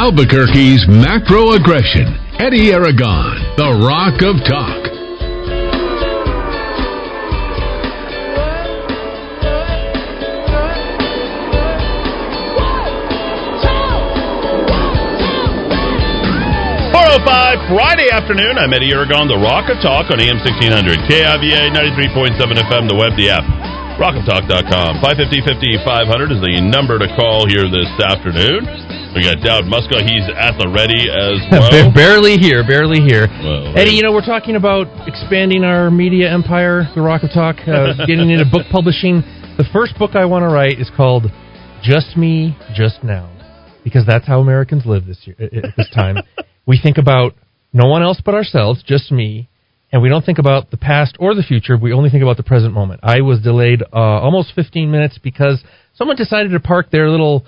Albuquerque's macro aggression. Eddie Aragon, the Rock of Talk. Oh five Friday afternoon. I'm Eddie Aragon, the Rock of Talk on AM 1600, KIVA 93.7 FM, the web, the app, rockoftalk.com. 550 500 is the number to call here this afternoon. We got Dowd Muska. He's at the ready as well. barely here, barely here. Well, Eddie, you know, we're talking about expanding our media empire, the Rock of Talk, uh, getting into book publishing. The first book I want to write is called Just Me, Just Now, because that's how Americans live this year at this time. we think about no one else but ourselves, just me, and we don't think about the past or the future. We only think about the present moment. I was delayed uh, almost 15 minutes because someone decided to park their little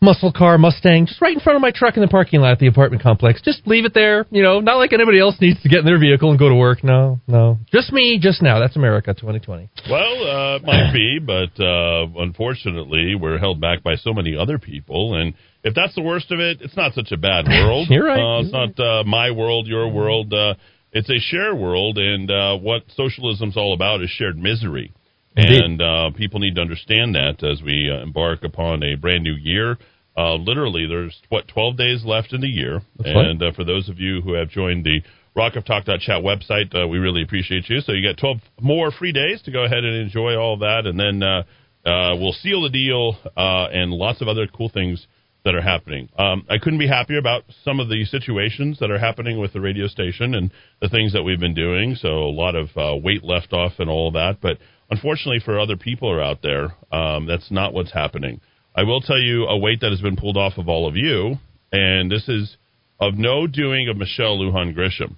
muscle car Mustang just right in front of my truck in the parking lot at the apartment complex. Just leave it there, you know, not like anybody else needs to get in their vehicle and go to work. No, no. Just me, just now. That's America 2020. Well, uh, it might be, but uh, unfortunately, we're held back by so many other people. And if that's the worst of it, it's not such a bad world. You're right. Uh, it's not uh, my world, your world. Uh, it's a shared world. And uh, what socialism's all about is shared misery. Indeed. And uh, people need to understand that as we uh, embark upon a brand new year. Uh, literally, there's what 12 days left in the year, That's and uh, for those of you who have joined the Rock of Talk Chat website, uh, we really appreciate you. So you get 12 more free days to go ahead and enjoy all that, and then uh, uh, we'll seal the deal uh, and lots of other cool things that are happening. Um, I couldn't be happier about some of the situations that are happening with the radio station and the things that we've been doing. So a lot of uh, weight left off and all that, but unfortunately for other people are out there, um, that's not what's happening. I will tell you a weight that has been pulled off of all of you, and this is of no doing of Michelle Lujan Grisham.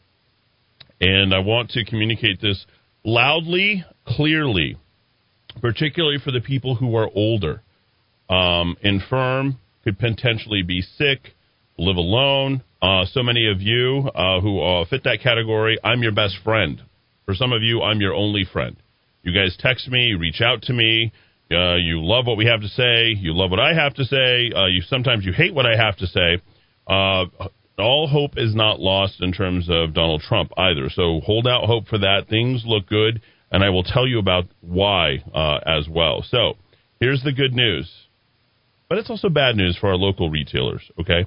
And I want to communicate this loudly, clearly, particularly for the people who are older, um, infirm, could potentially be sick, live alone. Uh, so many of you uh, who uh, fit that category, I'm your best friend. For some of you, I'm your only friend. You guys text me, reach out to me. Uh, you love what we have to say. You love what I have to say. Uh, you sometimes you hate what I have to say. Uh, all hope is not lost in terms of Donald Trump either. So hold out hope for that. Things look good, and I will tell you about why uh, as well. So here's the good news, but it's also bad news for our local retailers. Okay,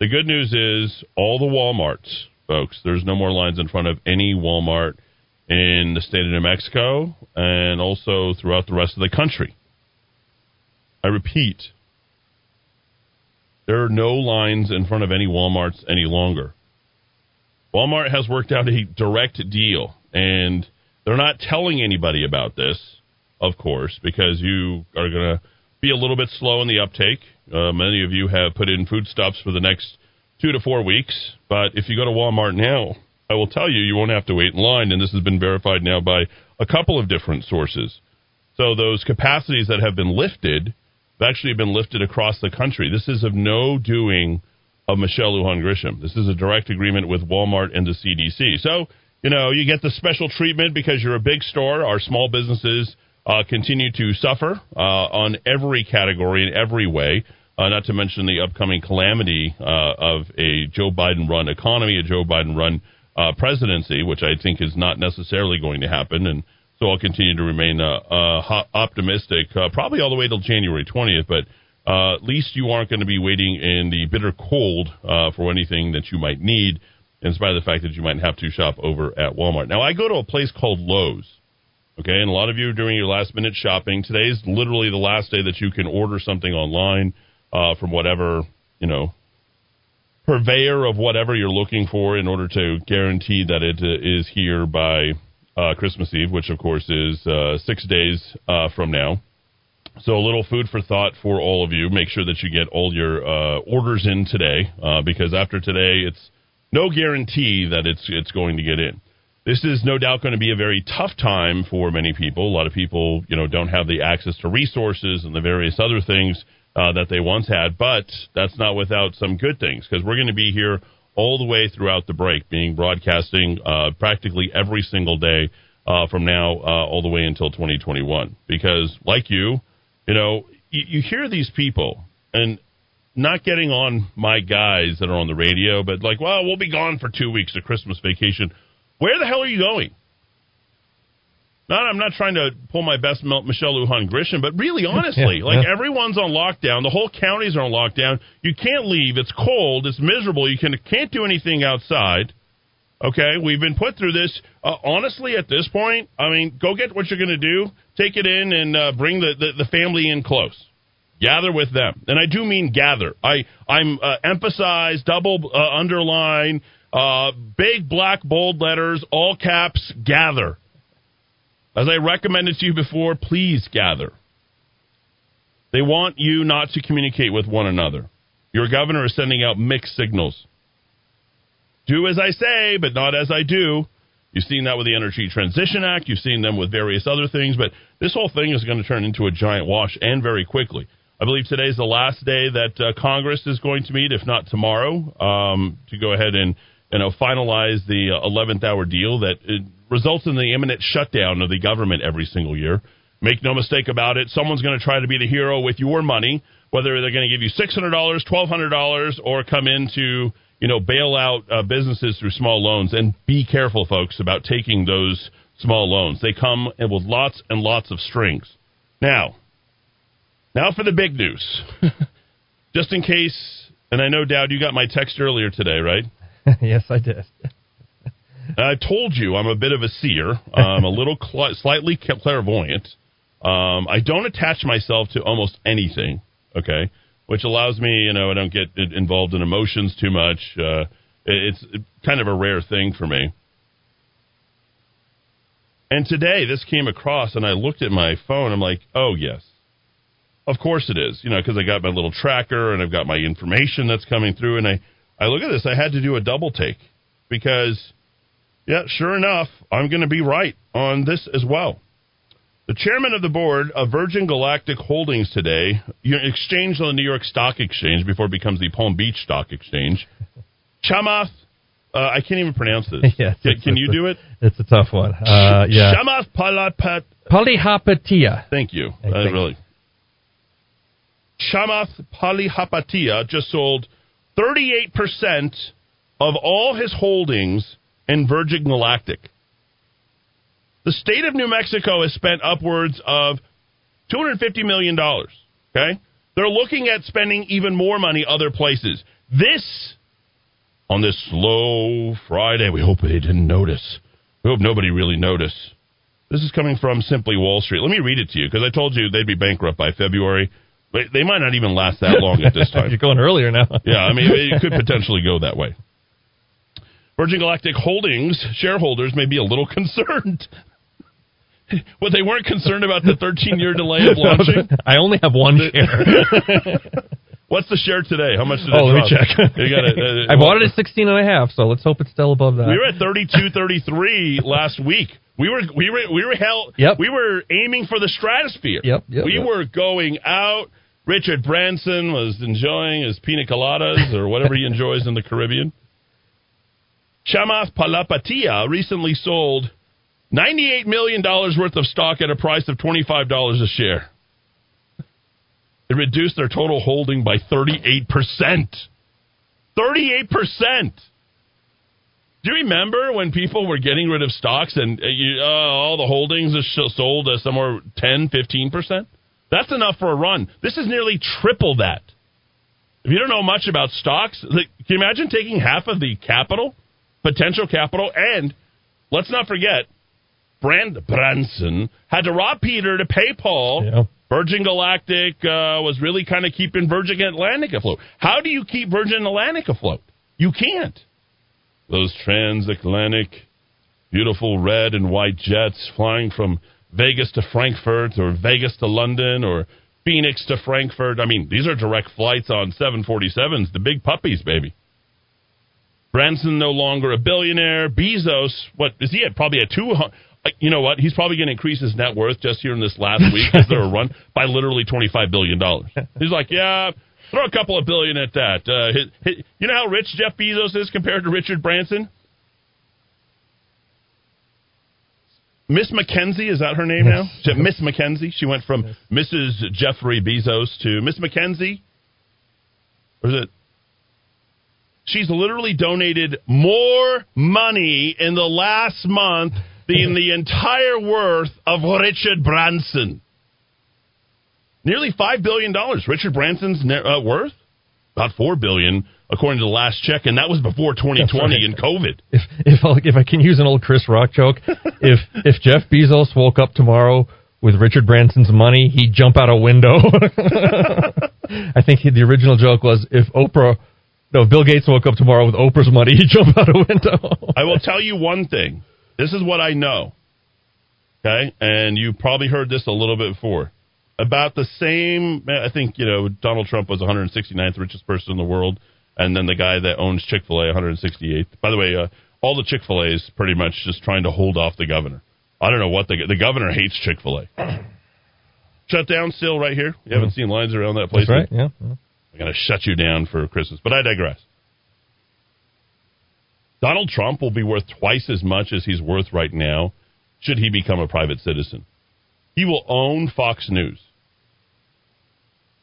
the good news is all the WalMarts, folks. There's no more lines in front of any Walmart in the state of New Mexico and also throughout the rest of the country. I repeat, there are no lines in front of any Walmarts any longer. Walmart has worked out a direct deal, and they're not telling anybody about this, of course, because you are going to be a little bit slow in the uptake. Uh, many of you have put in foodstuffs for the next two to four weeks, but if you go to Walmart now, I will tell you, you won't have to wait in line, and this has been verified now by a couple of different sources. So those capacities that have been lifted have actually been lifted across the country. This is of no doing of Michelle Lujan Grisham. This is a direct agreement with Walmart and the CDC. So, you know, you get the special treatment because you're a big store. Our small businesses uh, continue to suffer uh, on every category in every way. Uh, not to mention the upcoming calamity uh, of a Joe Biden run economy, a Joe Biden run uh, presidency, which I think is not necessarily going to happen. And so I'll continue to remain uh, uh, optimistic, uh, probably all the way till January 20th. But uh, at least you aren't going to be waiting in the bitter cold uh, for anything that you might need, in spite of the fact that you might have to shop over at Walmart. Now, I go to a place called Lowe's. Okay, and a lot of you are doing your last minute shopping. Today is literally the last day that you can order something online uh, from whatever you know purveyor of whatever you're looking for in order to guarantee that it uh, is here by uh, Christmas Eve, which of course is uh, six days uh, from now. So a little food for thought for all of you. Make sure that you get all your uh, orders in today, uh, because after today, it's no guarantee that it's it's going to get in. This is no doubt going to be a very tough time for many people. A lot of people, you know, don't have the access to resources and the various other things uh, that they once had. But that's not without some good things because we're going to be here all the way throughout the break, being broadcasting uh, practically every single day uh, from now uh, all the way until 2021. Because, like you, you know, you, you hear these people, and not getting on my guys that are on the radio, but like, well, we'll be gone for two weeks of Christmas vacation. Where the hell are you going? Not, I'm not trying to pull my best Michelle Lujan Grisham, but really, honestly, yeah, like yeah. everyone's on lockdown. The whole counties are on lockdown. You can't leave. It's cold. It's miserable. You can can't do anything outside. Okay, we've been put through this. Uh, honestly, at this point, I mean, go get what you're going to do. Take it in and uh, bring the, the, the family in close. Gather with them, and I do mean gather. I I'm uh, emphasize, double uh, underline, uh, big black bold letters, all caps. Gather. As I recommended to you before, please gather. They want you not to communicate with one another. Your governor is sending out mixed signals. Do as I say, but not as I do. You've seen that with the Energy Transition Act. You've seen them with various other things, but this whole thing is going to turn into a giant wash and very quickly. I believe today is the last day that uh, Congress is going to meet, if not tomorrow, um, to go ahead and you know finalize the uh, 11th hour deal that uh, results in the imminent shutdown of the government every single year. Make no mistake about it, someone's going to try to be the hero with your money, whether they're going to give you $600, $1,200, or come in to, you know, bail out uh, businesses through small loans. And be careful, folks, about taking those small loans. They come with lots and lots of strings. Now, now for the big news. Just in case, and I know, Dowd, you got my text earlier today, right? yes, I did. I told you I'm a bit of a seer. I'm a little cl- slightly clairvoyant. Um, I don't attach myself to almost anything. Okay, which allows me, you know, I don't get involved in emotions too much. Uh, it's kind of a rare thing for me. And today this came across, and I looked at my phone. I'm like, oh yes, of course it is. You know, because I got my little tracker and I've got my information that's coming through, and I I look at this. I had to do a double take because yeah, sure enough, I'm going to be right on this as well. The chairman of the board of Virgin Galactic Holdings today, you exchanged on the New York Stock Exchange before it becomes the Palm Beach Stock Exchange, Chamath. Uh, I can't even pronounce this. yes, can, can you do it? It's a tough one. Uh, yeah. Chamath Palapat. Palihapitiya. Thank you. Uh, really. Chamath Palihapitiya just sold 38% of all his holdings in Virgin Galactic. The state of New Mexico has spent upwards of $250 million. Okay? They're looking at spending even more money other places. This, on this slow Friday, we hope they didn't notice. We hope nobody really noticed. This is coming from Simply Wall Street. Let me read it to you because I told you they'd be bankrupt by February. They might not even last that long at this time. You're going earlier now. yeah, I mean, it could potentially go that way. Virgin Galactic Holdings shareholders may be a little concerned. well, they weren't concerned about the 13 year delay of launching. I only have one share. What's the share today? How much did oh, it let me check. You got it. Uh, I bought it at 16 and a half, so let's hope it's still above that. We were at 32, 33 last week. We were we were we were held. Yep. We were aiming for the stratosphere. Yep. yep we yep. were going out. Richard Branson was enjoying his pina coladas or whatever he enjoys in the Caribbean. Chamath Palihapitiya recently sold $98 million worth of stock at a price of $25 a share. It reduced their total holding by 38%. 38%. Do you remember when people were getting rid of stocks and uh, uh, all the holdings are sold uh, somewhere 10, 15%? That's enough for a run. This is nearly triple that. If you don't know much about stocks, can you imagine taking half of the capital, potential capital, and let's not forget, Brand Branson had to rob Peter to pay Paul. Yeah. Virgin Galactic uh, was really kind of keeping Virgin Atlantic afloat. How do you keep Virgin Atlantic afloat? You can't. Those transatlantic, beautiful red and white jets flying from Vegas to Frankfurt or Vegas to London or Phoenix to Frankfurt. I mean, these are direct flights on 747s, the big puppies, baby. Branson no longer a billionaire. Bezos, what is he at? Probably a two hundred. You know what? He's probably going to increase his net worth just here in this last week as they're a run by literally twenty five billion dollars. He's like, yeah, throw a couple of billion at that. Uh, his, his, you know how rich Jeff Bezos is compared to Richard Branson? Miss MacKenzie, is that her name now? Miss MacKenzie. She went from Mrs. Jeffrey Bezos to Miss MacKenzie. or is it? She's literally donated more money in the last month than the entire worth of Richard Branson. Nearly five billion dollars. Richard Branson's uh, worth about four billion, according to the last check, and that was before 2020 right. and COVID. If if if I can use an old Chris Rock joke, if if Jeff Bezos woke up tomorrow with Richard Branson's money, he'd jump out a window. I think he, the original joke was if Oprah no, if Bill Gates woke up tomorrow with Oprah's money, he'd jump out a window. I will tell you one thing. This is what I know. Okay? And you probably heard this a little bit before. About the same, I think, you know, Donald Trump was 169th richest person in the world. And then the guy that owns Chick fil A, 168th. By the way, uh, all the Chick fil A's pretty much just trying to hold off the governor. I don't know what the, the governor hates Chick fil A. Shut down still right here. You haven't mm-hmm. seen lines around that place. That's right, yeah. I'm going to shut you down for Christmas. But I digress. Donald Trump will be worth twice as much as he's worth right now should he become a private citizen. He will own Fox News.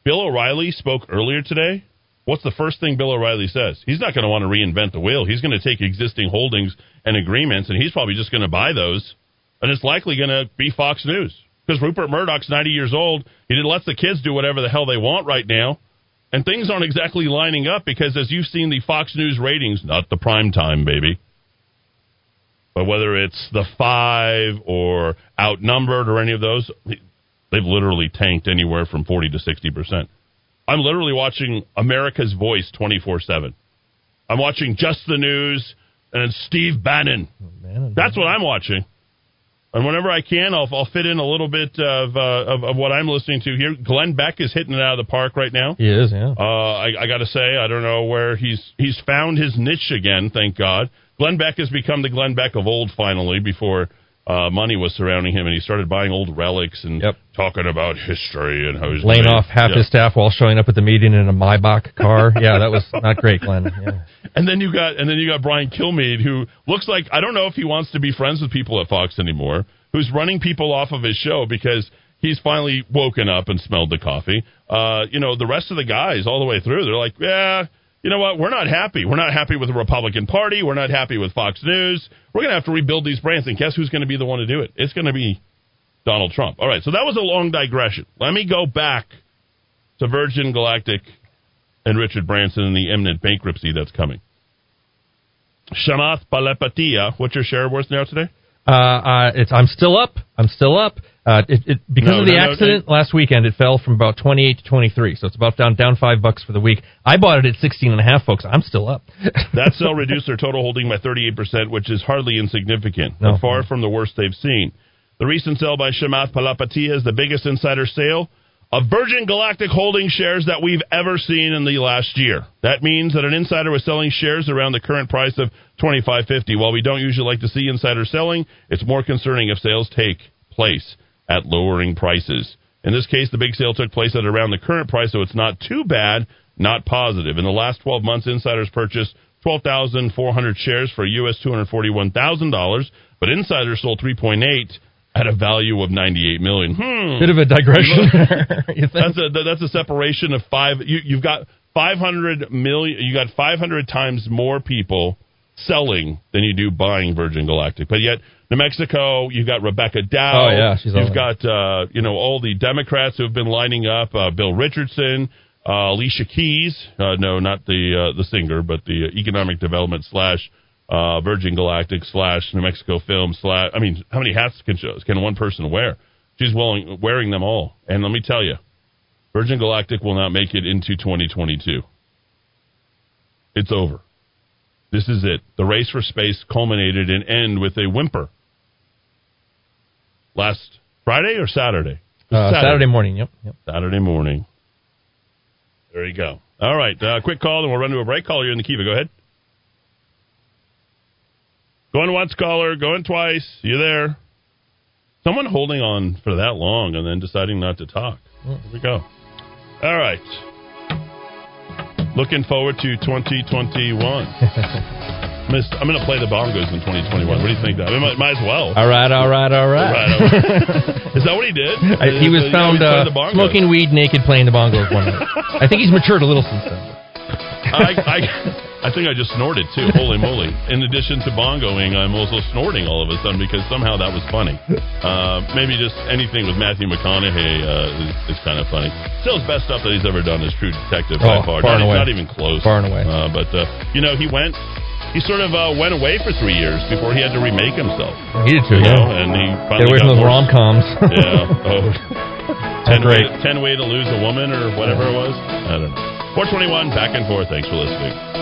Bill O'Reilly spoke earlier today. What's the first thing Bill O'Reilly says? He's not going to want to reinvent the wheel. He's going to take existing holdings and agreements, and he's probably just going to buy those. And it's likely going to be Fox News because Rupert Murdoch's 90 years old. He lets the kids do whatever the hell they want right now. And things aren't exactly lining up because, as you've seen the Fox News ratings, not the prime time, baby, but whether it's the five or outnumbered or any of those, they've literally tanked anywhere from 40 to 60%. I'm literally watching America's Voice 24 7. I'm watching Just the News and Steve Bannon. Oh, That's what I'm watching. And whenever I can, I'll, I'll fit in a little bit of, uh, of, of what I'm listening to here. Glenn Beck is hitting it out of the park right now. He is, yeah. Uh, I, I got to say, I don't know where he's he's found his niche again. Thank God. Glenn Beck has become the Glenn Beck of old finally. Before uh, money was surrounding him, and he started buying old relics and yep. talking about history and how he's laying off half yep. his staff while showing up at the meeting in a Maybach car. yeah, that was not great, Glenn. Yeah. And then you got and then you got Brian Kilmeade, who looks like I don't know if he wants to be friends with people at Fox anymore who's running people off of his show because he's finally woken up and smelled the coffee. Uh, you know, the rest of the guys all the way through, they're like, yeah, you know what? We're not happy. We're not happy with the Republican Party. We're not happy with Fox News. We're going to have to rebuild these brands. And guess who's going to be the one to do it? It's going to be Donald Trump. All right, so that was a long digression. Let me go back to Virgin Galactic and Richard Branson and the imminent bankruptcy that's coming. Chamath Palihapitiya, what's your share worth now today? Uh, uh, it's I'm still up. I'm still up. Uh, it, it, because no, of the no, accident no, last weekend, it fell from about 28 to 23, so it's about down down five bucks for the week. I bought it at 16 and a half, folks. I'm still up. that sale reduced their total holding by 38 percent, which is hardly insignificant, no. far from the worst they've seen. The recent sale by Chamath Palapati is the biggest insider sale of Virgin Galactic holding shares that we've ever seen in the last year. That means that an insider was selling shares around the current price of 25.50. While we don't usually like to see insider selling, it's more concerning if sales take place at lowering prices. In this case, the big sale took place at around the current price, so it's not too bad, not positive. In the last 12 months, insiders purchased 12,400 shares for US $241,000, but insiders sold 3.8 at a value of 98 million. Hmm. Bit of a digression that's a that's a separation of 5 you you've got 500 million you got 500 times more people selling than you do buying Virgin Galactic. But yet New Mexico, you've got Rebecca Dow. Oh yeah, she's You've got uh, you know all the Democrats who have been lining up, uh, Bill Richardson, uh, Alicia Keyes, uh, no, not the uh, the singer, but the economic development slash uh, Virgin Galactic slash New Mexico Film slash. I mean, how many hats can can one person wear? She's willing, wearing them all. And let me tell you, Virgin Galactic will not make it into 2022. It's over. This is it. The race for space culminated and end with a whimper. Last Friday or Saturday? Uh, Saturday. Saturday. morning. Yep. yep. Saturday morning. There you go. All right. Uh, quick call, and we'll run to a break. Caller, you're in the Kiva. Go ahead. Going once, caller. Going twice. You there? Someone holding on for that long and then deciding not to talk. Well, here we go. All right. Looking forward to 2021. I'm going to play the bongos in 2021. What do you think, Dowd? Might, might as well. All right, all right, all right. all right, all right. Is that what he did? I, he was found uh, smoking weed naked playing the bongos one night. I think he's matured a little since then. I, I, I think I just snorted too. Holy moly! In addition to bongoing, I'm also snorting all of a sudden because somehow that was funny. Uh, maybe just anything with Matthew McConaughey uh, is, is kind of funny. Still, his best stuff that he's ever done is True Detective by Oh, far. far not, away. not even close. Far and away. Uh, but uh, you know, he went. He sort of uh, went away for three years before he had to remake himself. Needed to, You yeah. know, and he Get finally away got from those rom coms. yeah. Oh. ten, way, ten way to lose a woman or whatever it was. I don't know. 421, back and forth. Thanks for listening.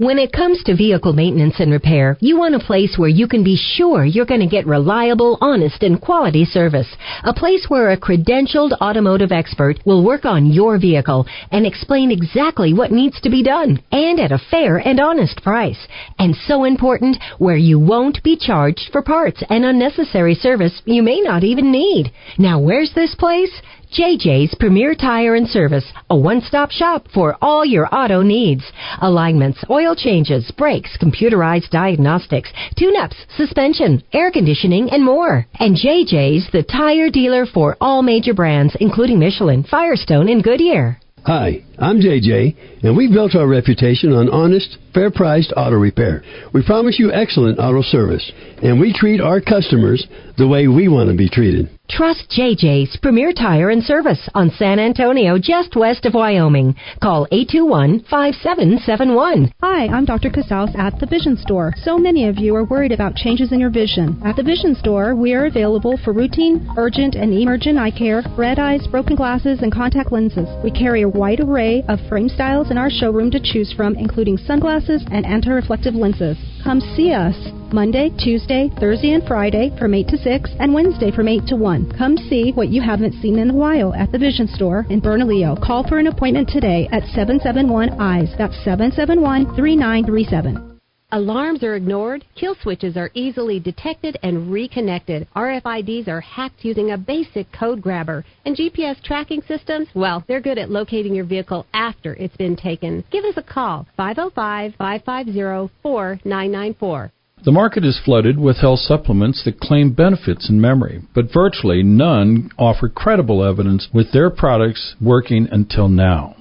When it comes to vehicle maintenance and repair, you want a place where you can be sure you're going to get reliable, honest, and quality service. A place where a credentialed automotive expert will work on your vehicle and explain exactly what needs to be done and at a fair and honest price. And so important, where you won't be charged for parts and unnecessary service you may not even need. Now where's this place? JJ's Premier Tire and Service, a one-stop shop for all your auto needs. Alignments, oil changes, brakes, computerized diagnostics, tune-ups, suspension, air conditioning, and more. And JJ's the tire dealer for all major brands, including Michelin, Firestone, and Goodyear. Hi, I'm JJ, and we've built our reputation on honest, fair priced auto repair. We promise you excellent auto service, and we treat our customers the way we want to be treated. Trust JJ's Premier Tire and Service on San Antonio, just west of Wyoming. Call 821-5771. Hi, I'm Dr. Casals at the Vision Store. So many of you are worried about changes in your vision. At the Vision Store, we are available for routine, urgent, and emergent eye care, red eyes, broken glasses, and contact lenses. We carry a wide array of frame styles in our showroom to choose from, including sunglasses and anti-reflective lenses. Come see us Monday, Tuesday, Thursday, and Friday from 8 to 6, and Wednesday from 8 to 1. Come see what you haven't seen in a while at the Vision Store in Bernalillo. Call for an appointment today at 771 EYES. That's 771 3937. Alarms are ignored, kill switches are easily detected and reconnected. RFIDs are hacked using a basic code grabber. And GPS tracking systems, well, they're good at locating your vehicle after it's been taken. Give us a call, 505 550 4994. The market is flooded with health supplements that claim benefits in memory, but virtually none offer credible evidence with their products working until now.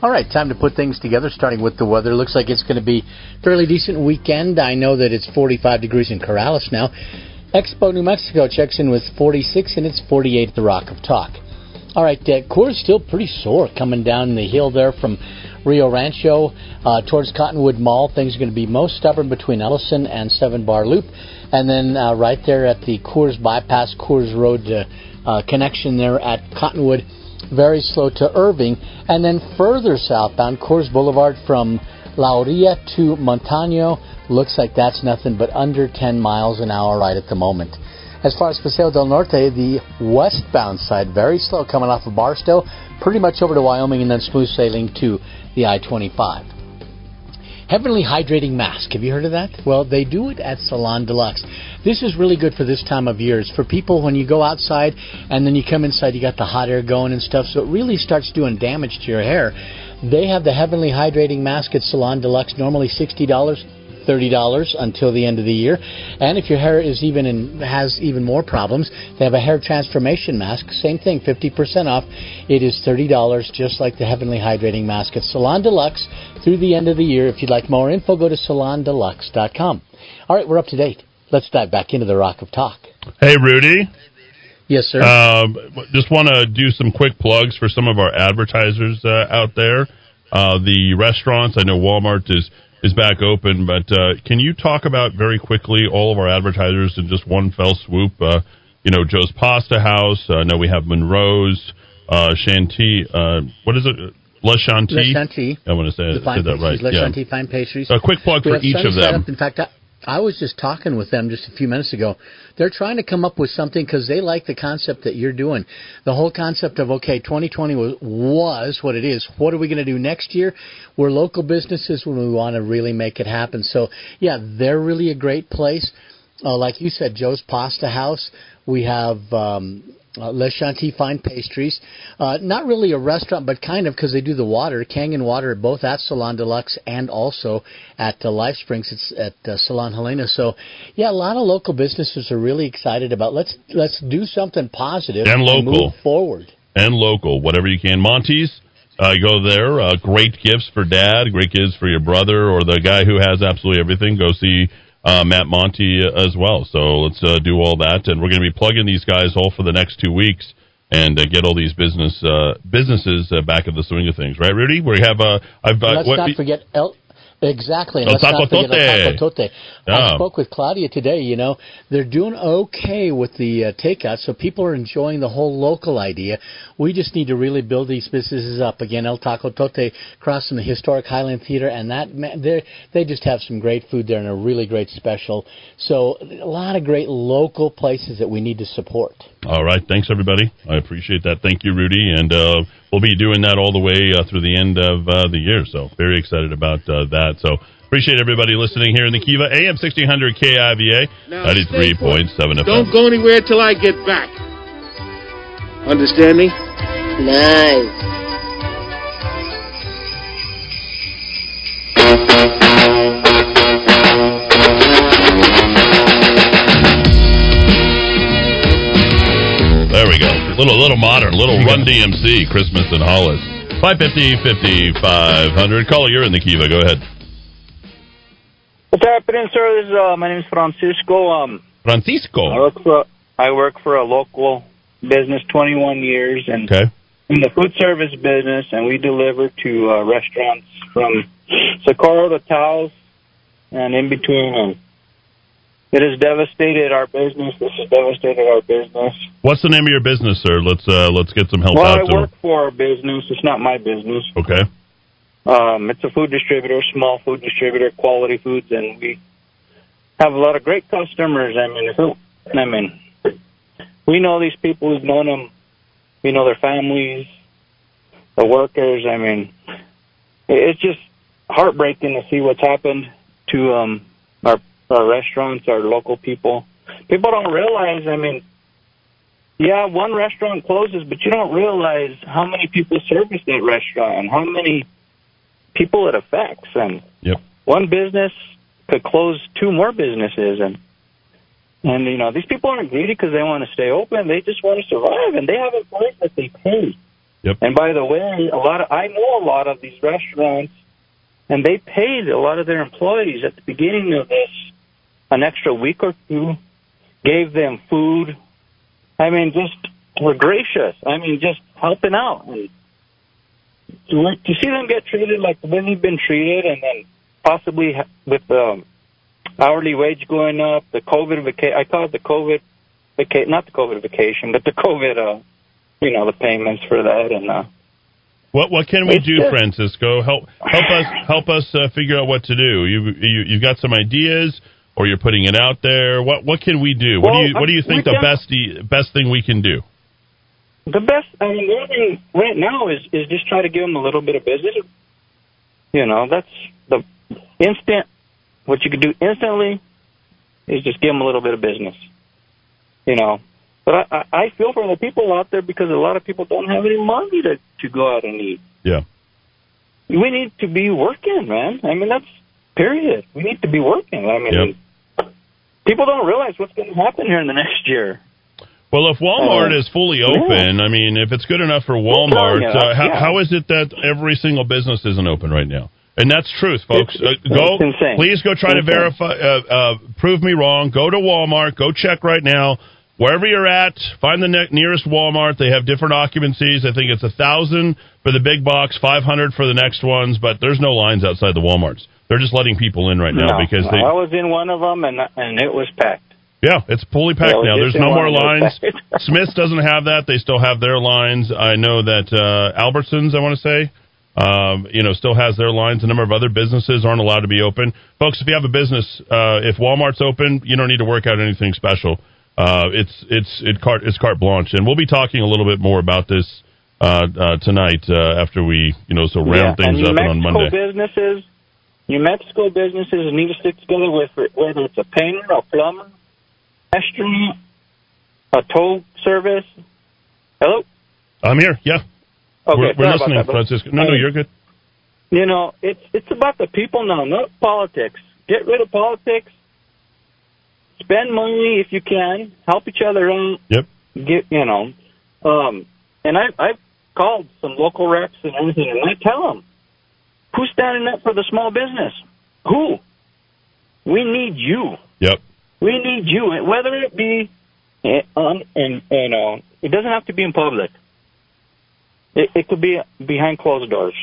All right, time to put things together, starting with the weather. Looks like it's going to be fairly decent weekend. I know that it's 45 degrees in Corrales now. Expo, New Mexico checks in with 46, and it's 48 at the Rock of Talk. All right, uh, still pretty sore coming down the hill there from Rio Rancho uh, towards Cottonwood Mall. Things are going to be most stubborn between Ellison and Seven Bar Loop, and then uh, right there at the Coors Bypass Coors Road uh, uh, connection there at Cottonwood. Very slow to Irving, and then further southbound Coors Boulevard from La Orilla to Montano. Looks like that's nothing but under 10 miles an hour right at the moment. As far as Paseo del Norte, the westbound side, very slow coming off of Barstow, pretty much over to Wyoming and then smooth sailing to the I 25. Heavenly Hydrating Mask. Have you heard of that? Well, they do it at Salon Deluxe. This is really good for this time of year. It's for people when you go outside and then you come inside, you got the hot air going and stuff, so it really starts doing damage to your hair. They have the Heavenly Hydrating Mask at Salon Deluxe, normally $60 $30 until the end of the year. And if your hair is even in, has even more problems, they have a hair transformation mask. Same thing, 50% off. It is $30, just like the Heavenly Hydrating Mask at Salon Deluxe through the end of the year. If you'd like more info, go to salondeluxe.com. All right, we're up to date. Let's dive back into the Rock of Talk. Hey, Rudy. Yes, sir. Uh, just want to do some quick plugs for some of our advertisers uh, out there. Uh, the restaurants, I know Walmart is is back open. But uh, can you talk about very quickly all of our advertisers in just one fell swoop? Uh, you know, Joe's Pasta House. I uh, know we have Monroe's, uh, Shanty. Uh, what is it? Le Chanty. Le Chanty. I want to say, say that right. Le yeah. Chanty Fine Pastries. A quick plug we for each of them. Up. In fact, I, was just talking with them just a few minutes ago. They're trying to come up with something because they like the concept that you're doing. The whole concept of okay, 2020 was, was what it is. What are we going to do next year? We're local businesses when we want to really make it happen. So yeah, they're really a great place. Uh, like you said, Joe's Pasta House. We have um, uh, Le Chanty Fine Pastries. Uh, not really a restaurant, but kind of because they do the water, Kangen Water, both at Salon Deluxe and also at uh, Life Springs. It's at uh, Salon Helena. So, yeah, a lot of local businesses are really excited about let's let's do something positive and local and move forward and local, whatever you can. Monty's. Uh, go there. Uh, great gifts for dad. Great gifts for your brother or the guy who has absolutely everything. Go see uh, Matt Monty as well. So let's uh, do all that, and we're going to be plugging these guys all for the next two weeks and uh, get all these business uh, businesses uh, back in the swing of things, right, Rudy? We have uh, I've uh, let's what, not forget El- Exactly. El Let's not forget El Taco Tote. Yeah. I spoke with Claudia today. You know, they're doing okay with the uh, takeout, so people are enjoying the whole local idea. We just need to really build these businesses up again. El Taco Tote across from the historic Highland Theater, and that they they just have some great food there and a really great special. So a lot of great local places that we need to support. All right. Thanks, everybody. I appreciate that. Thank you, Rudy. And uh, we'll be doing that all the way uh, through the end of uh, the year. So very excited about uh, that. So appreciate everybody listening here in the Kiva AM 1600 KIVA 93.7 FM. Don't go anywhere till I get back. Understand me? Nice. There we go. Little little modern, little Run DMC, Christmas in Hollis. 550 5500. Caller, you're in the Kiva. Go ahead. What's happening, sir? This is, uh, my name is Francisco. Um, Francisco. I work for I work for a local business, 21 years, and Okay. In the food service business, and we deliver to uh, restaurants from Socorro to Taos and in between. And it has devastated our business. This has devastated our business. What's the name of your business, sir? Let's uh, let's get some help well, out I to work for a business. It's not my business. Okay. Um, it's a food distributor, small food distributor, quality foods, and we have a lot of great customers. I mean, I mean, we know these people. We've known them. We know their families, the workers. I mean, it's just heartbreaking to see what's happened to um, our our restaurants, our local people. People don't realize. I mean, yeah, one restaurant closes, but you don't realize how many people service that restaurant and how many people it affects. And Yep. one business could close two more businesses, and and you know these people aren't greedy because they want to stay open. They just want to survive, and they have employees that they pay. Yep. And by the way, a lot of I know a lot of these restaurants, and they paid a lot of their employees at the beginning of this an extra week or two, gave them food. I mean, just were gracious. I mean, just helping out. And to, to see them get treated like the way they've been treated, and then possibly with the hourly wage going up, the COVID vacation. I call it the COVID vacation, not the COVID vacation, but the COVID, uh, you know, the payments for that, and uh, What what can we do, Francisco? Help help us help us uh, figure out what to do. You you you've got some ideas, or you're putting it out there. What what can we do? what do you what do you think the best best thing we can do? The best, I mean, the only thing right now is is just try to give them a little bit of business. You know, that's the instant. What you could do instantly is just give them a little bit of business. You know, but I I feel for the people out there because a lot of people don't have any money to to go out and eat. Yeah. We need to be working, man. I mean, that's period. We need to be working. I mean, people don't realize what's going to happen here in the next year. Well, if Walmart Uh, is fully yeah. open, I mean, if it's good enough for Walmart, you, uh, how, yeah. how is it that every single business isn't open right now? And that's truth, folks. It's- uh, go, please go try to verify, uh, uh, prove me wrong. Go to Walmart. Go check right now. Wherever you're at, find the ne- nearest Walmart. They have different occupancies. I think it's a thousand for the big box, five hundred for the next ones. But there's no lines outside the WalMarts. They're just letting people in right now no, because they. I was in one of them and and it was packed. Yeah, it's fully packed Yeah, now. There's no more lines. Smith's doesn't have that. They still have their lines. I know that uh, Albertsons, I want to say, um, you know, still has their lines. A number of other businesses aren't allowed to be open. Folks, if you have a business, uh, if Walmart's open, you don't need to work out anything special. Uh, it's it's it carte it's carte blanche, and we'll be talking a little bit more about this uh, uh, tonight uh, after we you know so round yeah. things up on Monday. businesses, New Mexico businesses need to stick together with whether it's a painter, a plumber, restaurant, a tow service. Hello. I'm here. Yeah, Okay, we're, we're listening, that, Francisco. No, no, you're good. You know, it's it's about the people now, not politics. Get rid of politics. Spend money if you can. Help each other out. Yep. Get you know, um, and I I've called some local reps and everything, and I tell them who's standing up for the small business. Who? We need you. Yep. We need you, whether it be eh, on and you know, it doesn't have to be in public. It, it could be behind closed doors.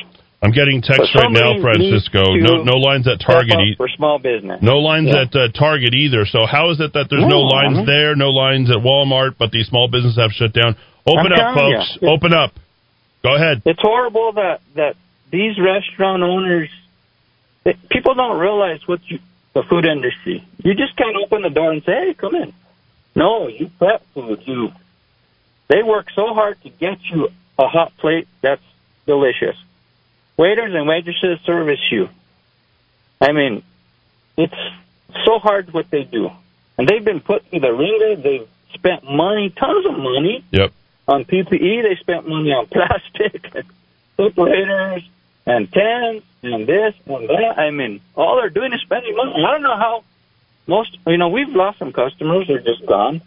I'm getting text right now, Francisco. No, no lines at Target. e- for small business. No lines Yeah. at uh, Target either. So how is it that there's no, No, lines mean- there, no lines at Walmart, but these small businesses have shut down? Open I'm up, telling you. folks. Open up. Go ahead. It's horrible that that these restaurant owners, people don't realize what you the food industry. You just can't open the door and say, "Hey, come in." No, you prep food. You they work so hard to get you a hot plate that's delicious. Waiters and waitresses service you. I mean, it's so hard what they do, and they've been put through the ringer. They've spent money, tons of money Yep. on PPE. They spent money on plastic, separators, and tents, and this and that. I mean, all they're doing is spending money. I don't know how most. You know, we've lost some customers; they're just gone.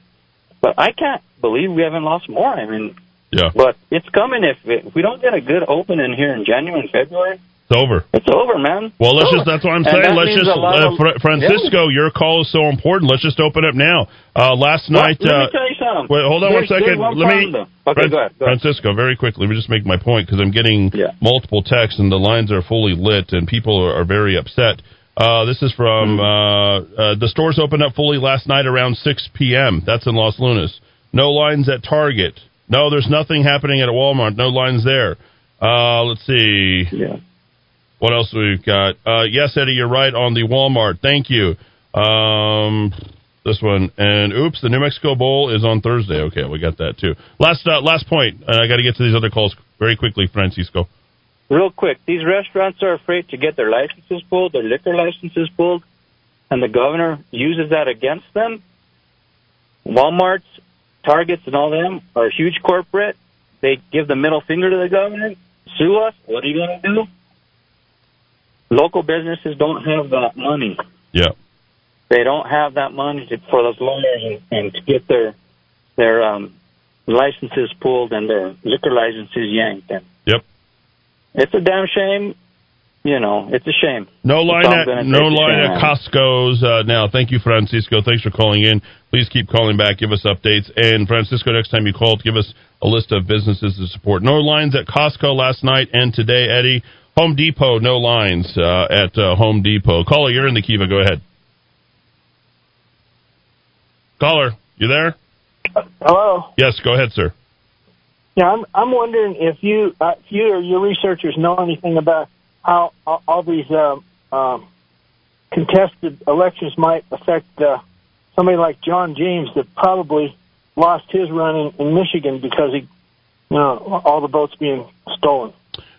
But I can't believe we haven't lost more. I mean, Yeah. but it's coming. If, if we don't get a good opening here in January and February, It's over. it's over, man. Well, let's just that's what I'm saying. Let's just, uh, Fra- Francisco, your call is so important. Let's just open up now. Uh, last Well, night, let me uh, tell you something. Wait, hold on one There's- there's second. one Let me. Okay, Fran- go ahead, go ahead. Francisco, very quickly. Let me just make my point because I'm getting Yeah. multiple texts and the lines are fully lit and people are, are very upset. Uh, this is from uh, the stores opened up fully last night around 6 p.m. That's in Los Lunas. No lines at Target. No, there's nothing happening at a Walmart. No lines there. Uh, let's see. Yeah. What else we've got? Uh, yes, Eddie, you're right on the Walmart. Thank you. Um, this one and oops, the New Mexico Bowl is on Thursday. Okay, we got that too. Last uh, last point. Uh, I got to get to these other calls very quickly, Francisco. Real quick, these restaurants are afraid to get their licenses pulled, their liquor licenses pulled, and the governor uses that against them. Walmart's, Targets, and all them are huge corporate. They give the middle finger to the government. sue us. What are you going to do? Local businesses don't have that money. Yeah. They don't have that money to, for those lawyers and, to get their their um, licenses pulled and their liquor licenses yanked. And Yep. it's a damn shame. you know, it's a shame. No line That's all I'm at no line at. Costco's uh, now. Thank you, Francisco. Thanks for calling in. Please keep calling back. Give us updates. And Francisco, next time you call, give us a list of businesses to support. No lines at Costco last night and today, Eddie. Home Depot, no lines uh, at uh, Home Depot. Caller, you're in the Kiva. Go ahead. Caller, you there? Hello. Yes, go ahead, sir. Yeah, I'm I'm wondering if you uh, if you or your researchers know anything about how all, all these um, um, contested elections might affect uh, somebody like John James that probably lost his run in, in Michigan because he, you know, all the votes being stolen.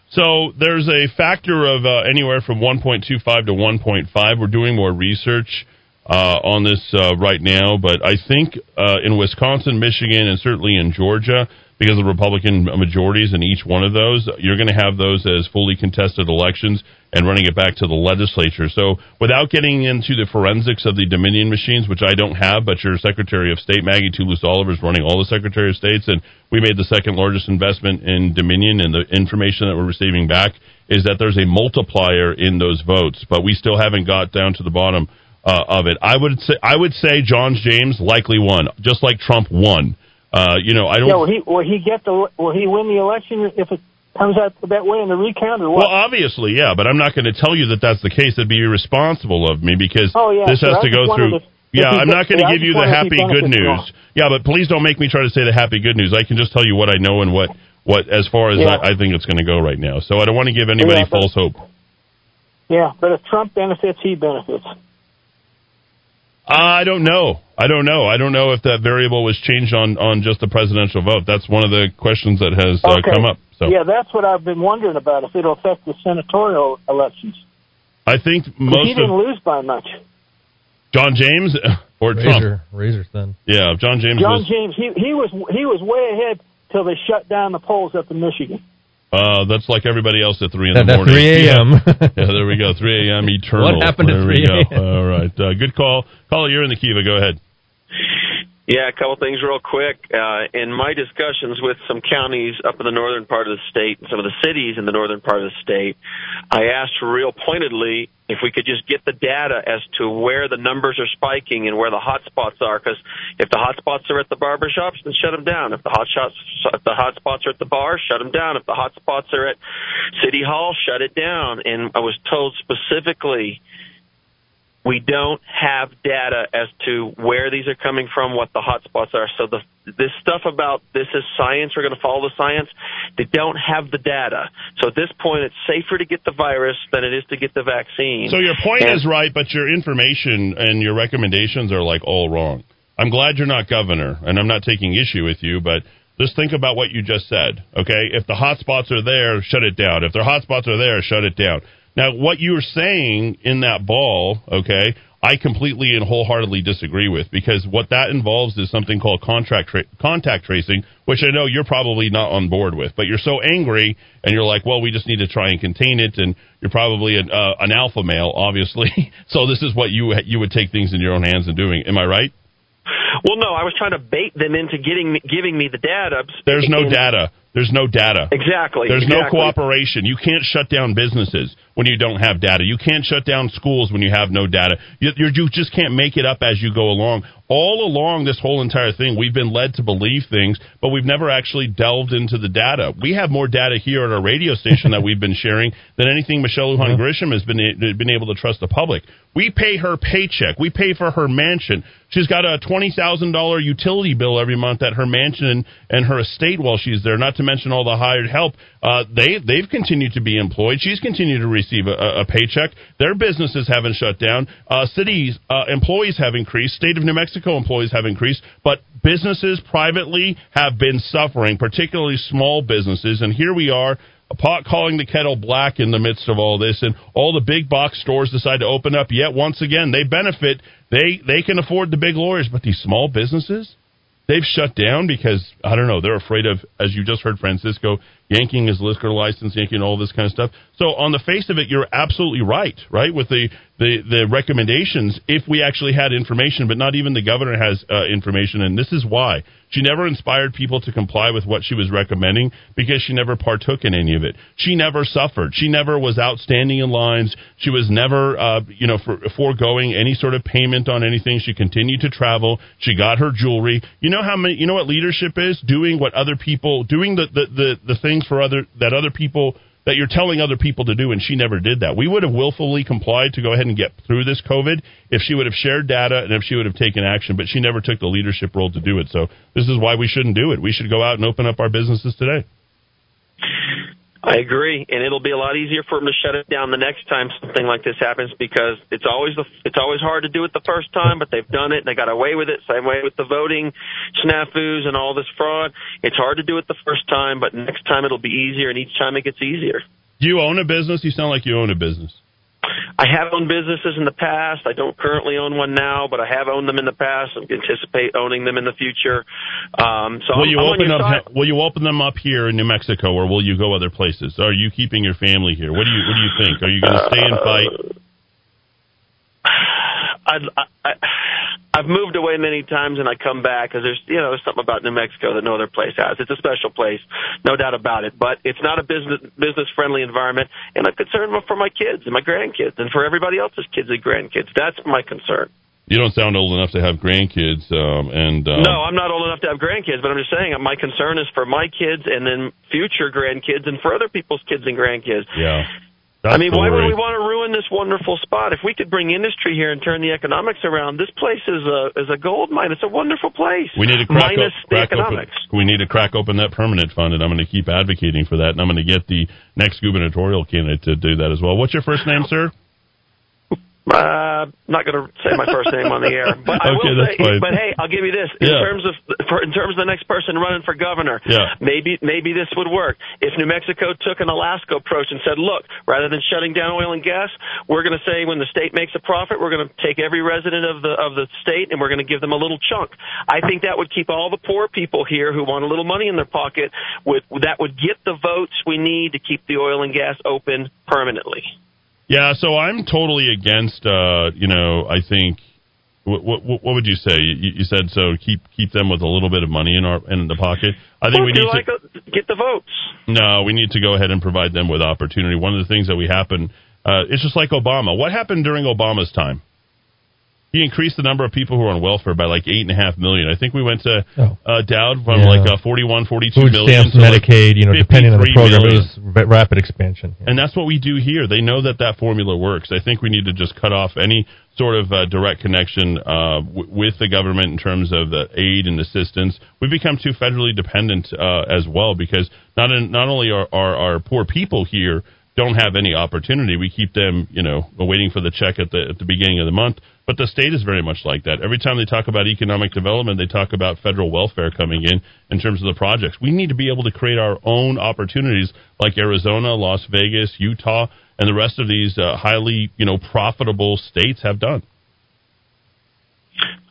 So there's a factor of uh, anywhere from 1.25 to 1.5. We're doing more research uh, on this uh, right now, but I think uh, in Wisconsin, Michigan, and certainly in Georgia, because of Republican majorities in each one of those, you're going to have those as fully contested elections and running it back to the legislature. So without getting into the forensics of the Dominion machines, which I don't have, but your Secretary of State, Maggie Toulouse Oliver, is running all the Secretary of States, and we made the second largest investment in Dominion, and the information that we're receiving back is that there's a multiplier in those votes, but we still haven't got down to the bottom uh, of it. I would say I would say John James likely won, just like Trump won. Uh, you know, I don't. Yeah, will he will he get the will he win the election if it comes out that way in the recount or what? Well, obviously, yeah, but I'm not going to tell you that that's the case. That'd be irresponsible of me because Oh, yeah, this sure. has to go through. if- yeah, I'm not going to give you the wondered if he happy good news. Yeah, but please don't make me try to say the happy good news. I can just tell you what I know and what what as far as Yeah. I, I think it's going to go right now. So I don't want to give anybody Yeah, but- false hope. Yeah, but if Trump benefits, he benefits. I don't know. I don't know. I don't know if that variable was changed on on just the presidential vote. That's one of the questions that has uh, Okay. come up. So Yeah, that's what I've been wondering about if it'll affect the senatorial elections. I think most he didn't of lose by much. John James or Razor, Trump. razor thin. Yeah, John James John was. James, he he was he was way ahead till they shut down the polls up in Michigan. Uh, that's like everybody else at three in the that morning. 3 a.m.. Yeah. yeah, there we go. Three a.m. eternal. What happened at there 3 we go. a.m.? All right, uh, good call. Caller, you're in the Kiva. Go ahead. Yeah, a couple things real quick. Uh, in my discussions with some counties up in the northern part of the state and some of the cities in the northern part of the state, I asked real pointedly if we could just get the data as to where the numbers are spiking and where the hot spots are. Because if the hot spots are at the barber shops, then shut them down. If the hot shots, if the hot spots are at the bar, shut them down. If the hot spots are at city hall, shut it down. And I was told specifically we don't have data as to where these are coming from, what the hotspots are. So the this stuff about this is science, we're going to follow the science. They don't have the data. So at this point, it's safer to get the virus than it is to get the vaccine. So your point And- is right, but your information and your recommendations are like all wrong. I'm glad you're not governor, and I'm not taking issue with you, but just think about what you just said. Okay, if the hot spots are there, shut it down. If the hot spots are there, shut it down. Now, what you're saying in that ball, okay, I completely and wholeheartedly disagree with because what that involves is something called contract tra- contact tracing, which I know you're probably not on board with. But you're so angry, and you're like, well, we just need to try and contain it, and you're probably an, uh, an alpha male, obviously. so this is what you you would take things in your own hands and doing. Am I right? well, no, I was trying to bait them into getting giving me the data. There's no data. There's no data. Exactly. There's no cooperation. You can't shut down businesses when you don't have data. You can't shut down schools when you have no data. You, you just can't make it up as you go along. All along this whole entire thing, we've been led to believe things, but we've never actually delved into the data. We have more data here at our radio station that we've been sharing than anything Michelle Lujan Grisham has been eh, been able to trust the public. We pay her paycheck. We pay for her mansion. She's got a twenty thousand dollar utility bill every month at her mansion and, and her estate while she's there. Not to mention all the hired help. Uh, they they've continued to be employed. She's continued to receive a, a paycheck. Their businesses haven't shut down. Uh, cities uh, employees have increased. State of New Mexico employees have increased, but businesses privately have been suffering, particularly small businesses. And here we are a pot calling the kettle black in the midst of all this, and all the big box stores decide to open up. Yet once again, they benefit. They they can afford the big lawyers, but these small businesses, they've shut down because I don't know. They're afraid of, as you just heard Francisco, yanking his liquor license, yanking all this kind of stuff. So on the face of it, you're absolutely right, right? With the the, the recommendations, if we actually had information, but not even the governor has uh, information, and this is why she never inspired people to comply with what she was recommending because she never partook in any of it. She never suffered. She never was outstanding in lines. She was never, uh, you know, for, foregoing any sort of payment on anything. She continued to travel. She got her jewelry. You know how many? You know what leadership is? Doing what other people, doing the the the, the things for other that other people that you're telling other people to do, and she never did that. We would have willfully complied to go ahead and get through this COVID if she would have shared data and if she would have taken action, but she never took the leadership role to do it. So this is why we shouldn't do it. We should go out and open up our businesses today. I agree, and it'll be a lot easier for them to shut it down the next time something like this happens because it's always the, it's always hard to do it the first time, but they've done it and they got away with it. Same way with the voting snafus and all this fraud. It's hard to do it the first time, but next time it'll be easier, and each time it gets easier. Do you own a business? You sound like you own a business. I have owned businesses in the past. I don't currently own one now, but I have owned them in the past. I anticipate owning them in the future. Um, so will I'm, you I'm open up? side. Will you open them up here in New Mexico, or will you go other places? Are you keeping your family here? What do you What do you think? Are you going to stay and fight? I'd, I, I, I've moved away many times and I come back because there's you know there's something about New Mexico that no other place has. It's a special place, no doubt about it. But it's not a business business friendly environment, and I'm concerned for my kids and my grandkids and for everybody else's kids and grandkids. That's my concern. You don't sound old enough to have grandkids, um, and um, No, I'm not old enough to have grandkids, but I'm just saying my concern is for my kids and then future grandkids and for other people's kids and grandkids. yeah. I mean, why would we want to ruin this wonderful spot? If we could bring industry here and turn the economics around, this place is a is a gold mine. It's a wonderful place. We need to crack, minus op- the crack open. economics. We need to crack open that permanent fund, and I'm going to keep advocating for that. And I'm going to get the next gubernatorial candidate to do that as well. What's your first name, sir? Uh, not going to say my first name on the air, but I Okay, will say. fine. But hey, I'll give you this in Yeah. terms of for, in terms of the next person running for governor. Yeah. Maybe maybe this would work if New Mexico took an Alaska approach and said, look, rather than shutting down oil and gas, we're going to say when the state makes a profit, we're going to take every resident of the of the state and we're going to give them a little chunk. I think that would keep all the poor people here who want a little money in their pocket. With that would get the votes we need to keep the oil and gas open permanently. Yeah, so I'm totally against. Uh, you know, I think. What, what, what would you say? You, you said so. Keep keep them with a little bit of money in our in the pocket. I think Well, we need like to. a- get the votes. No, we need to go ahead and provide them with opportunity. One of the things that we happen, uh, it's just like Obama. What happened during Obama's time? He increased the number of people who are on welfare by like eight and a half million. I think we went to uh, Dowd from Yeah. like uh, 41, 42 Food million stamps, to, like, Medicaid, you know, depending on the program, million. it was rapid expansion. And that's what we do here. They know that that formula works. I think we need to just cut off any sort of uh, direct connection uh, w- with the government in terms of the aid and assistance. We've become too federally dependent uh, as well because not in, not only are, are our poor people here don't have any opportunity, we keep them, you know, waiting for the check at the at the beginning of the month. But the state is very much like that. Every time they talk about economic development, they talk about federal welfare coming in in terms of the projects. We need to be able to create our own opportunities like Arizona, Las Vegas, Utah, and the rest of these uh, highly, you know, profitable states have done.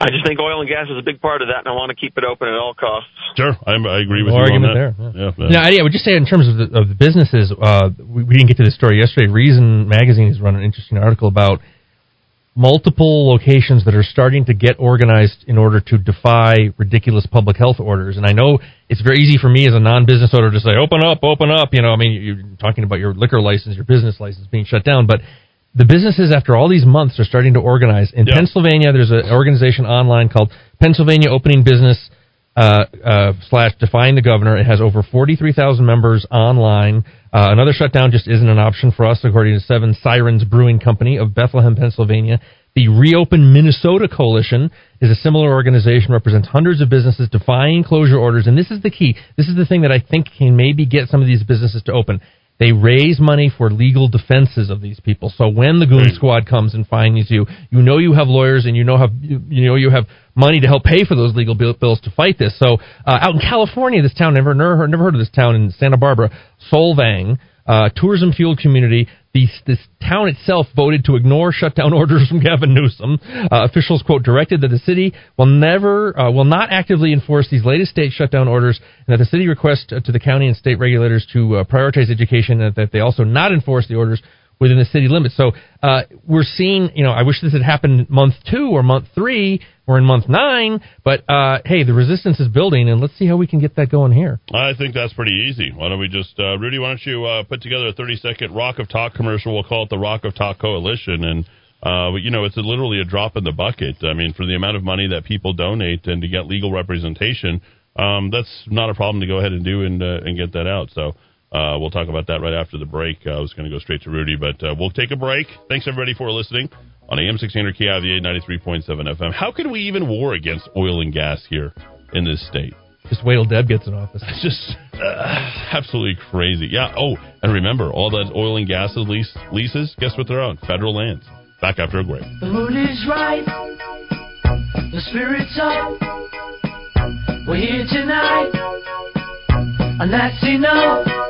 I just think oil and gas is a big part of that, and I want to keep it open at all costs. Sure, I, I agree with No you on argument that. there. Yeah, No, I, I would just say in terms of the, of the businesses, uh, we, we didn't get to the story yesterday. Reason magazine has run an interesting article about multiple locations that are starting to get organized in order to defy ridiculous public health orders. And I know it's very easy for me as a non-business owner to say, "Open up, open up." You know, I mean, you're talking about your liquor license, your business license being shut down, but the businesses after all these months are starting to organize. In Pennsylvania, there's an organization online called Pennsylvania Opening Business uh, uh, slash Defying the Governor. It has over 43,000 members online. Uh, another shutdown just isn't an option for us, according to Seven Sirens Brewing Company of Bethlehem, Pennsylvania. The Reopen Minnesota Coalition is a similar organization, represents hundreds of businesses defying closure orders. And this is the key. This is the thing that I think can maybe get some of these businesses to open. They raise money for legal defenses of these people. So when the goon squad comes and finds you, you know you have lawyers and you know have you, know you have money to help pay for those legal bills to fight this. So uh, out in California, this town never never heard, never heard of this town in Santa Barbara, Solvang. Uh, tourism fueled community. This town itself voted to ignore shutdown orders from Gavin Newsom. Uh, officials quote directed that the city will never uh, will not actively enforce these latest state shutdown orders, and that the city request uh, to the county and state regulators to uh, prioritize education, and that they also not enforce the orders within the city limits. So uh, we're seeing, you know, I wish this had happened month two or month three. We're in month nine, but uh, hey, the resistance is building, and let's see how we can get that going here. I think that's pretty easy. Why don't we just, uh, Rudy? Why don't you uh, put together a thirty-second Rock of Talk commercial? We'll call it the Rock of Talk Coalition, and uh, you know, it's a, literally a drop in the bucket. I mean, for the amount of money that people donate and to get legal representation, um, that's not a problem to go ahead and do and uh, and get that out. So. Uh, we'll talk about that right after the break. Uh, I was going to go straight to Rudy, but uh, we'll take a break. Thanks everybody for listening on AM 600 KIVA 93.7 FM. How can we even war against oil and gas here in this state? Just wait till Deb gets in office. It's just uh, absolutely crazy. Yeah. Oh, and remember, all that oil and gas lease, leases, guess what they're on? Federal lands. Back after a break. The mood is right. The spirit's up. We're here tonight. And that's enough.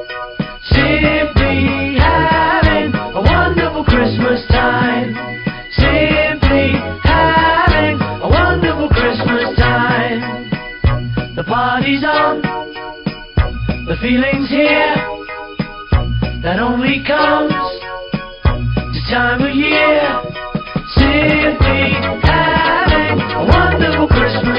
Simply having a wonderful Christmas time. Simply having a wonderful Christmas time. The party's on. The feeling's here. That only comes this time of year. Simply having a wonderful Christmas.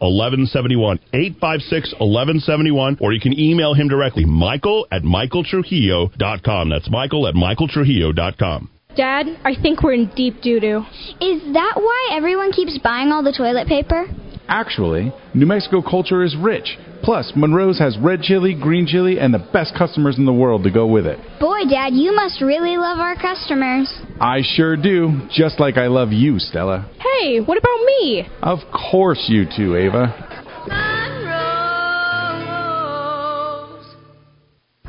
1171. 856 1171. Or you can email him directly, michael at michaeltrujillo.com. That's michael at michaeltrujillo.com. Dad, I think we're in deep doo doo. Is that why everyone keeps buying all the toilet paper? Actually, New Mexico culture is rich. Plus, Monroe's has red chili, green chili, and the best customers in the world to go with it. Boy, Dad, you must really love our customers. I sure do, just like I love you, Stella. Hey, what about me? Of course you too, Ava. Monroe's.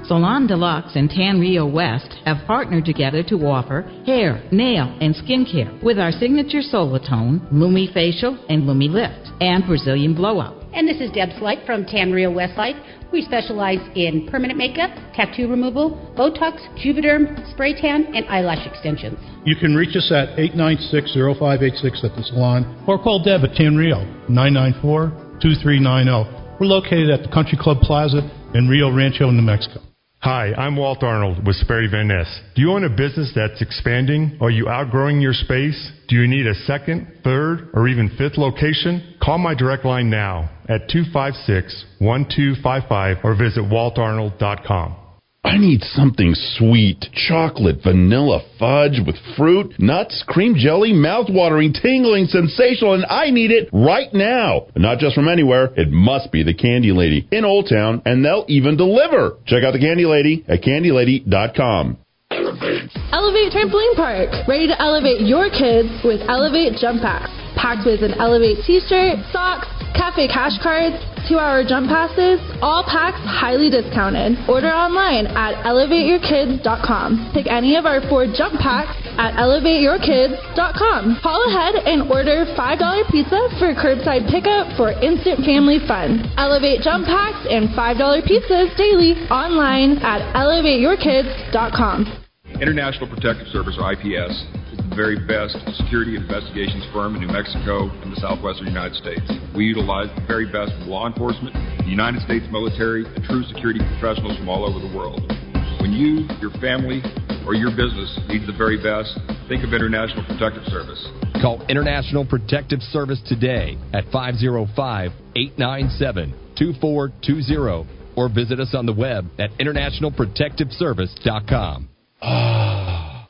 Salon Deluxe and Tan Rio West have partnered together to offer hair, nail, and skincare with our signature Solatone, Lumi Facial, and Lumi Lift, and Brazilian Blowout. And this is Deb Slight from Tan Rio Westlight. We specialize in permanent makeup, tattoo removal, Botox, Juvederm, spray tan, and eyelash extensions. You can reach us at 896-0586 at the salon or call Deb at Tan Rio, 994-2390. We're located at the Country Club Plaza in Rio Rancho, New Mexico. Hi, I'm Walt Arnold with Sperry Van Ness. Do you own a business that's expanding? Are you outgrowing your space? Do you need a second, third, or even fifth location? Call my direct line now at 256 1255 or visit waltarnold.com. I need something sweet. Chocolate, vanilla, fudge with fruit, nuts, cream jelly, mouth-watering, tingling, sensational, and I need it right now. Not just from anywhere. It must be the Candy Lady in Old Town, and they'll even deliver. Check out the Candy Lady at candylady.com. Elevate Trampoline Park, ready to elevate your kids with Elevate Jump Packs. Packed with an Elevate t-shirt, socks, cafe cash cards, two-hour jump passes, all packs highly discounted. Order online at elevateyourkids.com. Pick any of our four jump packs at elevateyourkids.com. Call ahead and order $5 pizza for curbside pickup for instant family fun. Elevate jump packs and $5 pizzas daily online at elevateyourkids.com. International Protective Service, or IPS, is the very best security investigations firm in New Mexico and the southwestern United States. We utilize the very best law enforcement, the United States military, and true security professionals from all over the world. When you, your family, or your business needs the very best, think of International Protective Service. Call International Protective Service today at 505 897 2420 or visit us on the web at internationalprotectiveservice.com. Oh,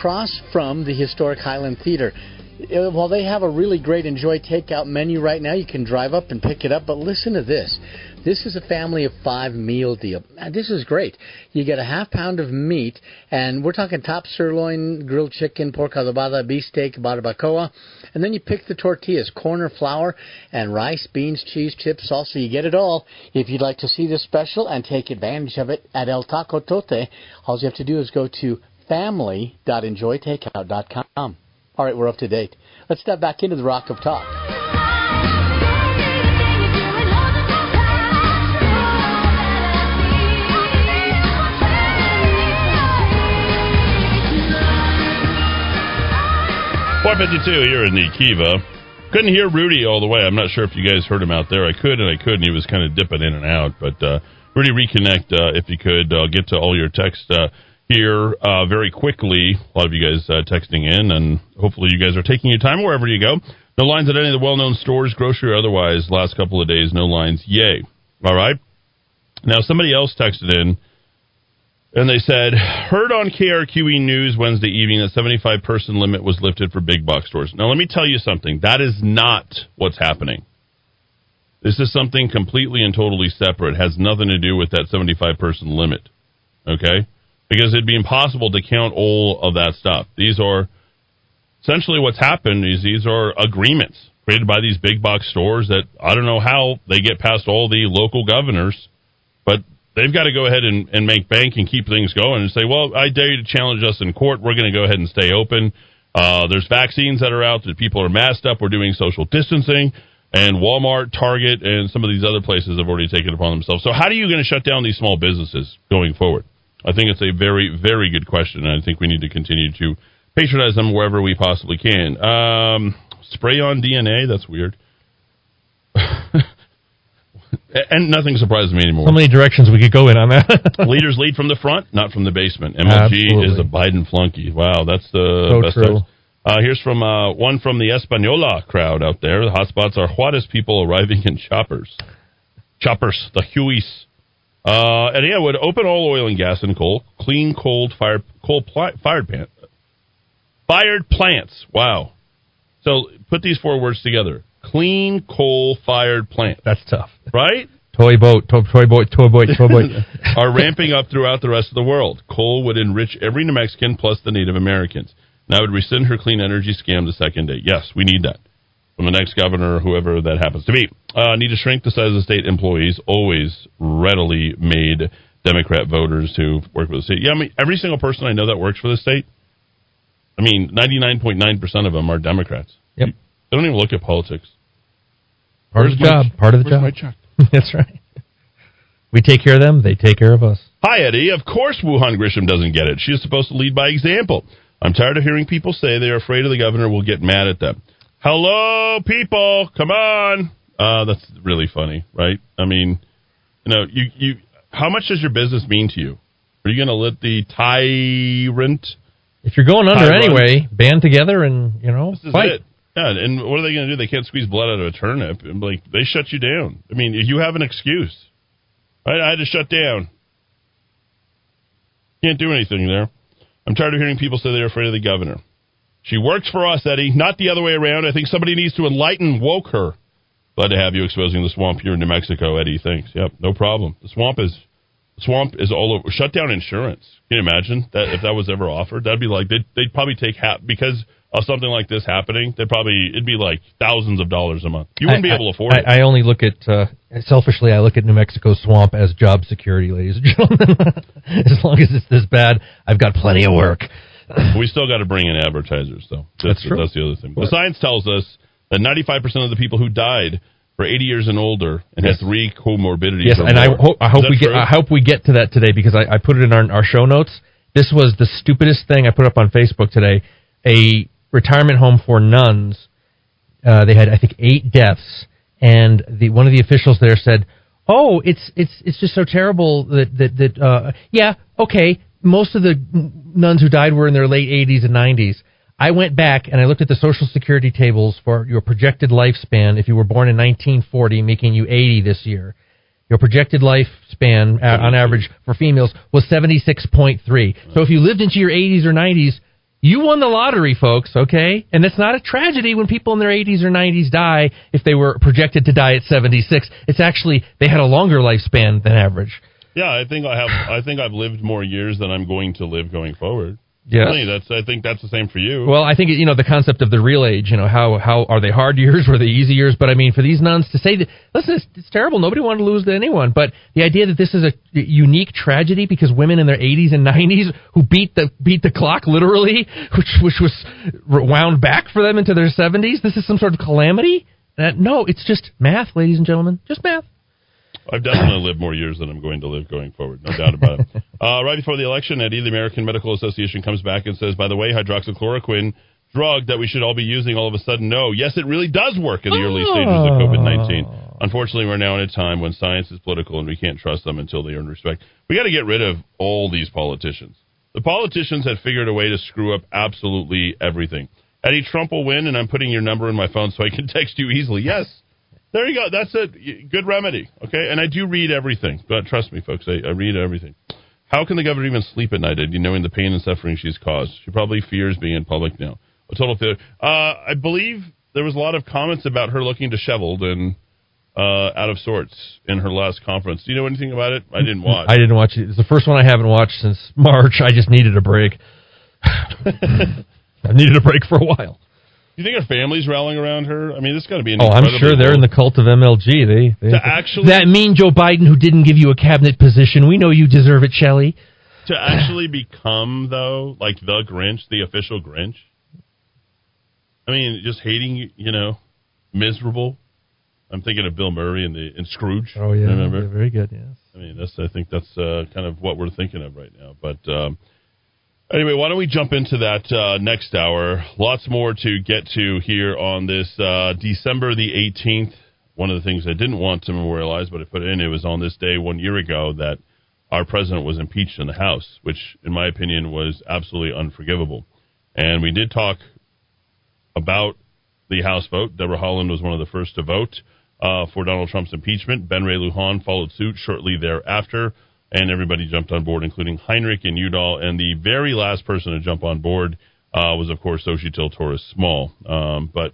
Across from the historic Highland Theater. Uh, While they have a really great enjoy takeout menu right now, you can drive up and pick it up. But listen to this. This is a family of five meal deal. Uh, This is great. You get a half pound of meat, and we're talking top sirloin, grilled chicken, pork adobada, beefsteak, barbacoa, and then you pick the tortillas, corn or flour, and rice, beans, cheese, chips, salsa. You get it all. If you'd like to see this special and take advantage of it at El Taco Tote, all you have to do is go to family.enjoytakeout.com. All right, we're up to date. Let's step back into the Rock of Talk. Four fifty-two here in the Kiva. Couldn't hear Rudy all the way. I'm not sure if you guys heard him out there. I could and I couldn't. He was kind of dipping in and out. But uh, Rudy, reconnect uh, if you could. Uh, get to all your text uh, here uh, very quickly. A lot of you guys uh, texting in, and hopefully you guys are taking your time wherever you go. No lines at any of the well-known stores, grocery or otherwise. Last couple of days, no lines. Yay! All right. Now somebody else texted in. And they said, heard on KRQE News Wednesday evening that 75 person limit was lifted for big box stores. Now, let me tell you something. That is not what's happening. This is something completely and totally separate. It has nothing to do with that 75 person limit. Okay? Because it'd be impossible to count all of that stuff. These are essentially what's happened is these are agreements created by these big box stores that I don't know how they get past all the local governors, but they've got to go ahead and, and make bank and keep things going and say, well, I dare you to challenge us in court. We're going to go ahead and stay open. Uh, there's vaccines that are out that people are masked up. We're doing social distancing. And Walmart, Target, and some of these other places have already taken upon themselves. So, how are you going to shut down these small businesses going forward? I think it's a very, very good question, and I think we need to continue to patronize them wherever we possibly can. Um, spray on DNA? That's weird. and nothing surprises me anymore. How many directions we could go in on that. Leaders lead from the front, not from the basement. MLG Absolutely. is a Biden flunky. Wow, that's the So best. true. Uh, here's from uh, one from the Española crowd out there. The hotspots are Juarez people arriving in choppers. Choppers, the Hueys. Uh, and yeah, would open all oil and gas and coal, clean cold fired coal pl- fired pan, fired plants. Wow. So put these four words together: clean coal fired plant. That's tough, right? toy boat, to- toy boy, toy boy, toy boy. are ramping up throughout the rest of the world. Coal would enrich every New Mexican plus the Native Americans. Now would rescind her clean energy scam the second day. Yes, we need that from the next governor whoever that happens to be. Uh, need to shrink the size of state employees. Always readily made Democrat voters who work for the state. Yeah, I mean every single person I know that works for the state. I mean, ninety nine point nine percent of them are Democrats. Yep. They don't even look at politics. Part of the Where's my- job. Part of the where's job. That's right. We take care of them. They take care of us. Hi, Eddie. Of course, Wuhan Grisham doesn't get it. She is supposed to lead by example. I'm tired of hearing people say they are afraid of the governor will get mad at them. Hello, people. Come on. Uh, that's really funny, right? I mean, you know, you, you, how much does your business mean to you? Are you going to let the tyrant? If you're going under Tyrant- anyway, band together and you know This is fight. it. Yeah, and what are they going to do? They can't squeeze blood out of a turnip. And, Like they shut you down. I mean, you have an excuse. I, I had to shut down. Can't do anything there. I'm tired of hearing people say they're afraid of the governor. She works for us, Eddie, not the other way around. I think somebody needs to enlighten woke her. Glad to have you exposing the swamp here in New Mexico, Eddie. Thanks. Yep, no problem. The swamp is the swamp is all over. Shut down insurance. Can you imagine that if that was ever offered? That'd be like they'd, they'd probably take half because of something like this happening. They'd probably it'd be like thousands of dollars a month. You wouldn't be I- able to afford I, it. I only look at uh, selfishly. I look at New Mexico swamp as job security, ladies and gentlemen. as long as it's this bad, I've got plenty of work. We still got to bring in advertisers, though. That's true. That's the other thing. The science tells us that 95% of the people who died were 80 years and older and Yes. had three comorbidities. Yes, and I hope I hope we get? I hope we get to that today because I, I put it in our, our show notes. This was the stupidest thing I put up on Facebook today. A retirement home for nuns. Uh, they had I think eight deaths, and the one of the officials there said, "Oh, it's it's it's just so terrible that that that uh, yeah okay." Most of the nuns who died were in their late 80s and 90s. I went back and I looked at the social security tables for your projected lifespan if you were born in 1940, making you 80 this year. Your projected lifespan uh, on average for females was 76.3. So if you lived into your 80s or 90s, you won the lottery, folks, okay? And it's not a tragedy when people in their 80s or 90s die if they were projected to die at 76. It's actually, they had a longer lifespan than average. Yeah, I think I have. I think I've lived more years than I'm going to live going forward. Yeah, Really, that's. I think that's the same for you. Well, I think you know the concept of the real age. You know how how are they hard years? Were they easy years? But I mean, for these nuns to say that, listen, it's, it's terrible. Nobody wanted to lose to anyone. But the idea that this is a unique tragedy because women in their 80s and 90s who beat the beat the clock literally, which which was wound back for them into their 70s. This is some sort of calamity. Uh, no, it's just math, ladies and gentlemen, just math. I've definitely lived more years than I'm going to live going forward, no doubt about it. Uh, right before the election, Eddie, the American Medical Association comes back and says, by the way, hydroxychloroquine drug that we should all be using all of a sudden, no. Yes, it really does work in the early stages of COVID 19. Unfortunately, we're now in a time when science is political and we can't trust them until they earn respect. We got to get rid of all these politicians. The politicians have figured a way to screw up absolutely everything. Eddie Trump will win, and I'm putting your number in my phone so I can text you easily. Yes. There you go. That's a good remedy. Okay. And I do read everything. But trust me, folks, I, I read everything. How can the governor even sleep at night, Eddie, knowing the pain and suffering she's caused? She probably fears being in public now. A total failure. Uh, I believe there was a lot of comments about her looking disheveled and uh, out of sorts in her last conference. Do you know anything about it? I didn't watch. I didn't watch it. It's the first one I haven't watched since March. I just needed a break. I needed a break for a while. Do you think her family's rallying around her? I mean, this got to be an Oh, I'm sure they're in the cult of MLG. They, they To actually- that mean Joe Biden who didn't give you a cabinet position. We know you deserve it, Shelley. to actually become though like the Grinch, the official Grinch. I mean, just hating, you know, miserable. I'm thinking of Bill Murray and the and Scrooge. Oh yeah, remember? yeah, very good. Yes. I mean, that's I think that's uh, kind of what we're thinking of right now. But um, anyway, why don't we jump into that uh, next hour? Lots more to get to here on this uh, December the 18th. One of the things I didn't want to memorialize, but I put in. It was on this day one year ago that our president was impeached in the House, which, in my opinion, was absolutely unforgivable. And we did talk about the House vote. Deborah Haaland was one of the first to vote uh, for Donald Trump's impeachment. Ben Ray Lujan followed suit shortly thereafter, and everybody jumped on board, including Heinrich and Udall. And the very last person to jump on board uh, was, of course, Xochitl Torres Small. Um, but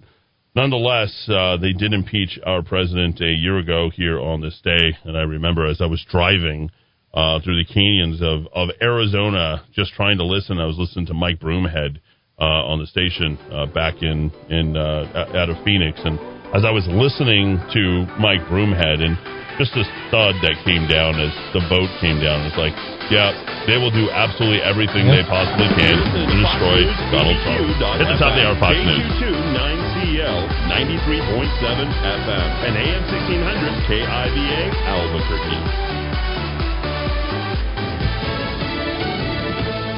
nonetheless, uh, they did impeach our president a year ago here on this day. And I remember as I was driving uh, through the canyons of, of Arizona, just trying to listen, I was listening to Mike Broomhead uh, on the station uh, back in in uh, out of Phoenix, and as I was listening to Mike Broomhead, and just this thud that came down as the boat came down, it's like, yeah, they will do absolutely everything they possibly can to destroy Donald Trump. Hit the top of the hour, Fox News. KQ9CL 93.7 FM and AM 1600 KIVA Albuquerque.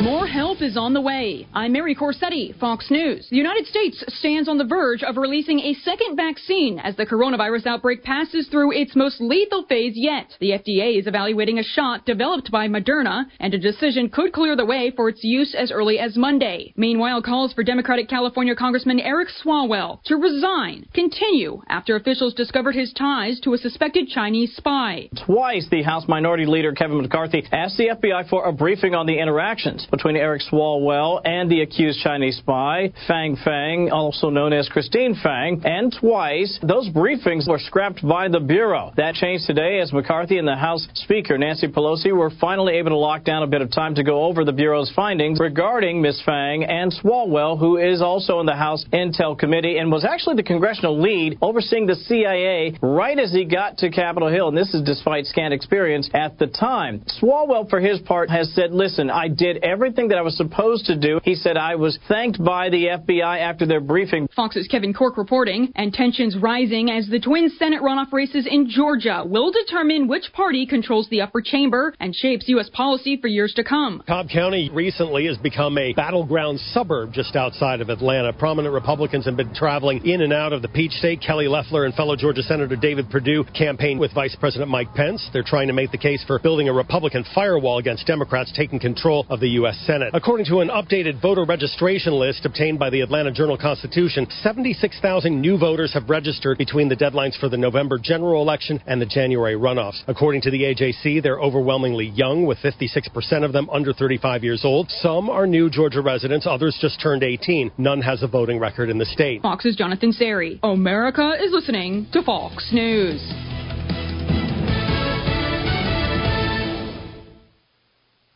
More help is on the way. I'm Mary Corsetti, Fox News. The United States stands on the verge of releasing a second vaccine as the coronavirus outbreak passes through its most lethal phase yet. The FDA is evaluating a shot developed by Moderna, and a decision could clear the way for its use as early as Monday. Meanwhile, calls for Democratic California Congressman Eric Swalwell to resign continue after officials discovered his ties to a suspected Chinese spy. Twice, the House Minority Leader Kevin McCarthy asked the FBI for a briefing on the interactions between Eric Swalwell and the accused Chinese spy, Fang Fang, also known as Christine Fang, and twice, those briefings were scrapped by the Bureau. That changed today as McCarthy and the House Speaker, Nancy Pelosi, were finally able to lock down a bit of time to go over the Bureau's findings regarding Ms. Fang and Swalwell, who is also in the House Intel Committee and was actually the congressional lead overseeing the CIA right as he got to Capitol Hill, and this is despite scant experience at the time. Swalwell, for his part, has said, listen, I did everything that I was supposed to do. He said I was thanked by the FBI after their briefing. Fox's Kevin Corke reporting, and tensions rising as the twin Senate runoff races in Georgia will determine which party controls the upper chamber and shapes U.S. policy for years to come. Cobb County recently has become a battleground suburb just outside of Atlanta. Prominent Republicans have been traveling in and out of the Peach State. Kelly Loeffler and fellow Georgia Senator David Perdue campaigned with Vice President Mike Pence. They're trying to make the case for building a Republican firewall against Democrats taking control of the U.S. Senate. According to an updated voter registration list obtained by the Atlanta Journal Constitution, 76,000 new voters have registered between the deadlines for the November general election and the January runoffs. According to the AJC, they're overwhelmingly young, with 56% of them under 35 years old. Some are new Georgia residents, others just turned 18. None has a voting record in the state. Fox's Jonathan Serrie. America is listening to Fox News.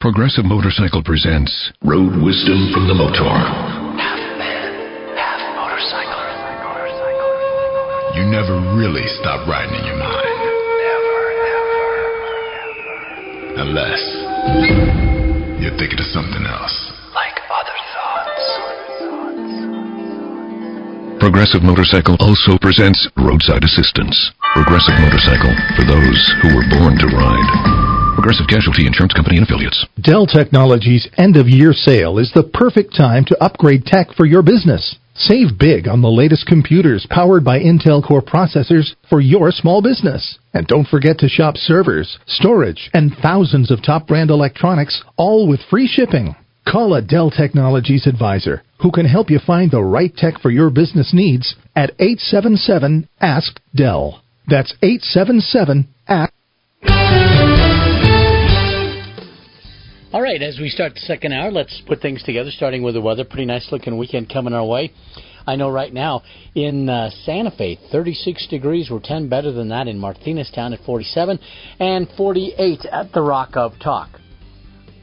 Progressive Motorcycle presents Road Wisdom from the Motor. Half man, half motorcycle. You never really stop riding in your mind. Unless you're thinking of something else. Like other thoughts. Progressive Motorcycle also presents Roadside Assistance. Progressive Motorcycle for those who were born to ride. Progressive Casualty Insurance Company and Affiliates. Dell Technologies end of year sale is the perfect time to upgrade tech for your business. Save big on the latest computers powered by Intel Core processors for your small business. And don't forget to shop servers, storage, and thousands of top brand electronics, all with free shipping. Call a Dell Technologies advisor who can help you find the right tech for your business needs at 877 Ask Dell. That's 877 Ask. All right, as we start the second hour, let's put things together, starting with the weather. Pretty nice looking weekend coming our way. I know right now in uh, Santa Fe, 36 degrees. We're 10 better than that in Martinez Town at 47 and 48 at the Rock of Talk.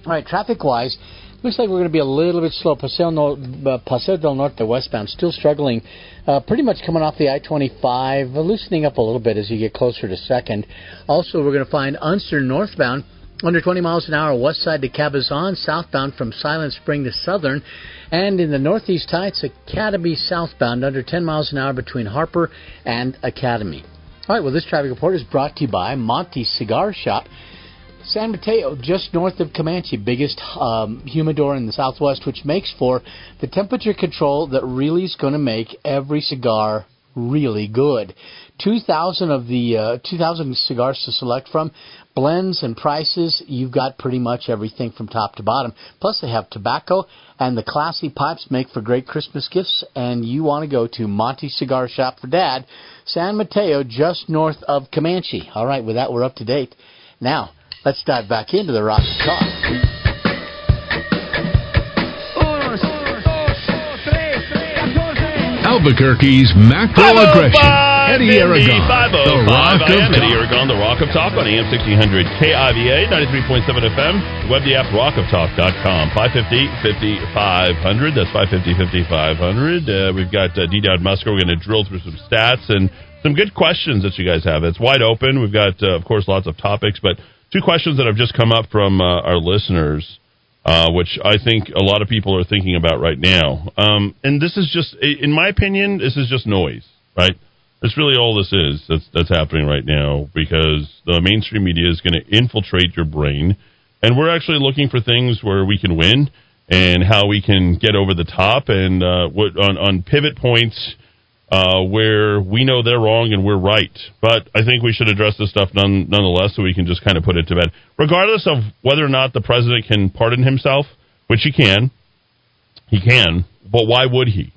All right, traffic wise, looks like we're going to be a little bit slow. Paseo, no, uh, Paseo del Norte westbound, still struggling, uh, pretty much coming off the I 25, loosening up a little bit as you get closer to second. Also, we're going to find Unser northbound under 20 miles an hour west side to Cabezon, southbound from Silent Spring to Southern, and in the northeast heights, Academy southbound under 10 miles an hour between Harper and Academy. All right, well, this traffic report is brought to you by Monty Cigar Shop. San Mateo, just north of Comanche, biggest um, humidor in the southwest, which makes for the temperature control that really is going to make every cigar really good. 2,000 of the uh, 2,000 cigars to select from blends and prices, you've got pretty much everything from top to bottom. Plus, they have tobacco, and the classy pipes make for great Christmas gifts. And you want to go to Monty Cigar Shop for Dad, San Mateo, just north of Comanche. All right, with that, we're up to date. Now, let's dive back into the Rock and Talk. Albuquerque's macro aggression. Eddie Aragon. The Rock I am of Eddie Talk. Aragon, the Rock of Talk on AM 1600 KIVA, 93.7 FM, web the app rockoftalk.com, 550 5500. That's 550 5500. Uh, we've got uh, D. Dowd Muska. We're going to drill through some stats and some good questions that you guys have. It's wide open. We've got, uh, of course, lots of topics, but two questions that have just come up from uh, our listeners. Uh, which I think a lot of people are thinking about right now. Um, and this is just, in my opinion, this is just noise, right? That's really all this is that's, that's happening right now because the mainstream media is going to infiltrate your brain. And we're actually looking for things where we can win. and how we can get over the top and uh, what on, on pivot points uh, where we know they're wrong and we're right. But I think we should address this stuff none, nonetheless, so we can just kind of put it to bed, regardless of whether or not the president can pardon himself, which he can. He can, but why would he?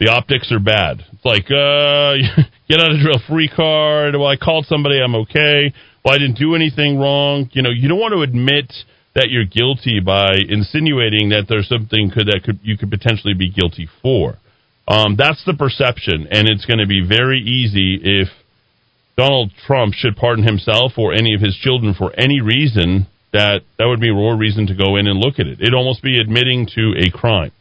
The optics are bad. It's like, uh, get out of jail free card. Well, I called somebody. I'm okay. Well, I didn't do anything wrong. You know, you don't want to admit that you're guilty by insinuating that there's something could, that could you could potentially be guilty for. Um, that's the perception, and it's going to be very easy if Donald Trump should pardon himself or any of his children for any reason. That that would be more reason to go in and look at it. It'd almost be admitting to a crime,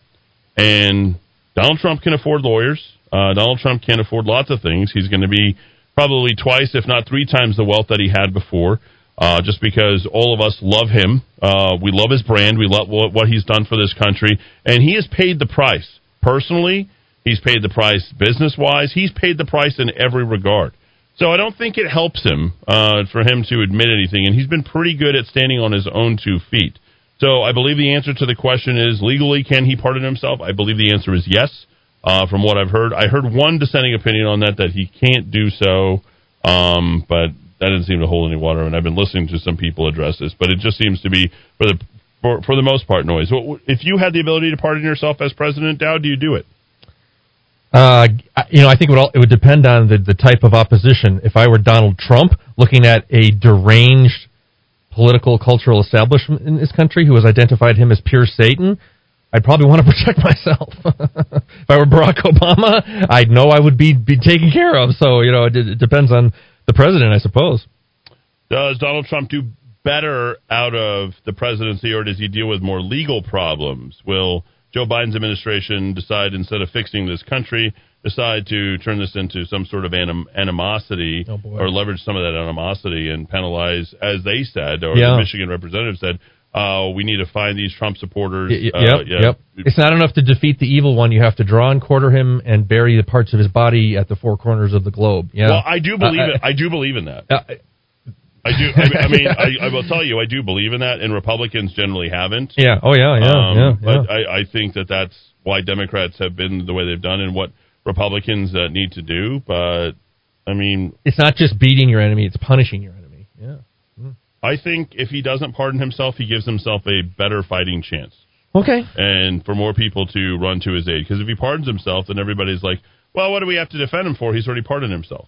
and Donald Trump can afford lawyers. Uh, Donald Trump can afford lots of things. He's going to be probably twice, if not three times, the wealth that he had before. Uh, just because all of us love him, uh, we love his brand, we love what, what he's done for this country, and he has paid the price personally. He's paid the price business wise. He's paid the price in every regard. So I don't think it helps him uh, for him to admit anything, and he's been pretty good at standing on his own two feet. So I believe the answer to the question is legally, can he pardon himself? I believe the answer is yes. Uh, from what I've heard, I heard one dissenting opinion on that that he can't do so, um, but that didn't seem to hold any water. And I've been listening to some people address this, but it just seems to be for the for, for the most part noise. If you had the ability to pardon yourself as president, Dow, do you do it? Uh, you know, I think it would, all, it would depend on the, the type of opposition. If I were Donald Trump looking at a deranged political cultural establishment in this country who has identified him as pure Satan, I'd probably want to protect myself. if I were Barack Obama, I'd know I would be, be taken care of. So, you know, it, it depends on the president, I suppose. Does Donald Trump do better out of the presidency, or does he deal with more legal problems? Will Joe Biden's administration decide instead of fixing this country, decide to turn this into some sort of anim- animosity oh or leverage some of that animosity and penalize, as they said, or Yeah. the Michigan representative said, uh, we need to find these Trump supporters. Y- y- uh, yeah. yep. It's not enough to defeat the evil one. You have to draw and quarter him and bury the parts of his body at the four corners of the globe. Yeah. Well, I do believe Uh, it. I do believe in that. uh, I do. I, mean, I, I will tell you, I do believe in that, and Republicans generally haven't. Yeah. Oh, yeah, yeah, Um, yeah, But I, I think that that's why Democrats have been the way they've done, and what Republicans uh, need to do. But I mean, it's not just beating your enemy; it's punishing your enemy. Yeah. I think if he doesn't pardon himself, he gives himself a better fighting chance. Okay. And for more people to run to his aid, because if he pardons himself, then everybody's like, "Well, what do we have to defend him for? He's already pardoned himself."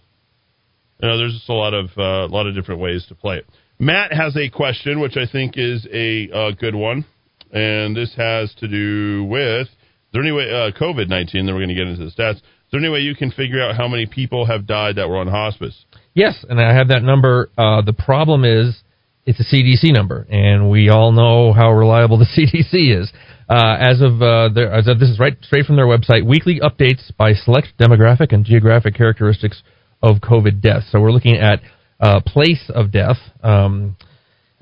You know, there's just a lot of uh, a lot of different ways to play it. Matt has a question, which I think is a uh, good one, and this has to do with there any way uh, COVID nineteen? Then we're going to get into the stats. Is there any way you can figure out how many people have died that were on hospice? Yes, and I have that number. Uh, the problem is it's a CDC number, and we all know how reliable the CDC is. Uh, as of uh, their, as of, this is right straight from their website, weekly updates by select demographic and geographic characteristics of COVID deaths. So we're looking at uh, place of death. Um,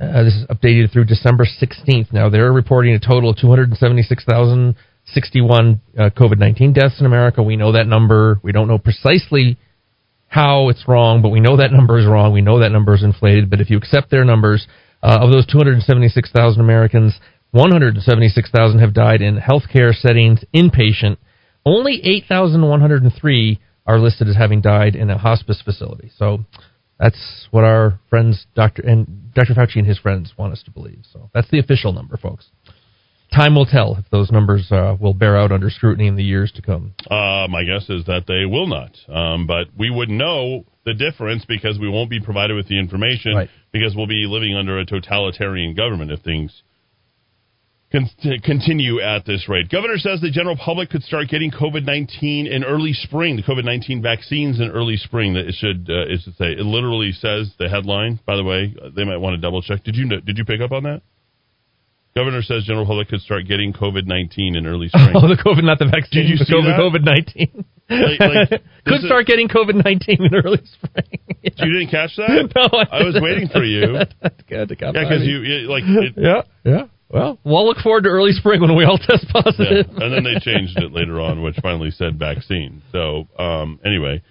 uh, this is updated through December 16th. Now they're reporting a total of 276,061 uh, COVID-19 deaths in America. We know that number. We don't know precisely how it's wrong, but we know that number is wrong. We know that number is inflated. But if you accept their numbers, uh, of those 276,000 Americans, 176,000 have died in healthcare settings, inpatient. Only 8,103 are listed as having died in a hospice facility. So that's what our friends, Dr. and Dr. Fauci and his friends want us to believe. So that's the official number, folks. Time will tell if those numbers uh, will bear out under scrutiny in the years to come. Uh, my guess is that they will not. Um, but we would know the difference because we won't be provided with the information because we'll be living under a totalitarian government if things con- continue at this rate. Governor says the general public could start getting COVID 19 in early spring, the COVID 19 vaccines in early spring. That it should, uh, it should say. It literally says the headline, by the way, they might want to double check. Did you, did you pick up on that? Governor says general public could start getting COVID nineteen in early spring. Oh, the COVID, not the vaccine. Did you see COVID, nineteen. Like- like, Could start getting COVID nineteen in early spring. You didn't catch that? no, I was waiting for you. Good to come. Yeah, because you, you like it, yeah, yeah. Well, we'll look forward to early spring when we all test yeah. positive. and then they changed it later on, which finally said vaccine. So um, anyway,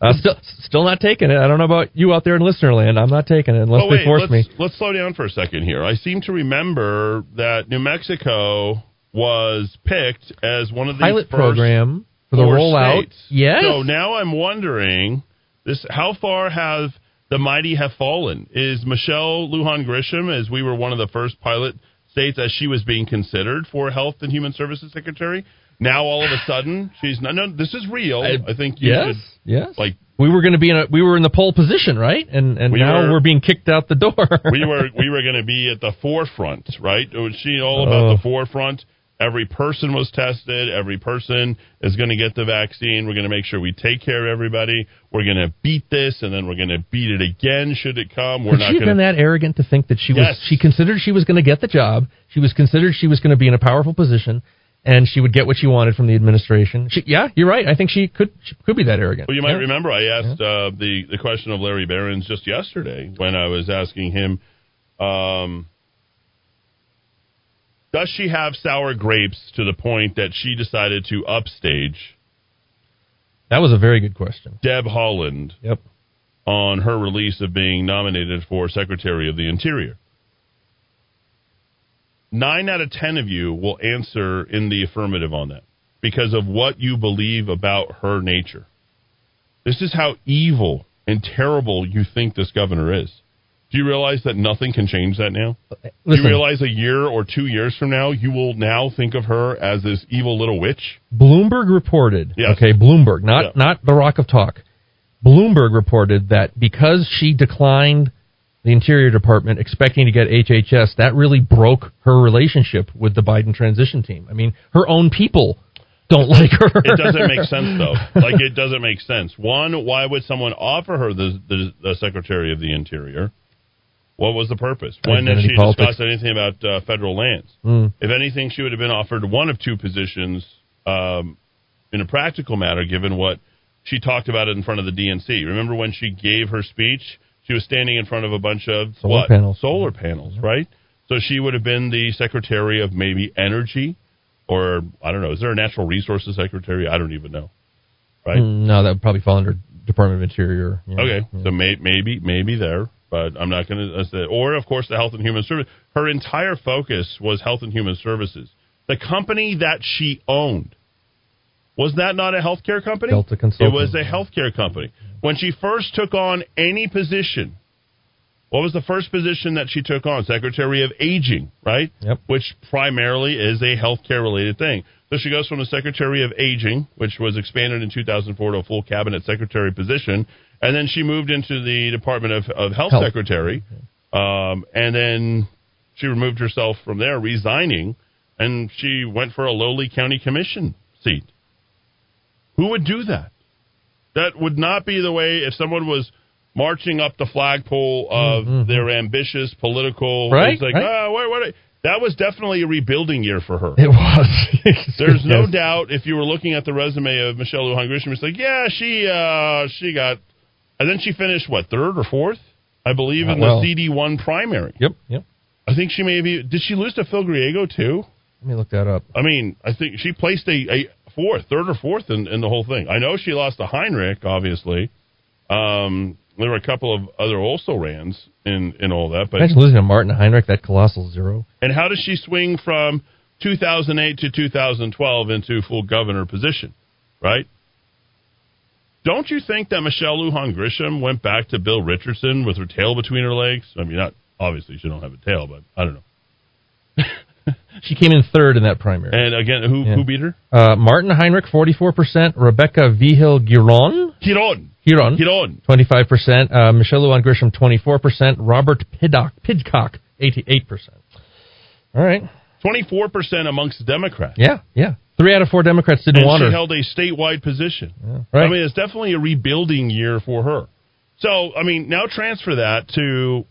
Uh, still, still not taking it. I don't know about you out there in listener land. I'm not taking it unless oh they force let's, me. let's slow down for a second here. I seem to remember that New Mexico was picked as one of the Pilot program for the rollout. states. Yes. So now I'm wondering this: how far have the mighty have fallen? Is Michelle Lujan Grisham, as we were one of the first pilot states, as she was being considered for Health and Human Services Secretary? Now all of a sudden she's no, no. This is real. I, think you yes, should yes. like we were going to be in a we were in the pole position, right? And and We now were- we're being kicked out the door. we were we were going to be at the forefront, right? It was she all about Oh. the forefront. Every person was tested. Every person is going to get the vaccine. We're going to make sure we take care of everybody. We're going to beat this, and then we're going to beat it again should it come. We're Could not she going been that arrogant to think that she Yes. was? She considered she was going to get the job. She was considered she was going to be in a powerful position, and she would get what she wanted from the administration. She, yeah, you're right. I think she could she could be that arrogant. Well, you might Yeah. remember I asked uh, the the question of Larry Barons just yesterday when I was asking him, um, does she have sour grapes to the point that she decided to upstage That was a very good question. Deb Haaland Yep. on her release of being nominated for Secretary of the Interior. Nine out of ten of you will answer in the affirmative on that because of what you believe about her nature. This is how evil and terrible you think this governor is. Do you realize that nothing can change that now? Do you realize a year or two years from now, you will now think of her as this evil little witch? Bloomberg reported. Yes. Okay, Bloomberg, not Yeah. not the Rock of Talk. Bloomberg reported that because she declined the Interior Department expecting to get HHS, that really broke her relationship with the Biden transition team. I mean, her own people don't like her. it doesn't make sense though. Like it doesn't make sense. One, why would someone offer her the the, the Secretary of the Interior? What was the purpose? When did she politics. discuss anything about uh, federal lands? Mm. If anything, she would have been offered one of two positions um, in a practical matter, given what she talked about it in front of the DNC. Remember when she gave her speech? She was standing in front of a bunch of Solar what? panels. Solar panels, right? So she would have been the Secretary of maybe Energy, or I don't know. Is there a Natural Resources Secretary? I don't even know. Right? Mm, No, that would probably fall under Department of Interior. Okay, so may, maybe maybe there, but I'm not going to. Or of course, the Health and Human Service. Her entire focus was Health and Human Services. The company that she owned was that not a healthcare company? Delta Consulting. It was a healthcare company. When she first took on any position, what was the first position that she took on? Secretary of Aging, right? Yep. Which primarily is a healthcare related thing. So she goes from the Secretary of Aging, which was expanded in 2004 to a full cabinet secretary position, and then she moved into the Department of, of Health, Health. Secretary, um, and then she removed herself from there, resigning, and she went for a lowly county commission seat. Who would do that? That would not be the way if someone was marching up the flagpole of their ambitious political. Mm-hmm. Right, like, right. ah, what, what, that was definitely a rebuilding year for her. It was. There's no Yes. doubt if you were looking at the resume of Michelle Lujan Grisham, it's like, yeah, she uh, she got, and then she finished what third or fourth, I believe, Uh, in well. the CD one primary. Yep. Yep. I think she may maybe did she lose to Phil Griego too? Let me look that up. I mean, I think she placed a, a fourth, third or fourth in, in the whole thing. I know she lost to Heinrich, obviously. Um, there were a couple of other also rans in, in all that, but Imagine losing to Martin Heinrich, that colossal zero. and how does she swing from 2008 to 2012 into full governor position, right? Don't you think that Michelle Lujan Grisham went back to Bill Richardson with her tail between her legs? I mean, not obviously she don't have a tail, but I don't know. She came in third in that primary. And again, who Yeah. who beat her? Uh, Martin Heinrich, 44%. Rebecca Vigil Giron, Giron. Giron, Giron. 25%. Uh, Michelle Lujan Grisham, 24%. Robert Piddock, Pidcock, 88%. All right. 24% amongst Democrats. Yeah, yeah. Three out of four Democrats didn't and want she her. held a statewide position. right. I mean, it's definitely a rebuilding year for her. So, I mean, now transfer that to,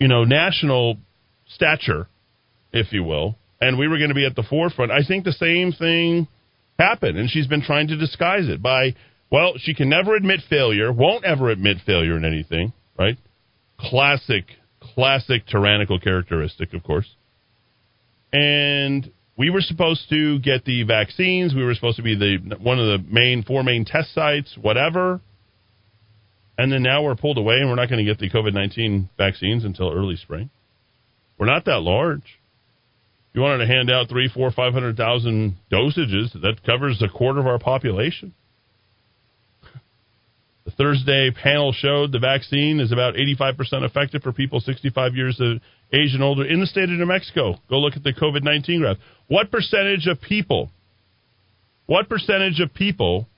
you know, national stature, if you will, and we were going to be at the forefront. I think the same thing happened, and she's been trying to disguise it by, well, she can never admit failure, won't ever admit failure in anything, right? Classic, classic tyrannical characteristic, of course. And we were supposed to get the vaccines. We were supposed to be the one of the main four main test sites, whatever. And then now we're pulled away, and we're not going to get the COVID nineteen vaccines until early spring. We're not that large. You wanted to hand out three, four, five hundred thousand dosages, that covers a quarter of our population. The Thursday panel showed the vaccine is about 85% effective for people 65 years of age and older in the state of New Mexico. Go look at the COVID 19 graph. What percentage of people, what percentage of people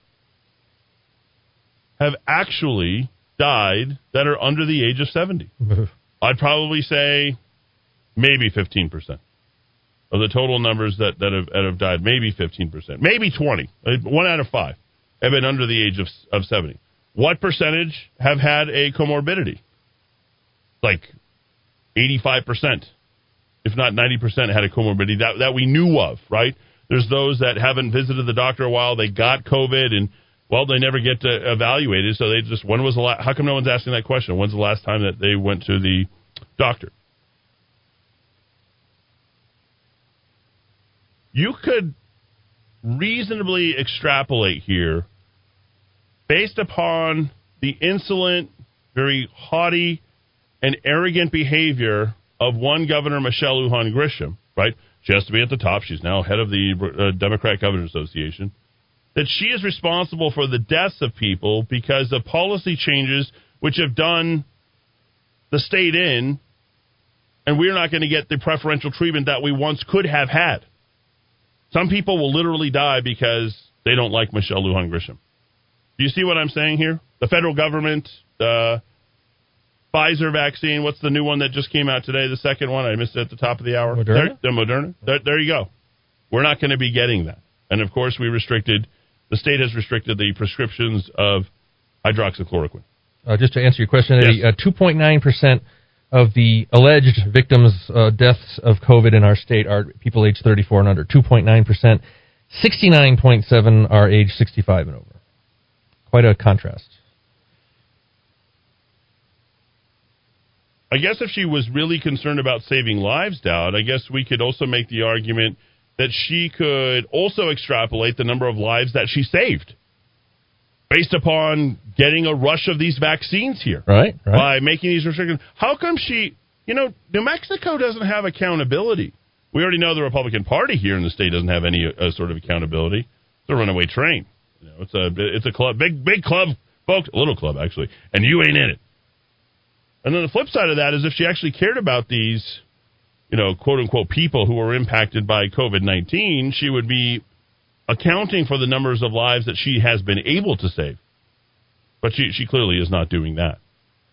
have actually died that are under the age of 70? I'd probably say maybe 15% of the total numbers that, that, have, that have died. Maybe 15%, maybe 20. Uh, One out of five have been under the age of, of 70. What percentage have had a comorbidity? Like 85%, if not 90% had a comorbidity that, that we knew of, right? There's those that haven't visited the doctor a while, they got COVID, and well, they never get to evaluated, so they just, when was the last, how come no one's asking that question? When's the last time that they went to the doctor? You could reasonably extrapolate here based upon the insolent, very haughty, and arrogant behavior of one governor, Michelle Lujan Grisham, right? She has to be at the top. She's now head of the uh, Democrat Governors Association. That she is responsible for the deaths of people because of policy changes which have done the state in, and we're not going to get the preferential treatment that we once could have had. Some people will literally die because they don't like Michelle Lujan Grisham. Do you see what I'm saying here? The federal government, the Pfizer vaccine. What's the new one that just came out today? The second one I missed it at the top of the hour. Moderna? There, the Moderna. There, there you go. We're not going to be getting that. And of course, we restricted. The state has restricted the prescriptions of hydroxychloroquine. Uh, just to answer your question, Eddy, uh, 2.9% of the alleged victims' uh, deaths of COVID in our state are people aged 34 and under. 2.9%. 69.7 are age 65 and over. Quite a contrast. I guess if she was really concerned about saving lives, Dowd, I guess we could also make the argument that she could also extrapolate the number of lives that she saved based upon getting a rush of these vaccines here. Right, right. By making these restrictions. How come she, you know, New Mexico doesn't have accountability? We already know the Republican Party here in the state doesn't have any uh, sort of accountability. It's a runaway train. You know, it's a it's a club, big big club, folks, a little club actually, and you ain't in it. And then the flip side of that is if she actually cared about these, you know, quote unquote people who were impacted by COVID 19, she would be accounting for the numbers of lives that she has been able to save. But she, she clearly is not doing that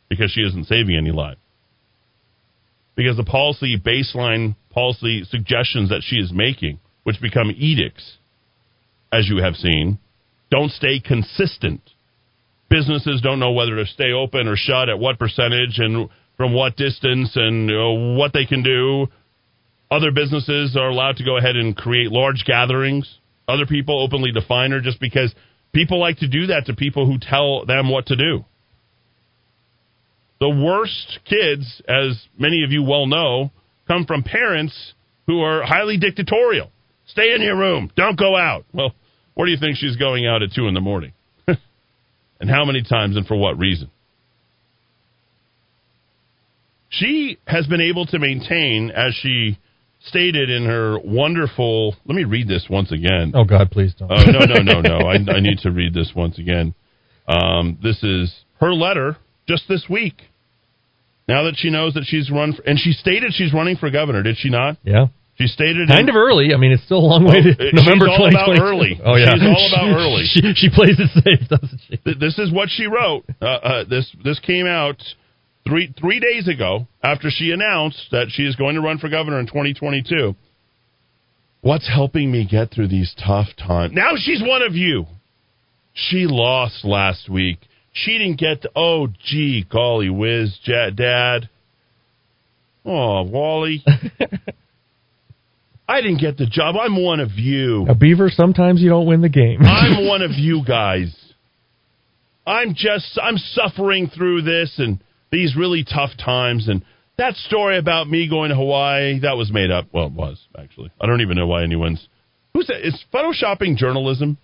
because she isn't saving any lives. Because the policy baseline policy suggestions that she is making, which become edicts, as you have seen, don't stay consistent businesses don't know whether to stay open or shut at what percentage and from what distance and you know, what they can do. Other businesses are allowed to go ahead and create large gatherings. Other people openly define her just because people like to do that to people who tell them what to do. The worst kids, as many of you well know, come from parents who are highly dictatorial. Stay in your room. Don't go out. Well, where do you think she's going out at 2 in the morning? and how many times and for what reason. She has been able to maintain, as she stated in her wonderful. Let me read this once again. Oh God, please don't. Oh no, no, no, no! I, I need to read this once again. Um, this is her letter just this week. Now that she knows that she's run, for, and she stated she's running for governor, did she not? Yeah. She stated kind in, of early. I mean, it's still a long way to Oh, November she's all about early. Oh yeah, She's all about early. She, she plays it safe, doesn't she? This is what she wrote. Uh, uh, this this came out three three days ago after she announced that she is going to run for governor in 2022. What's helping me get through these tough times? Now she's one of you. She lost last week. She didn't get. To, oh, gee, golly whiz, Dad. Oh, Wally. I didn't get the job. I'm one of you. A beaver. Sometimes you don't win the game. I'm one of you guys. I'm just I'm suffering through this and these really tough times and that story about me going to Hawaii that was made up. Well, it was actually. I don't even know why anyone's who's that? Is photoshopping journalism?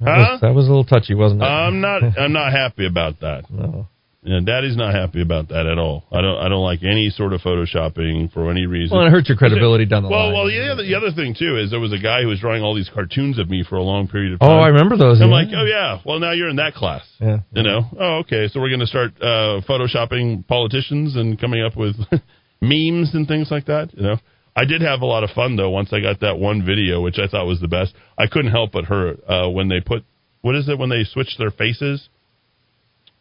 That, Huh? was, that was a little touchy, wasn't it? I'm not I'm not happy about that. No. Yeah, Daddy's not happy about that at all. I don't. I don't like any sort of photoshopping for any reason. Well, it hurts your credibility down the well, line. Well, the other, the other thing too is there was a guy who was drawing all these cartoons of me for a long period of time. Oh. I remember those, I'm yeah. like, oh yeah. Well, now you're in that class. Yeah. You know. Oh, okay. So we're going to start uh, photoshopping politicians and coming up with memes and things like that. You know. I did have a lot of fun though once I got that one video, which I thought was the best. I couldn't help but hurt uh, when they put what is it when they switch their faces,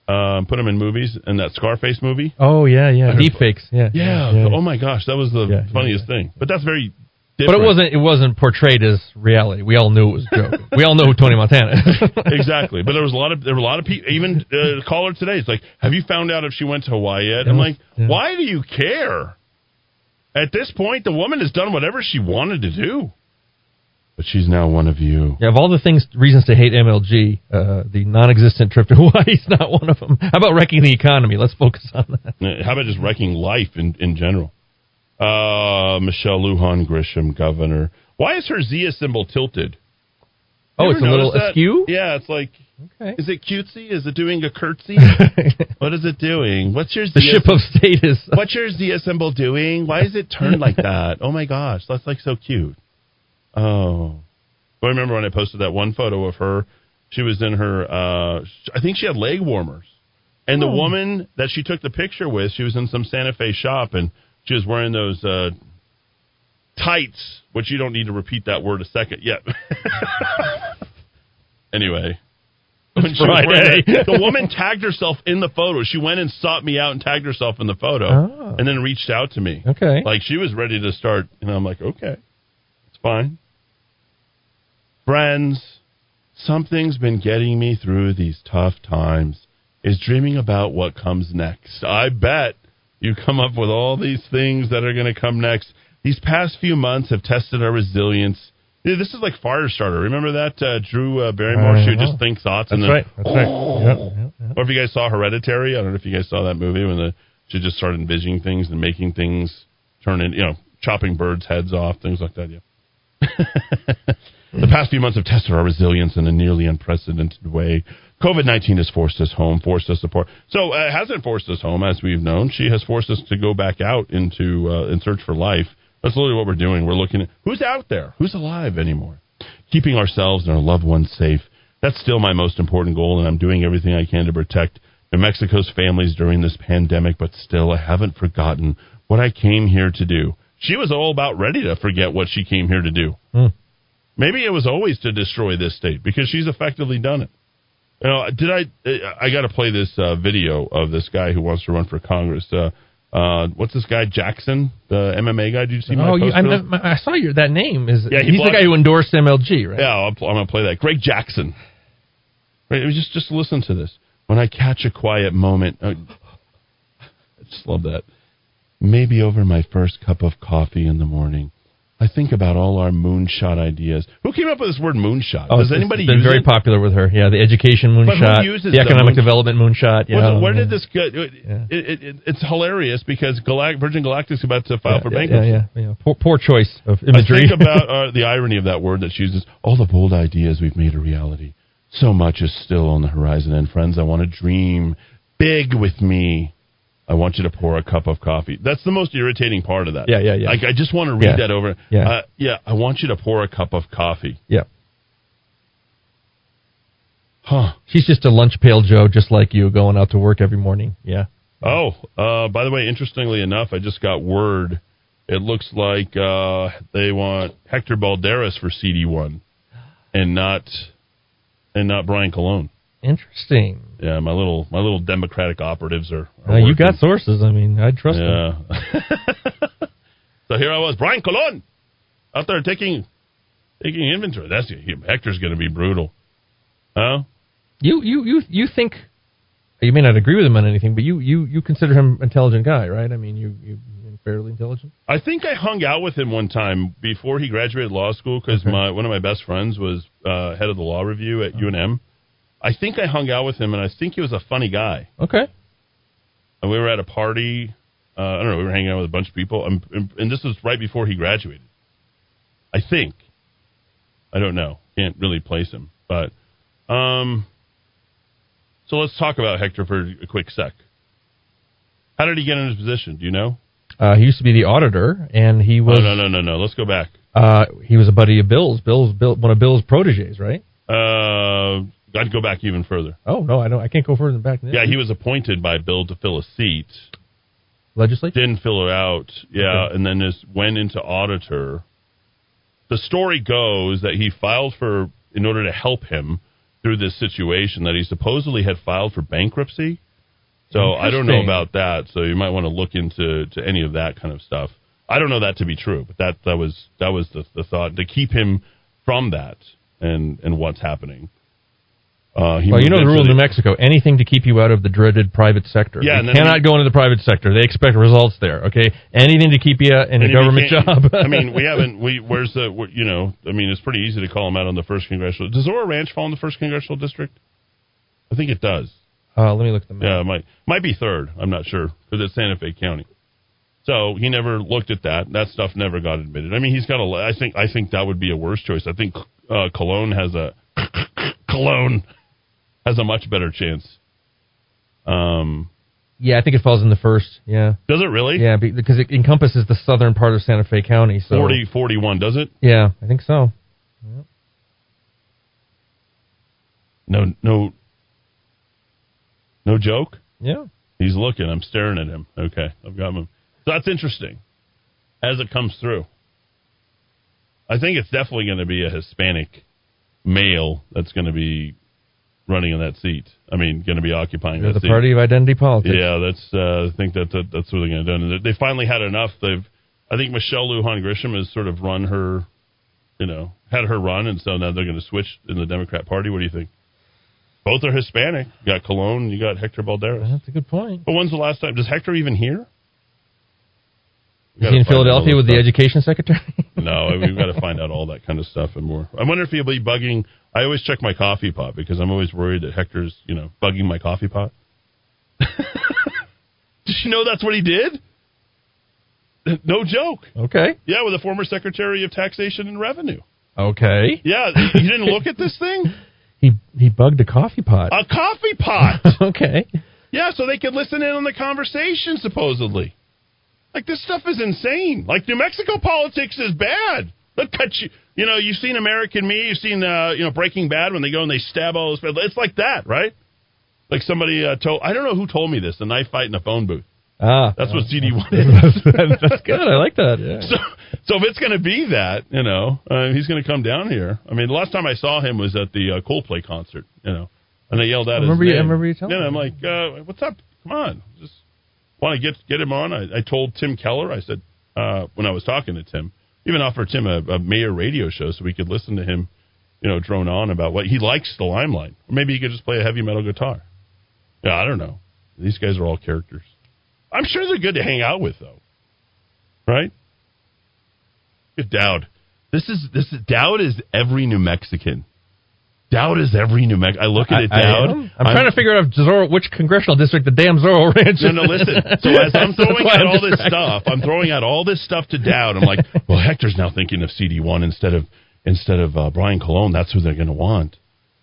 um, put them in movies in that Scarface movie. Oh yeah, yeah, I deep fakes. Yeah, Yeah. Oh my gosh, that was the Yeah, funniest thing. But that's very. But it wasn't. It wasn't portrayed as reality. We all knew it was a joke. we all know who Tony Montana is. exactly. But there was a lot of there were a lot of people. Even uh, caller today. It's like, have you found out if she went to Hawaii yet? I'm like, why do you care? At this point, the woman has done whatever she wanted to do. But she's now one of you. Yeah, of all the things, reasons to hate MLG, uh, the non-existent trip to Hawaii is not one of them. How about wrecking the economy? Let's focus on that. Uh, How about just wrecking life in, in general? Uh, Michelle Lujan Grisham, governor. Why is her Zia symbol tilted? Oh, it's a little that? askew? Yeah, it's like. Okay. Is it cutesy? Is it doing a curtsy? what is it doing? What's your The Zia ship of state is. What's your Zia symbol doing? Why is it turned like that? Oh my gosh, that's like so cute. Oh, I remember when I posted that one photo of her. She was in her. uh I think she had leg warmers, and the Oh. woman that she took the picture with, she was in some Santa Fe shop, and she was wearing those uh tights, which you don't need to repeat that word a second yet. anyway. When she was wearing Friday. the woman tagged herself in the photo. She went and sought me out and tagged herself in the photo, Oh. and then reached out to me. Okay. like she was ready to start, and I'm like, okay, it's fine. Friends, something's been getting me through these tough times. Is dreaming about what comes next. I bet you come up with all these things that are going to come next. These past few months have tested our resilience. This is like Firestarter. Remember that uh, Drew uh, Barrymore? I She would just think thoughts and That's then right. That's right. Yep, yep, yep. or if you guys saw Hereditary, I don't know if you guys saw that movie when the she just started envisioning things and making things turn in, you know, chopping birds' heads off, things like that. Yeah. the past few months have tested our resilience in a nearly unprecedented way. COVID nineteen has forced us home, forced us apart. So uh, it hasn't forced us home, as we've known. She has forced us to go back out into uh, in search for life. That's literally what we're doing. We're looking at who's out there, who's alive anymore, keeping ourselves and our loved ones safe. That's still my most important goal, and I'm doing everything I can to protect New Mexico's families during this pandemic. But still, I haven't forgotten what I came here to do. She was all about ready to forget what she came here to do. Hmm. Maybe it was always to destroy this state because she's effectively done it. You know, did I? I got to play this uh, video of this guy who wants to run for Congress. Uh, uh, what's this guy Jackson, the MMA guy? Did you see my Oh, you, I? I saw your that name is. Yeah, he he's the guy who endorsed MLG, right? Yeah, I'm going to play that. Greg Jackson. Right, just just listen to this. When I catch a quiet moment, uh, I just love that. Maybe over my first cup of coffee in the morning, I think about all our moonshot ideas. Who came up with this word moonshot? Oh, Does anybody it's been very it? popular with her. Yeah, the education moonshot, uses the the economic moon- development moonshot. What's- Yeah, where yeah. did this go? It, it, it, it's hilarious because Galact- Virgin Galactic's about to file yeah, for bankruptcy. Yeah, yeah, yeah. Poor, poor choice of imagery. I think about uh, the irony of that word that she uses. All the bold ideas we've made a reality. So much is still on the horizon. And friends, I want to dream big with me. I want you to pour a cup of coffee. That's the most irritating part of that. Yeah, yeah, yeah. Like I just want to read Yeah. that over. Yeah. Uh, yeah. I want you to pour a cup of coffee. yeah. Huh. She's just a lunch pail Joe, just like you, going out to work every morning. Yeah. Oh, uh, by the way, interestingly enough, I just got word. It looks like uh, they want Hector Balderas for CD one, and not and not Brian Colon. Interesting. Yeah, my little my little Democratic operatives are. are Uh, you got sources. I mean, I trust them. Yeah. so here I was, Brian Colon, out there taking taking inventory. That's Hector's going to be brutal. Huh? You, you, you, you think you may not agree with him on anything, but you, you, you consider him an intelligent guy, right? I mean, you, you you're fairly intelligent. I think I hung out with him one time before he graduated law school because Okay. my one of my best friends was uh, head of the law review at UNM. I think I hung out with him, and I think he was a funny guy. Okay. And we were at a party. Uh, I don't know. We were hanging out with a bunch of people, and, and, and this was right before he graduated. I think. I don't know. Can't really place him, but um, So let's talk about Hector for a quick sec. How did he get in his position? Do you know? Uh, he used to be the auditor, and he was oh, no, no, no, no. Let's go back. Uh, he was a buddy of Bill's. Bill's Bill, one of Bill's proteges, right? Uh, I'd go back even further. Oh no, I don't. I can't go further than back. Than Yeah, he was appointed by Bill to fill a seat. Legislature didn't fill it out. Yeah, Okay. and then just went into auditor. The story goes that he filed for in order to help him through this situation that he supposedly had filed for bankruptcy. So I don't know about that. So you might want to look into to any of that kind of stuff. I don't know that to be true, but that that was that was the, the thought to keep him from that and and what's happening. Uh, well, you know the rule in New Mexico: anything to keep you out of the dreaded private sector. Yeah, you cannot we- go into the private sector. They expect results there. Okay, anything to keep you in a And if you government job. I mean, we haven't. We where's the you know? I mean, it's pretty easy to call him out on the first congressional. Does Zorro Ranch fall in the first congressional district? I think it does. uh, let me look at the map. Yeah, it might might be third. I'm not sure because it's Santa Fe County. So he never looked at that. That stuff never got admitted. I mean, he's got a. I think I think that would be a worse choice. I think uh, Colon has a Colon has a much better chance. Um, Yeah, I think it falls in the first. Yeah. does it really? Yeah, because it encompasses the southern part of Santa Fe County. So 40, 41, does it? Yeah, I think so. No, no, no joke. Yeah. He's looking. I'm staring at him. Okay, I've got him. So that's interesting as it comes through. I think it's definitely going to be a Hispanic male that's going to be running in that seat. I mean, going to be occupying They're that the seat. party of identity politics. Yeah, that's. Uh, I think that, that that's what they're going to do. And they finally had enough. They've. I think Michelle Lujan Grisham has sort of run her, you know, had her run, and so now they're going to switch in the Democrat Party. What do you think? Both are Hispanic. You got Colon, you got Hector Balderas. That's a good point. But when's the last time? Does Hector even hear? Is he in find out all Philadelphia with the education secretary? No, we've got to find out all that kind of stuff and more. I wonder if he'll be bugging. I always check my coffee pot because I'm always worried that Hector's, you know, bugging my coffee pot. did you know that's what he did? No joke. Okay. Yeah, with the former Secretary of Taxation and Revenue. Okay. Yeah, you didn't look at this thing? He he bugged a coffee pot. A coffee pot. okay. Yeah, so they could listen in on the conversation, supposedly. Like, this stuff is insane. Like, New Mexico politics is bad. They'll cut you. You know, you've seen American Me, you've seen, uh, you know, Breaking Bad when they go and they stab all those people. It's like that, right? Like somebody uh, told, I don't know who told me this, the knife fight in a phone booth. Ah, That's what CD1 is. that's good. I like that. Yeah. So, so if it's going to be that, you know, uh, he's going to come down here. I mean, the last time I saw him was at the uh, Coldplay concert, you know, and I yelled out I remember his you- I remember you telling. Yeah, I'm like, uh, what's up? Come on, just want to get get him on. I, I told Tim Keller. I said uh, when I was talking to Tim, even offered Tim a, a mayor radio show so we could listen to him, you know, drone on about what he likes the limelight. Or maybe he could just play a heavy metal guitar. Yeah, I don't know. These guys are all characters. I'm sure they're good to hang out with, though. Right? Good Dowd. This is this is Dowd is every New Mexican. Dowd is every New Mexican. I look at it, I- I Dowd. am. I'm, trying to figure out Zorro, which congressional district the damn Zorro Ranch is no, in. listen. So as I'm throwing out I'm all this stuff, I'm throwing out all this stuff to Dowd. I'm like, well, Hector's now thinking of CD1 instead of instead of uh, Brian Colon. That's who they're going to want,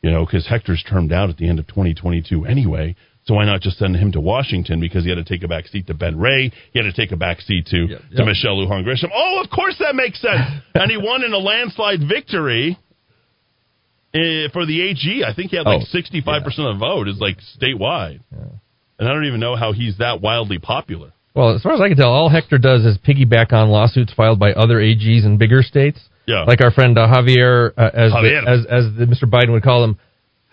you know, because Hector's termed out at the end of 2022 anyway. So why not just send him to Washington because he had to take a back seat to Ben Ray, he had to take a back seat to to yep. Michelle Lujan Grisham. Oh, of course that makes sense. and he won in a landslide victory. Eh, For the AG, I think he had like sixty five percent of the vote is like statewide, and I don't even know how he's that wildly popular. Well, as far as I can tell, all Hector does is piggyback on lawsuits filed by other AGs in bigger states. Yeah. Like our friend uh, Javier, uh, as, the- as as the, Mr. Biden would call him,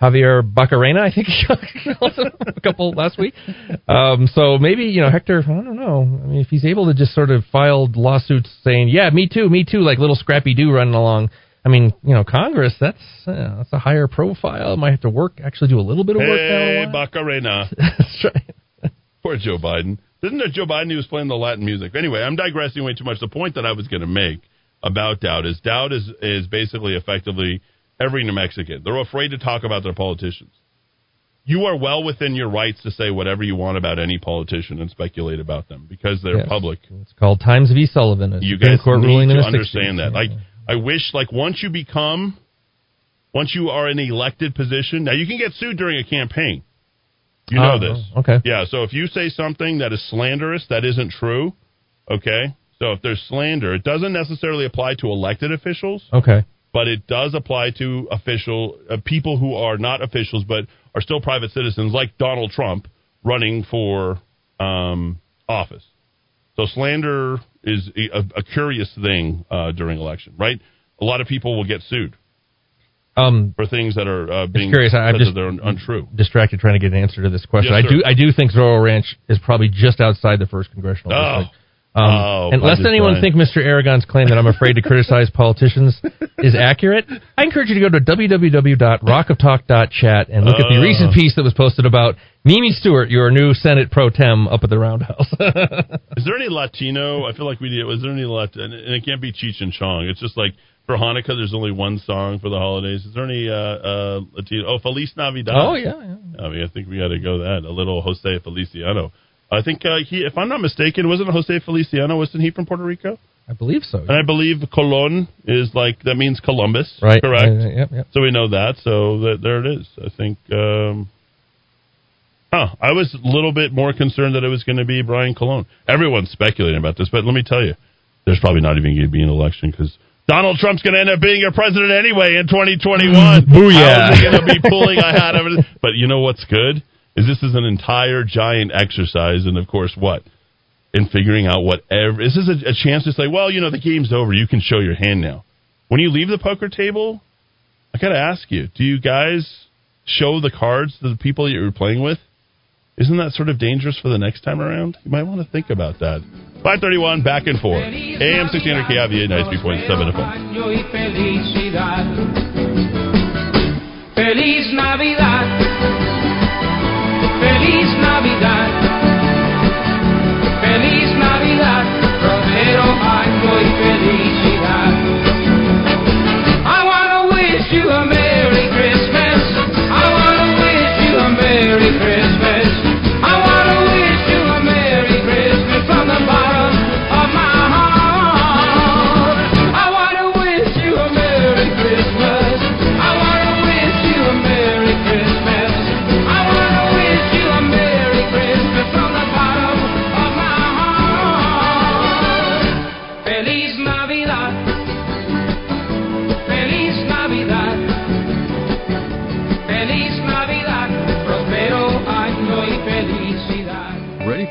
Javier Bacarena, I think he called him a couple last week. Um, so maybe you know Hector. I don't know. I mean, if he's able to just sort of file lawsuits saying, "Yeah, me too, me too," like little Scrappy Doo running along. I mean, you know, Congress. That's uh, that's a higher profile. Might have to work, actually do a little bit of work Hey. Bacarena. That's right. Poor Joe Biden. Isn't it Joe Biden? He was playing the Latin music. Anyway, I'm digressing way too much. The point that I was going to make about Dowd is Dowd is, is basically effectively every New Mexican. They're afraid to talk about their politicians. You are well within your rights to say whatever you want about any politician and speculate about them because they're Yes. public. It's called Times v. Sullivan. You guys Court need ruling to understand 60s. that. Like, I wish, like, once you become, once you are in an elected position, now you can get sued during a campaign. You know Oh, this. okay. Yeah. So if you say something that is slanderous, that isn't true. Okay. So if there's slander, it doesn't necessarily apply to elected officials, Okay. but it does apply to official uh, people who are not officials but are still private citizens, like Donald Trump running for um, office. So slander is a, a curious thing uh, during election, right? A lot of people will get sued Um, for things that are uh, being curious. I'm just they're untrue. distracted trying to get an answer to this question. Yes, I do. I do think Zorro Ranch is probably just outside the first congressional Oh. district. Um, Oh, and lest anyone design. think Mr. Aragon's claim that I'm afraid to criticize politicians is accurate, I encourage you to go to www.rockoftalk.chat and look at the Oh. recent piece that was posted about Mimi Stewart, your new Senate pro tem up at the Roundhouse. Is there any Latino? I feel like we did. Was there any Latino? And it can't be Cheech and Chong. It's just like for Hanukkah, there's only one song for the holidays. Is there any uh, uh, Latino? Oh, Feliz Navidad. Oh, yeah, yeah. I mean, I think we got to go that. A little Jose Feliciano. I think uh, he, if I'm not mistaken, wasn't Jose Feliciano? Wasn't he from Puerto Rico? I believe so. And I believe Colon is like that means Columbus, Right, Correct. right, right, yep, yep. So we know that. So that, there it is. I think. Um, huh. I was a little bit more concerned that it was going to be Brian Colon. Everyone's speculating about this, but let me tell you, there's probably not even going to be an election because. Donald Trump's going to end up being your president anyway in 2021. Booyah. How is he going to be pulling a hat over? this? But you know what's good is this is an entire giant exercise, and of course, what in figuring out whatever. This is a, a chance to say, well, you know, the game's over. You can show your hand now. When you leave the poker table, I got to ask you, do you guys show the cards to the people you're playing with? Isn't that sort of dangerous for the next time around? You might want to think about that. 531 back and forth. AM 1600 KIVA 93.7 FM. Feliz Navidad. Feliz Navidad. Feliz Navidad. Prospero año y felicidad.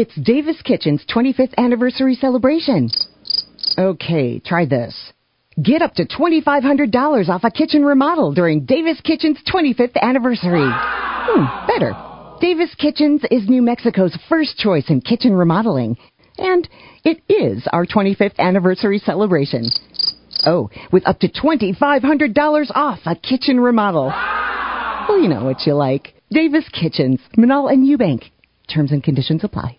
It's Davis Kitchen's 25th anniversary celebration. Okay, try this. Get up to $2,500 off a kitchen remodel during Davis Kitchen's 25th anniversary. Hmm, better. Davis Kitchens is New Mexico's first choice in kitchen remodeling. And it is our 25th anniversary celebration. Oh, with up to $2,500 off a kitchen remodel. Well, you know what you like. Davis Kitchens, Menaul and Eubank. Terms and conditions apply.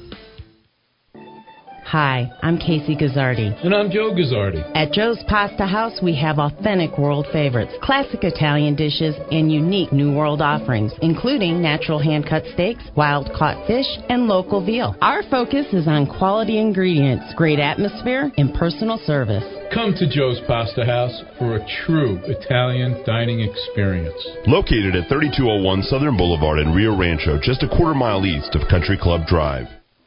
Hi, I'm Casey Gazzardi. And I'm Joe Gazzardi. At Joe's Pasta House, we have authentic world favorites, classic Italian dishes, and unique New World offerings, including natural hand cut steaks, wild caught fish, and local veal. Our focus is on quality ingredients, great atmosphere, and personal service. Come to Joe's Pasta House for a true Italian dining experience. Located at 3201 Southern Boulevard in Rio Rancho, just a quarter mile east of Country Club Drive.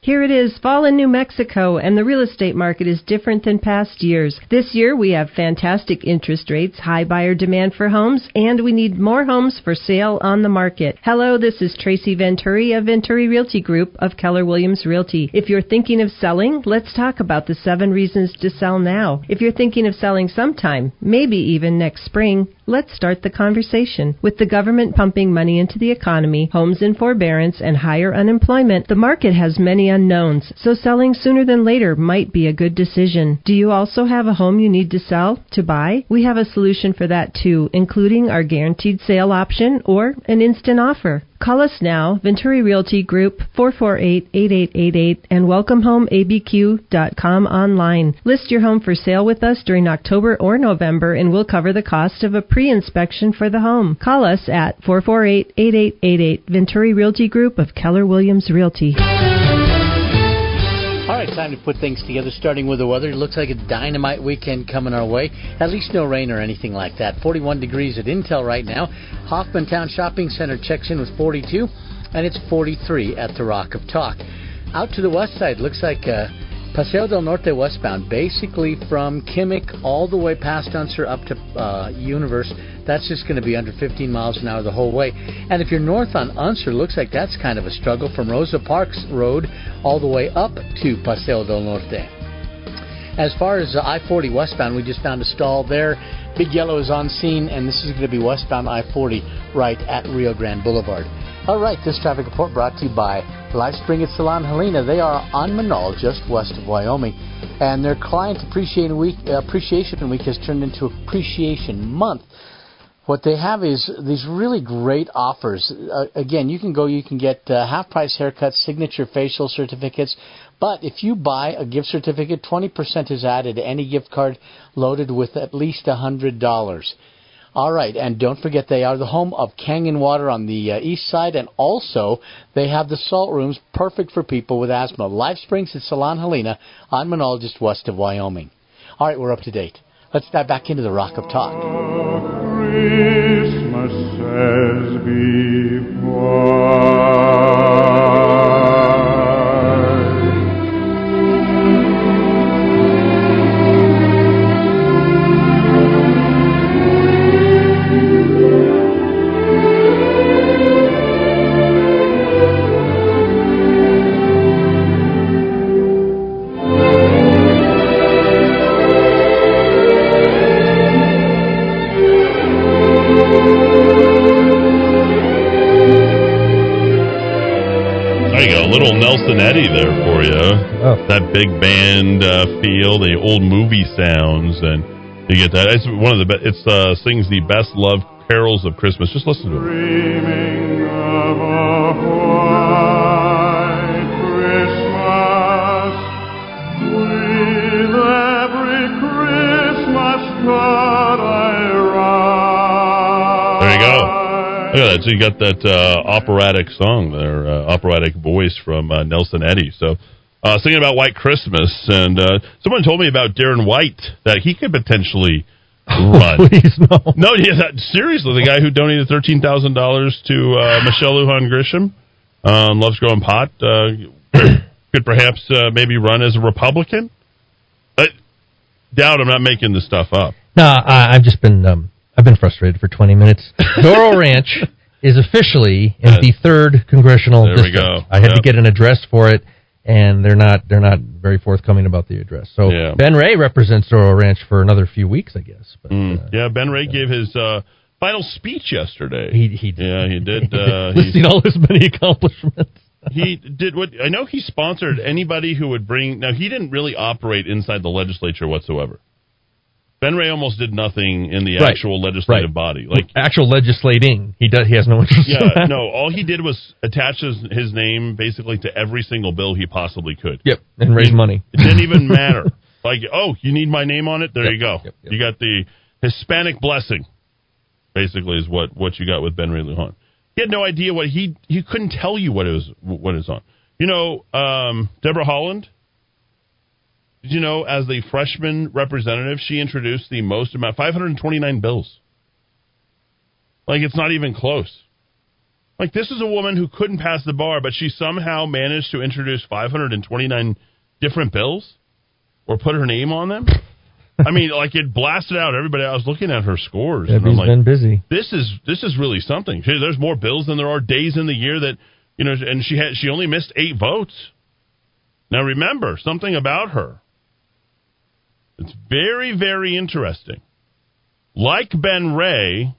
Here it is, fall in New Mexico, and the real estate market is different than past years. This year we have fantastic interest rates, high buyer demand for homes, and we need more homes for sale on the market. Hello, this is Tracy Venturi of Venturi Realty Group of Keller Williams Realty. If you're thinking of selling, let's talk about the seven reasons to sell now. If you're thinking of selling sometime, maybe even next spring, Let's start the conversation. With the government pumping money into the economy, homes in forbearance, and higher unemployment, the market has many unknowns, so selling sooner than later might be a good decision. Do you also have a home you need to sell, to buy? We have a solution for that too, including our guaranteed sale option or an instant offer. Call us now, Venturi Realty Group, 448-8888 and welcomehomeabq.com online. List your home for sale with us during October or November and we'll cover the cost of a pre-inspection for the home. Call us at 448-8888, Venturi Realty Group of Keller Williams Realty. Time to put things together, starting with the weather. It looks like a dynamite weekend coming our way. At least no rain or anything like that. 41 degrees at Intel right now. Hoffmantown Shopping Center checks in with 42, and it's 43 at the Rock of Talk. Out to the west side, looks like uh, Paseo del Norte westbound, basically from Kimmick all the way past Unser up to uh, Universe. That's just going to be under 15 miles an hour the whole way. And if you're north on Unser, looks like that's kind of a struggle from Rosa Parks Road all the way up to Paseo del Norte. As far as uh, I 40 westbound, we just found a stall there. Big Yellow is on scene, and this is going to be westbound I 40 right at Rio Grande Boulevard. All right, this traffic report brought to you by LifeSpring at Salon Helena. They are on Menaul, just west of Wyoming, and their Client Appreciation Week, Appreciation Week has turned into Appreciation Month. What they have is these really great offers. Uh, again, you can go, you can get uh, half price haircuts, signature facial certificates, but if you buy a gift certificate, 20% is added to any gift card loaded with at least $100. All right, and don't forget they are the home of Kangen Water on the uh, east side, and also they have the salt rooms perfect for people with asthma. Life Springs at Salon Helena on Menaul, just west of Wyoming. All right, we're up to date. Let's dive back into the Rock of Talk. Christmas before. There you go, a little Nelson Eddy there for you. Oh. That big band uh, feel, the old movie sounds, and you get that. It's one of the best. It's uh, sings the best loved carols of Christmas. Just listen to it. Dreaming of a white Christmas with every Christmas card Look at that. So you got that uh, operatic song there, uh, operatic voice from uh, Nelson Eddy. So uh, singing about White Christmas, and uh, someone told me about Darren White that he could potentially run. Please no. No, yeah, that, seriously, the guy who donated thirteen thousand dollars to uh, Michelle Lujan Grisham, um, loves growing pot, uh, could perhaps uh, maybe run as a Republican. I doubt I'm not making this stuff up. No, I, I've just been um, I've been frustrated for 20 minutes. Zorro Ranch is officially in the third congressional There we district. go. I had to get an address for it, and they're not they're not very forthcoming about the address. So Yeah. Ben Ray represents Zorro Ranch for another few weeks, I guess. But Mm. yeah, Ben Ray gave his uh, final speech yesterday. He, he did. Yeah, he did. Uh, listing all his many accomplishments. he did what I know he sponsored anybody who would bring now he didn't really operate inside the legislature whatsoever. Ben Ray almost did nothing in the Right. actual legislative body. Like actual legislating, he does. He has no interest. in yeah, that. no, all he did was attach his, his name basically to every single bill he possibly could. Yep, and raise money. It didn't even matter. Like, oh, you need my name on it? There you go. You got the Hispanic blessing. Basically, is what what you got with Ben Ray Lujan. He had no idea what he he couldn't tell you what it was what it's on. You know, um, Deborah Haaland. Did you know, as the freshman representative, she introduced the most amount, 529 bills. Like, it's not even close. Like, this is a woman who couldn't pass the bar, but she somehow managed to introduce 529 different bills or put her name on them. I mean, like, it blasted out everybody. I was looking at her scores. and I'm like, been busy. this is this is really something. She- There's more bills than there are days in the year that you know, and she had she only missed eight votes. Now remember something about her. It's very very interesting. Like Ben Ray,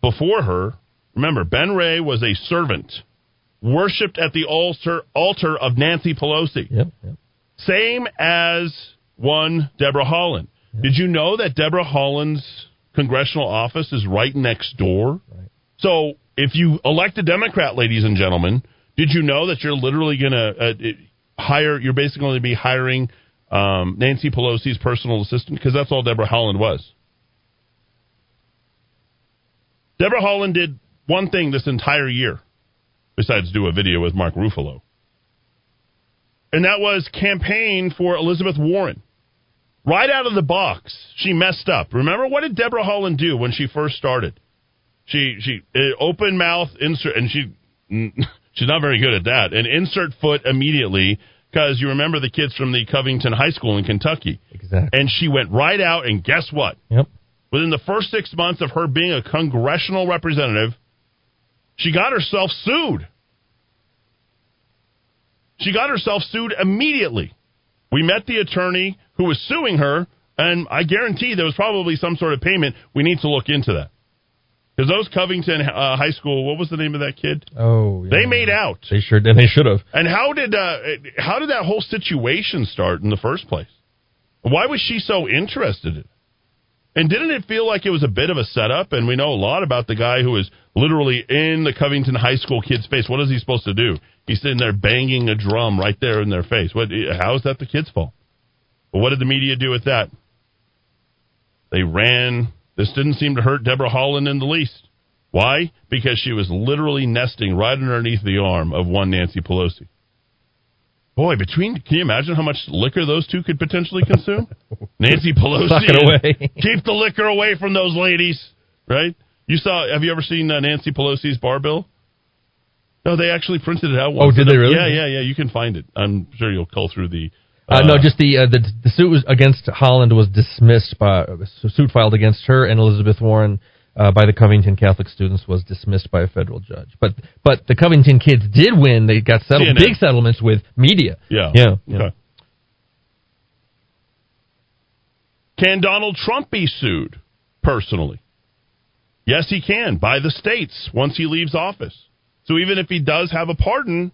before her, remember Ben Ray was a servant, worshipped at the altar altar of Nancy Pelosi. Yep. Same as one Deborah Haaland. Did you know that Deborah Haaland's congressional office is right next door? So if you elect a Democrat, ladies and gentlemen, did you know that you're literally going to uh, hire? You're basically going to be hiring um, Nancy Pelosi's personal assistant because that's all Deborah Haaland was. Deborah Haaland did one thing this entire year, besides do a video with Mark Ruffalo, and that was campaign for Elizabeth Warren. Right out of the box, she messed up. Remember what did Deborah Haaland do when she first started? She she uh, open mouth insert, and she she's not very good at that. And insert foot immediately because you remember the kids from the Covington High School in Kentucky. Exactly. And she went right out, and guess what? Yep. Within the first six months of her being a congressional representative, she got herself sued. She got herself sued immediately. We met the attorney who was suing her, and I guarantee there was probably some sort of payment. We need to look into that. Because those Covington uh, High School, what was the name of that kid? Oh, yeah. They made out. They sure and they should have. And how did uh, how did that whole situation start in the first place? Why was she so interested in it? And didn't it feel like it was a bit of a setup? And we know a lot about the guy who was literally in the Covington High School kid's face. What is he supposed to do? He's sitting there banging a drum right there in their face. What? How is that the kid's fault? But what did the media do with that? They ran. This didn't seem to hurt Deborah Haaland in the least. Why? Because she was literally nesting right underneath the arm of one Nancy Pelosi. Boy, between can you imagine how much liquor those two could potentially consume? Nancy Pelosi, Suck it and away. keep the liquor away from those ladies, right? You saw? Have you ever seen uh, Nancy Pelosi's bar bill? No, they actually printed it out. Oh, did they really? Yeah, yeah, yeah. You can find it. I'm sure you'll cull through the. Uh, no, just the, uh, the the suit was against Haaland was dismissed by a suit filed against her and Elizabeth Warren uh, by the Covington Catholic students was dismissed by a federal judge. But but the Covington kids did win. They got settled CNN. big settlements with media. Yeah. Yeah. yeah. Okay. Can Donald Trump be sued personally? Yes, he can by the states once he leaves office. So even if he does have a pardon,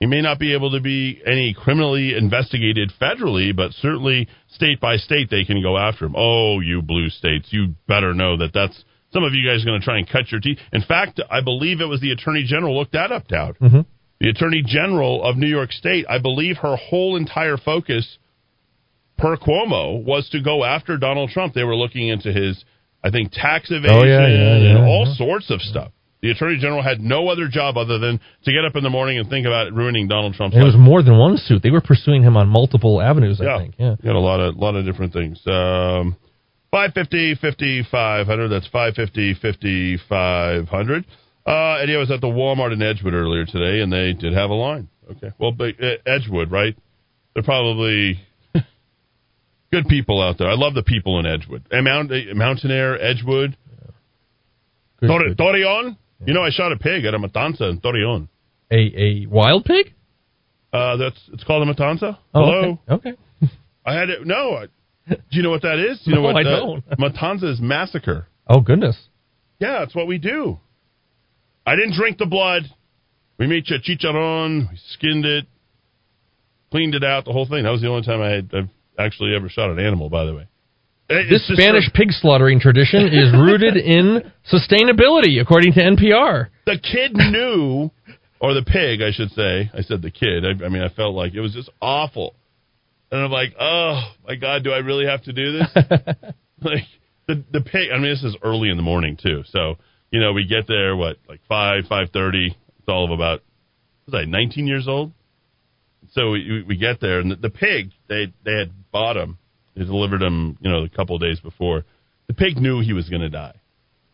he may not be able to be any criminally investigated federally, but certainly state by state they can go after him. Oh, you blue states, you better know that that's some of you guys are going to try and cut your teeth. In fact, I believe it was the attorney general looked that up, Dowd. Mm-hmm. The Attorney General of New York State, I believe her whole entire focus per Cuomo was to go after Donald Trump. They were looking into his, I think, tax evasion Oh, yeah, yeah, and yeah, all yeah. sorts of stuff. The Attorney General had no other job other than to get up in the morning and think about ruining Donald Trump's it was more than one suit. They were pursuing him on multiple avenues. I yeah. think. Yeah. Got a lot of lot of different things. Um, 550 5500. That's 550 5500. Uh, Eddy, I was at the Walmart in Edgewood earlier today, and they did have a line. Okay. Well, but, uh, Edgewood, right? They're probably good people out there. I love the people in Edgewood. And Mount, uh, Mountainair, Edgewood. Good, Tor- good. Torreon? You know, I shot a pig at a matanza in Torreon. A a wild pig? Uh, that's it's called a matanza. Oh, Hello. Okay. okay. I had it. No. I, do you know what that is? Do you know No, what I don't. matanza is massacre. Oh goodness. Yeah, that's what we do. I didn't drink the blood. We made ch- chicharron. We skinned it, cleaned it out, the whole thing. That was the only time I had I've actually ever shot an animal. By the way, Uh, this Spanish pig slaughtering tradition is rooted in sustainability, according to NPR. the kid knew, or the pig, I should say. I said the kid. I, I mean, I felt like it was just awful, and I'm like, oh my god, do I really have to do this? like the the pig. I mean, this is early in the morning too, so you know we get there what like five five thirty. It's all of about was I 19 years old? So we, we get there, and the, the pig they they had bought him. They delivered him, you know, a couple of days before. The pig knew he was going to die.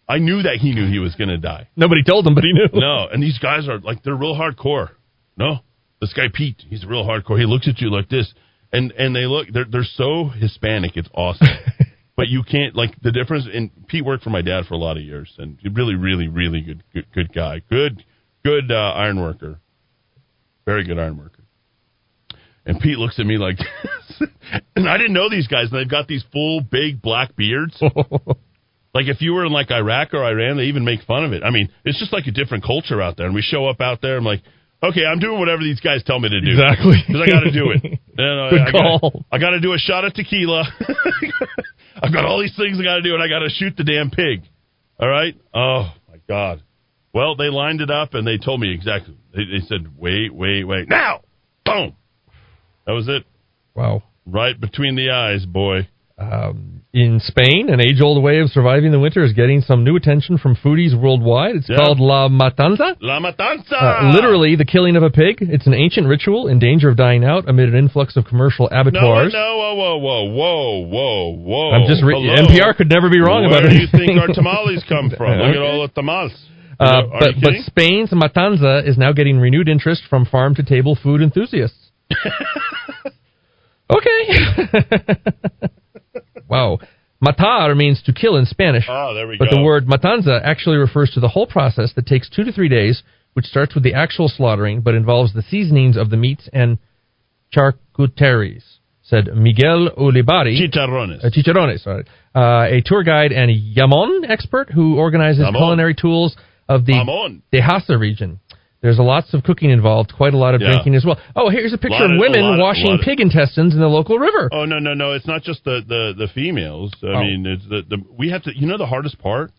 I knew that he knew he was going to die. Nobody told him, but he knew. No, and these guys are like they're real hardcore. No, this guy Pete, he's real hardcore. He looks at you like this, and and they look they're they're so Hispanic. It's awesome. but you can't like the difference. And Pete worked for my dad for a lot of years, and really, really, really good, good, good guy. Good, good uh, iron worker. Very good iron worker. And Pete looks at me like, and I didn't know these guys. And they've got these full, big black beards. like if you were in like Iraq or Iran, they even make fun of it. I mean, it's just like a different culture out there. And we show up out there. I'm like, okay, I'm doing whatever these guys tell me to do. Exactly. Because I got to do it. And I, Good I call. Gotta, I got to do a shot of tequila. I've got all these things I got to do, and I got to shoot the damn pig. All right. Oh my god. Well, they lined it up and they told me exactly. They, they said, "Wait, wait, wait, now!" Boom. That was it. Wow. Right between the eyes, boy. Um, in Spain, an age-old way of surviving the winter is getting some new attention from foodies worldwide. It's Yeah. called La Matanza. La matanza. Uh, literally, the killing of a pig. It's an ancient ritual in danger of dying out amid an influx of commercial abattoirs. no, no, whoa, whoa, whoa, whoa, whoa, whoa. I'm just re- Hello? NPR could never be wrong Where about do you think our tamales come from? Look at all the tamales. Uh, but, but? Spain's matanza is now getting renewed interest from farm to table food enthusiasts. okay. wow. Matar means to kill in Spanish. Oh, there we but go. the word matanza actually refers to the whole process that takes two to three days, which starts with the actual slaughtering, but involves the seasonings of the meats and charcuteries, said Miguel Ulibari. Chicharrones. Uh, chicharrones, sorry. Uh, a tour guide and jamón expert who organizes Jamon. culinary tools of the Jamon. Dehesa region. There's a lots of cooking involved, quite a lot of Yeah. drinking as well. Oh, here's a picture Lot of of- women of- washing pig intestines in the local river. Oh no, no, no! It's not just the the, the females. I Oh. mean, it's the, the we have to. You know the hardest part.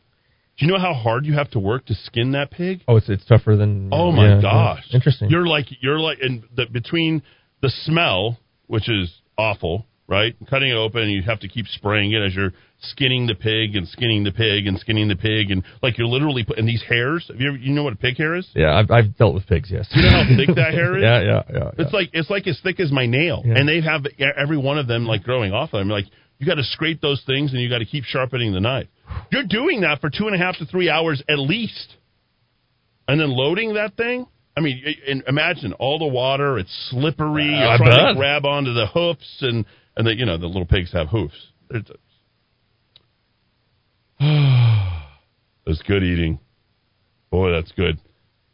Do you know how hard you have to work to skin that pig? Oh, it's it's tougher than. Oh my yeah, yeah. gosh! Interesting. You're like you're like in the between the smell, which is awful, right? Cutting it open, and you have to keep spraying it as you're skinning the pig and skinning the pig and skinning the pig, and like you're literally putting these hairs. Have you ever, you know what a pig hair is? yeah, I've, I've dealt with pigs. Yes. You know how thick that hair is? yeah, yeah, yeah. It's like it's like as thick as my nail, Yeah. and they have every one of them like growing off of them. Like you got to scrape those things, and you got to keep sharpening the knife. You're doing that for two and a half to three hours at least, and then loading that thing. I mean, imagine all the water. It's slippery. You're I trying bet. to grab onto the hoofs, and and the you know the little pigs have hoofs. It's It's good eating. Boy, that's good.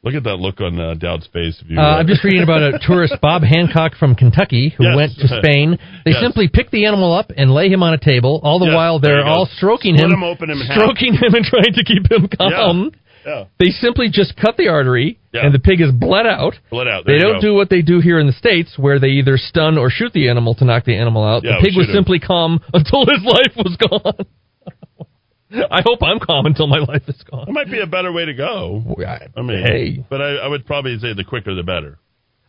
Look at that look on uh, Dowd's face. Uh, I'm just reading about a tourist, Bob Hancock from Kentucky, who Yes. went to Spain. They Yes. simply pick the animal up and lay him on a table, all the Yes, while they're go. all stroking Split him, him open in half. stroking him and trying to keep him calm. Yeah. They simply just cut the artery, Yeah. and the pig is bled out. Bled out. There They don't do what they do here in the states, where they either stun or shoot the animal to knock the animal out. Yeah, the pig was him. simply calm until his life was gone. I hope I'm calm until my life is gone. That might be a better way to go. I mean, hey. but I, I would probably say the quicker the better.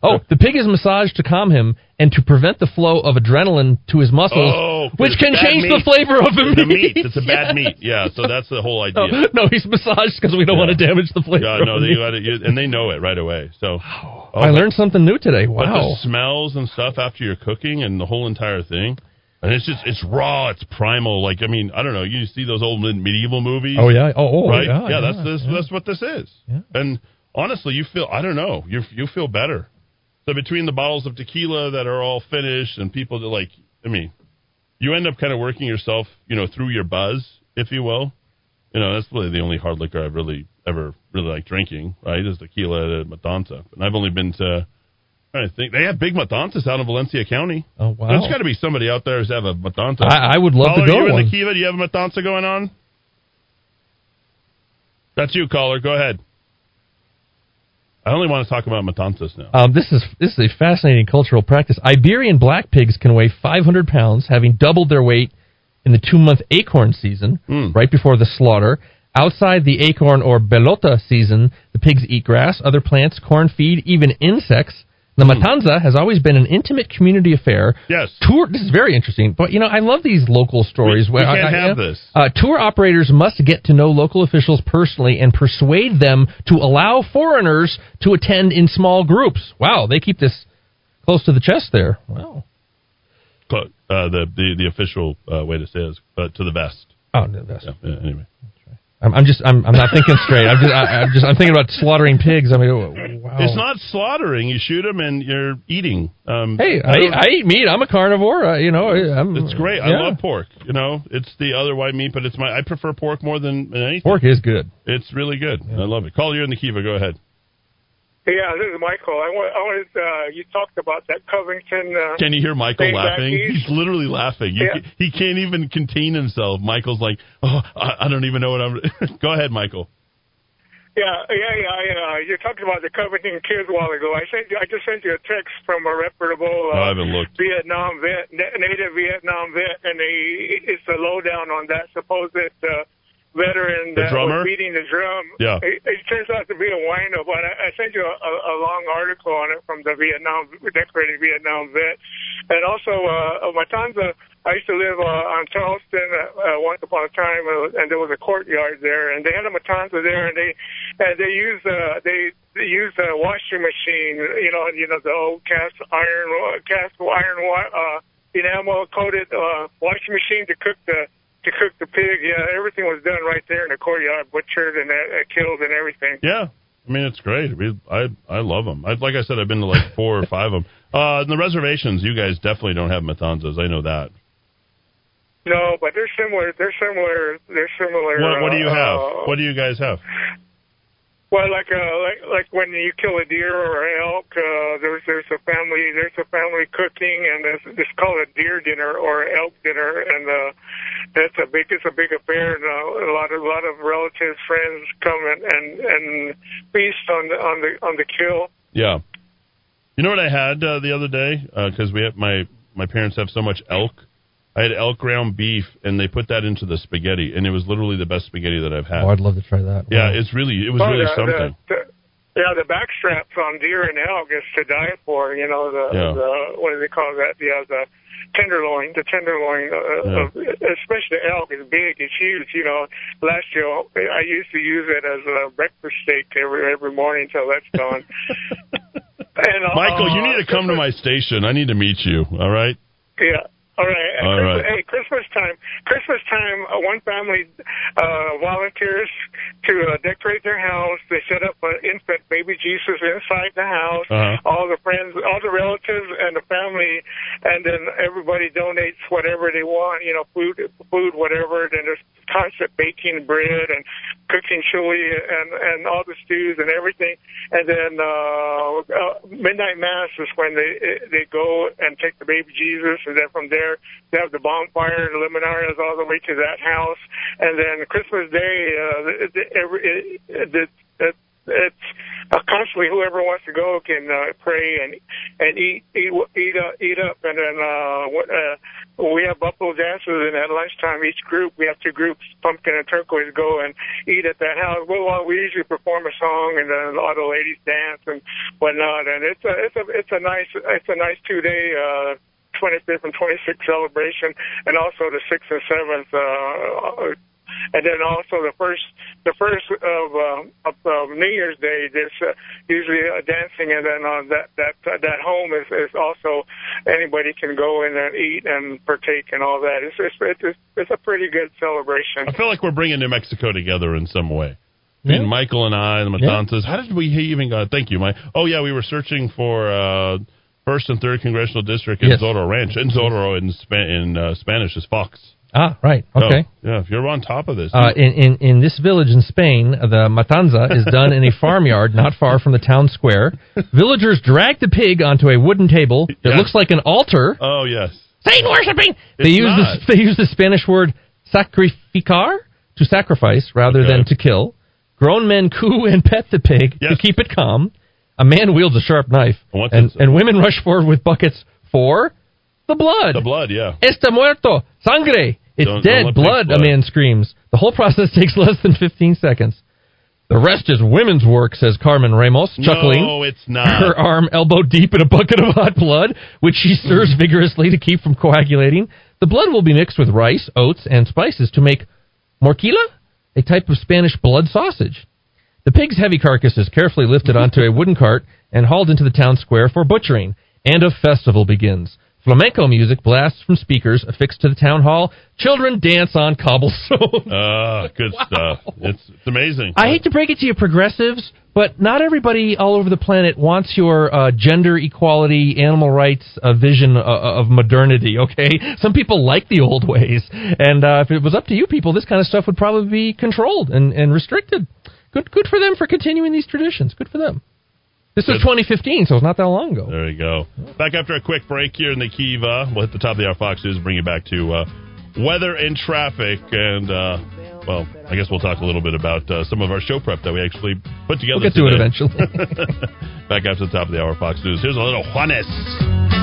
Oh, the pig is massaged to calm him and to prevent the flow of adrenaline to his muscles, Oh, which can change the flavor of the, The meat. It's a Yeah. bad meat. Yeah, so that's the whole idea. No, no, he's massaged because we don't Yeah. want to damage the flavor. Yeah, no, the they meat. and they know it right away. So oh, I learned something new today. But Wow. the smells and stuff after you're cooking and the whole entire thing, and it's just it's raw, it's primal. Like I mean, I don't know. You see those old medieval movies? Oh, yeah. Oh, oh, right. yeah, yeah, that's this, yeah. that's what this is. And honestly, you feel I don't know. You you feel better. So between the bottles of tequila that are all finished and people that like, I mean, you end up kind of working yourself, you know, through your buzz, if you will. You know, that's really the only hard liquor I've really ever really like drinking, right, is tequila at Matanza. And I've only been to. I think they have big matanzas out in Valencia County. Oh wow! There's got to be somebody out there who's have a matanza. I, I would love Caller, to go you to in the Kiva? Do you have a matanza going on? That's you, caller. Go ahead. I only want to talk about matanzas now. Um, this is this is a fascinating cultural practice. Iberian black pigs can weigh 500 pounds, having doubled their weight in the two-month acorn season, Hmm. right before the slaughter. Outside the acorn or bellota season, the pigs eat grass, other plants, corn feed, even insects. The matanza has always been an intimate community affair. Hmm. Yes. Tour. This is very interesting, but you know I love these local stories. We- we where can't I- I- have this. uh, tour operators must get to know local officials personally and persuade them to allow foreigners to attend in small groups. Wow, they keep this close to the chest there. Wow. Uh, the, the the official uh, way to say it is uh, to the vest. Oh, the vest. Yeah, anyway. I'm, I'm just I'm, I'm not thinking straight. I'm just I, I'm just I'm thinking about slaughtering pigs. I mean, wow. It's not slaughtering. You shoot them and you're eating. Um, Hey, I I, don't- I eat meat. I'm a carnivore. Uh, you know, I- I'm, It's great. I love pork. You know, it's the other white meat, but it's my. I prefer pork more than, than anything. Pork is good. It's really good. I love it. Call you in the Kiva. Go ahead. Yeah, this is Michael. I want, I wanted, uh, you talked about that Covington. Uh, Can you hear Michael laughing? He's literally laughing. You, Yeah. ca- He can't even contain himself. Michael's like, oh, I, I don't even know what I'm. Go ahead, Michael. Yeah, yeah, yeah. I, uh, you talked about the Covington kids a while ago. I sent you, I just sent you a text from a reputable Oh, I uh, haven't looked. Vietnam vet, na- native Vietnam vet, and they, it's the lowdown on that supposed uh, veteran The that drummer? was beating the drum. Yeah. It, it turns out to be a wino, but I, I sent you a, a, a long article on it from the Vietnam decorated Vietnam vet, and also uh, Matanza. I used to live uh, on Charleston uh, uh, once upon a time, uh, and there was a courtyard there, and they had a Matanza there, and they and they used uh, they, they used a washing machine, you know, you know the old cast iron cast iron uh, enamel coated uh, washing machine to cook the to cook the pig. Yeah, everything was done right there in the courtyard, butchered and uh, killed and everything. Yeah. I mean, it's great. We, I I love them. I, like I said, I've been to like four or five of them. Uh, in the reservations, you guys definitely don't have matanzas. I know that. No, but they're similar. They're similar. They're similar. What, what do you uh, have? uh, What do you guys have? Well, like uh, like like when you kill a deer or elk, uh, there's there's a family there's a family cooking, and it's, it's called a deer dinner or elk dinner, and uh, that's a big it's a big affair, and uh, a lot of a lot of relatives, friends come and and, and feast on the on the on the kill. Yeah. You know what I had uh, the other day? Because we have my my parents have so much elk. I had elk ground beef, and they put that into the spaghetti, and it was literally the best spaghetti that I've had. Oh, I'd love to try that. yeah, Wow. it's really it was Oh, really the, something. The, the, yeah, the back straps on deer and elk is to die for. You know the, Yeah. the what do they call that? Yeah, the tenderloin. The tenderloin, uh, Yeah. of, especially elk, is big. It's huge. You know, last year I used to use it as a breakfast steak every every morning until that's gone. and, uh, Michael, you need to come to my station. I need to meet you. All right. Yeah. All right. All Christmas, right. Hey, Christmas time. Christmas time. Uh, one family uh, volunteers to uh, decorate their house. They set up an infant baby Jesus inside the house. Uh-huh. All the friends, all the relatives, and the family, and then everybody donates whatever they want. You know, food, food, whatever. Then there's constant baking bread and cooking chili and and all the stews and everything. And then uh, uh, midnight mass is when they they go and take the baby Jesus, and then from there they have the bonfire and luminarias all the way to that house. And then Christmas Day, uh, the, the, every it, it, it, it's uh, constantly whoever wants to go can uh, pray and and eat eat eat up, eat up and then uh, what, uh, we have buffalo dances and at lunchtime each group we have two groups pumpkin and turquoise go and eat at that house. Well, well we usually perform a song and then a lot of ladies dance and whatnot and it's a it's a it's a nice it's a nice two day. Uh, 25th and 26th celebration, and also the 6th and 7th uh, and then also the first the first of uh, of uh, New Year's Day. There's uh, usually uh, dancing, and then on that that that home is, is also anybody can go in and eat and partake and all that. It's it's it's, it's a pretty good celebration. I feel like we're bringing New Mexico together in some way. I mean, Yeah. Michael and I, the Matanzas. How did we even got? Thank you, Mike. Oh yeah, we were searching for uh, first and third congressional district in Yes. Zorro Ranch. In Zorro in Spa- in uh, Spanish is Fox. Ah, right. Okay. So, yeah, if you're on top of this, Uh, in, in, in this village in Spain, the matanza is done in a farmyard not far from the town square. Villagers drag the pig onto a wooden table that Yes. looks like an altar. oh yes, Satan worshipping. They use not. the they use the Spanish word sacrificar to sacrifice rather Okay. than to kill. Grown men coo and pet the pig to keep it calm. A man wields a sharp knife, what's and, inside? Uh, and women rush forward with buckets for the blood. the blood. Yeah, Está muerto, sangre. It's Don't- don't dead, let pigs blood, a man screams. The whole process takes less than 15 seconds. The rest is women's work, says Carmen Ramos, chuckling. No, it's not. Her arm elbow deep in a bucket of hot blood, which she stirs vigorously to keep from coagulating. The blood will be mixed with rice, oats, and spices to make morcilla, a type of Spanish blood sausage. The pig's heavy carcass is carefully lifted onto a wooden cart and hauled into the town square for butchering, and a festival begins. Flamenco music blasts from speakers affixed to the town hall. Children dance on cobblestones. Ah, good stuff. It's it's amazing. I hate to break it to you, progressives, but not everybody all over the planet wants your uh, gender equality, animal rights uh, vision uh, of modernity. Okay, some people like the old ways, and uh, if it was up to you people, this kind of stuff would probably be controlled and, and restricted. Good, good for them for continuing these traditions. Good for them. This was 2015, so it's not that long ago. There you go. Back after a quick break here in the Kiva. We'll hit the top of the hour Fox News, bring you back to uh, weather and traffic. And, uh, well, I guess we'll talk a little bit about uh, some of our show prep that we actually put together. We'll get to it eventually. Back after the top of the hour Fox News. Here's a little Juanes.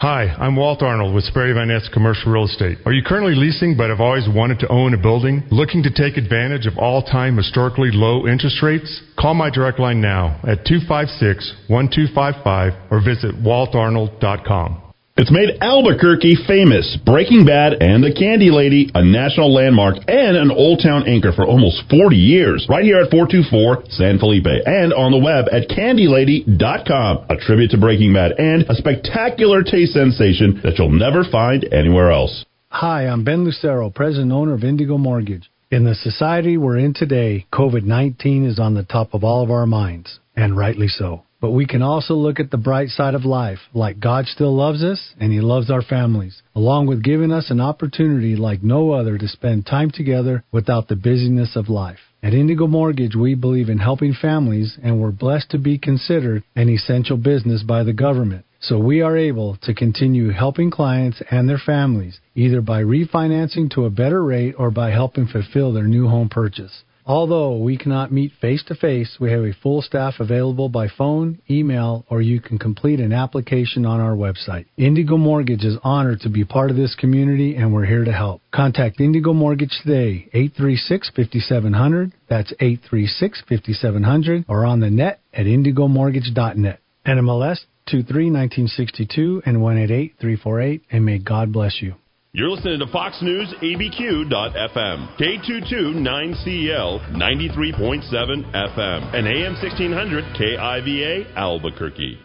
Hi, I'm Walt Arnold with Sperry Van Ness Commercial Real Estate. Are you currently leasing but have always wanted to own a building? Looking to take advantage of all-time historically low interest rates? Call my direct line now at 256-1255 or visit waltarnold.com. It's made Albuquerque famous. Breaking Bad and The Candy Lady, a national landmark and an Old Town anchor for almost 40 years. Right here at 424 San Felipe and on the web at candylady.com. A tribute to Breaking Bad and a spectacular taste sensation that you'll never find anywhere else. Hi, I'm Ben Lucero, president owner of Indigo Mortgage. In the society we're in today, COVID 19 is on the top of all of our minds, and rightly so. But we can also look at the bright side of life, like God still loves us and He loves our families, along with giving us an opportunity like no other to spend time together without the busyness of life. At Indigo Mortgage, we believe in helping families, and we're blessed to be considered an essential business by the government. So we are able to continue helping clients and their families, either by refinancing to a better rate or by helping fulfill their new home purchase. Although we cannot meet face to face, we have a full staff available by phone, email, or you can complete an application on our website. Indigo Mortgage is honored to be part of this community and we're here to help. Contact Indigo Mortgage today, 836-5700. That's 836-5700 or on the net at indigomortgage.net. NMLS 23-1962 and 188-348 and may God bless you. You're listening to Fox News ABQ.FM, K22-9CL 93.7 FM, and AM 1600 KIVA Albuquerque.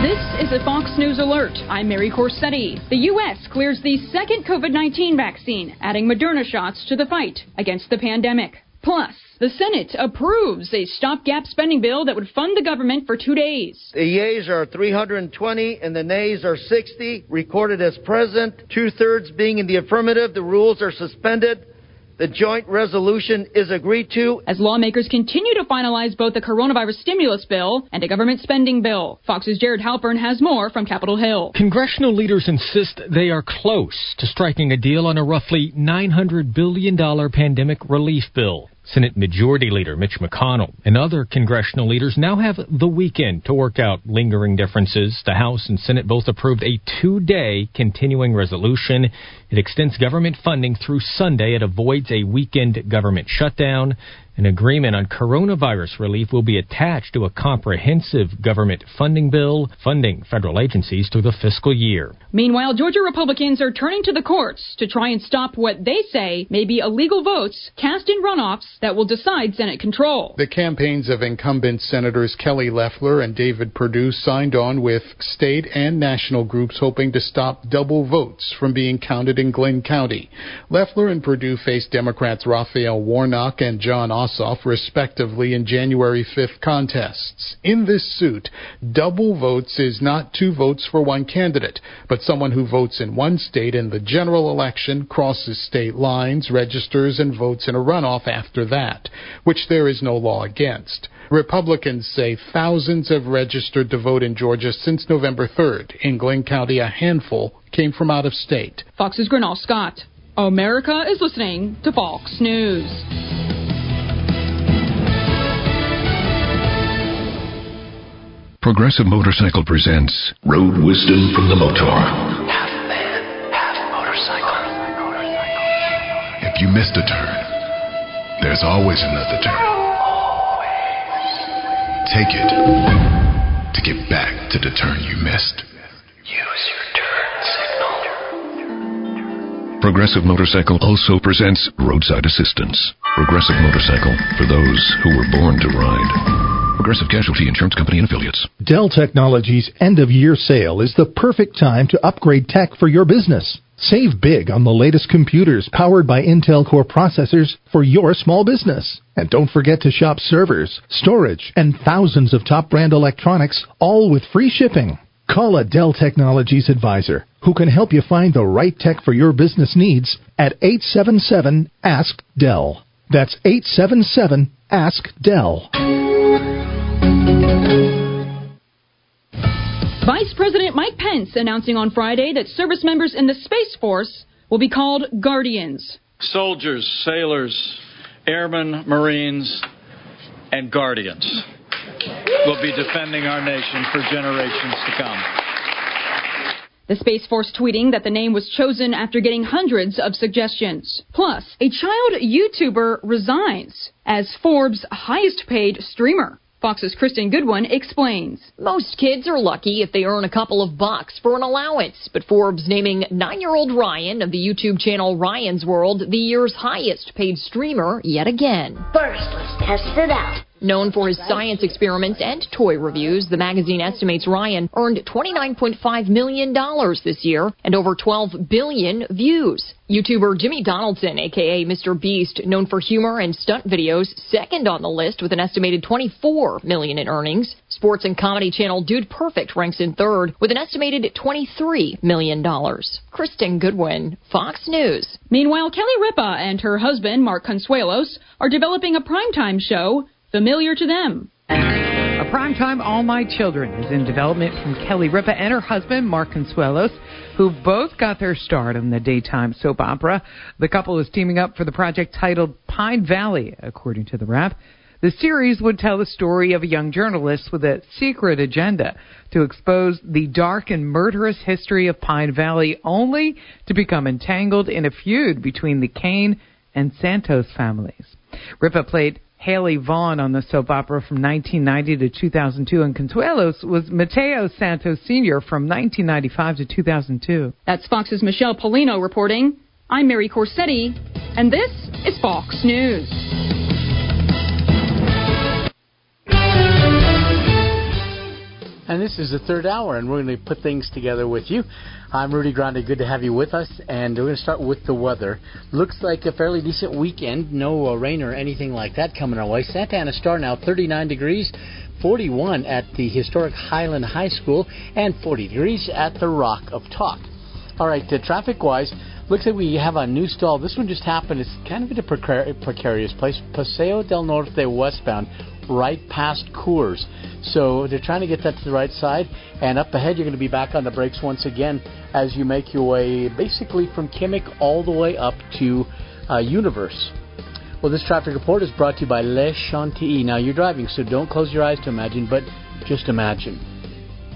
This is a Fox News Alert. I'm Mary Corsetti. The U.S. clears the second COVID 19 vaccine, adding Moderna shots to the fight against the pandemic. Plus, the Senate approves a stopgap spending bill that would fund the government for two days. The yeas are 320 and the nays are 60, recorded as present, two thirds being in the affirmative. The rules are suspended. The joint resolution is agreed to. As lawmakers continue to finalize both the coronavirus stimulus bill and a government spending bill. Fox's Jared Halpern has more from Capitol Hill. Congressional leaders insist they are close to striking a deal on a roughly $900 billion pandemic relief bill. Senate Majority Leader Mitch McConnell and other congressional leaders now have the weekend to work out lingering differences. The House and Senate both approved a two day continuing resolution. It extends government funding through Sunday. It avoids a weekend government shutdown. An agreement on coronavirus relief will be attached to a comprehensive government funding bill, funding federal agencies through the fiscal year. Meanwhile, Georgia Republicans are turning to the courts to try and stop what they say may be illegal votes cast in runoffs that will decide Senate control. The campaigns of incumbent Senators Kelly Loeffler and David Perdue signed on with state and national groups hoping to stop double votes from being counted in Glynn County. Loeffler and Perdue face Democrats Raphael Warnock and Jon Ossoff, respectively, in January 5th contests. In this suit, double votes is not two votes for one candidate, but someone who votes in one state in the general election, crosses state lines, registers, and votes in a runoff after that, which there is no law against. Republicans say thousands have registered to vote in Georgia since November 3rd. In Glynn County, a handful came from out of state. Fox's Gernal Scott. America is listening to Fox News. Progressive Motorcycle presents Road Wisdom from the Motor. Half man, half motorcycle. If you missed a turn, there's always another turn. Take it to get back to the turn you missed. Use your turn signal. Progressive Motorcycle also presents Roadside Assistance. Progressive Motorcycle for those who were born to ride. Progressive Casualty Insurance Company and Affiliates. Dell Technologies end of year sale is the perfect time to upgrade tech for your business. Save big on the latest computers powered by Intel Core processors for your small business. And don't forget to shop servers, storage, and thousands of top brand electronics, all with free shipping. Call a Dell Technologies advisor who can help you find the right tech for your business needs at 877 Ask Dell. That's 877 Ask Dell. Vice President Mike Pence announcing on Friday that service members in the Space Force will be called Guardians. Soldiers, sailors, airmen, Marines, and Guardians will be defending our nation for generations to come. The Space Force tweeting that the name was chosen after getting hundreds of suggestions. Plus, a child YouTuber resigns as Forbes' highest paid streamer. Fox's Kristen Goodwin explains. Most kids are lucky if they earn a couple of bucks for an allowance, but Forbes naming nine year old Ryan of the YouTube channel Ryan's World the year's highest paid streamer yet again. First, let's test it out. Known for his science experiments and toy reviews, the magazine estimates Ryan earned $29.5 million this year and over 12 billion views. YouTuber Jimmy Donaldson, aka Mr. Beast, known for humor and stunt videos, second on the list with an estimated 24 million in earnings. Sports and comedy channel Dude Perfect ranks in third with an estimated 23 million dollars. Kristen Goodwin, Fox News. Meanwhile, Kelly Ripa and her husband Mark Consuelos are developing a primetime show familiar to them. A primetime All My Children is in development from Kelly Ripa and her husband, Mark Consuelos. who both got their start on the daytime soap opera. The couple is teaming up for the project titled Pine Valley, according to the Wrap. The series would tell the story of a young journalist with a secret agenda to expose the dark and murderous history of Pine Valley, only to become entangled in a feud between the Kane and Santos families. Ripa played Hayley Vaughan on the soap opera from 1990 to 2002, and Consuelos was Mateo Santos Sr. from 1995 to 2002. That's Fox's Michelle Pollino reporting. I'm Mary Corsetti, and this is Fox News. And this is the third hour, and we're going to put things together with you. I'm Rudy Grande. Good to have you with us. And we're going to start with the weather. Looks like a fairly decent weekend. No uh, rain or anything like that coming our way. Santa Ana Star now 39 degrees. 41 at the historic Highland High School and 40 degrees at the Rock of Talk. All right, uh, traffic wise, looks like we have a new stall. This one just happened. It's kind of in a precar- precarious place. Paseo del Norte westbound, right past Coors. So they're trying to get that to the right side. And up ahead, you're going to be back on the brakes once again as you make your way basically from Kimmick all the way up to uh, Universe. Well, this traffic report is brought to you by Le Chantilly. Now, you're driving, so don't close your eyes to imagine, but just imagine.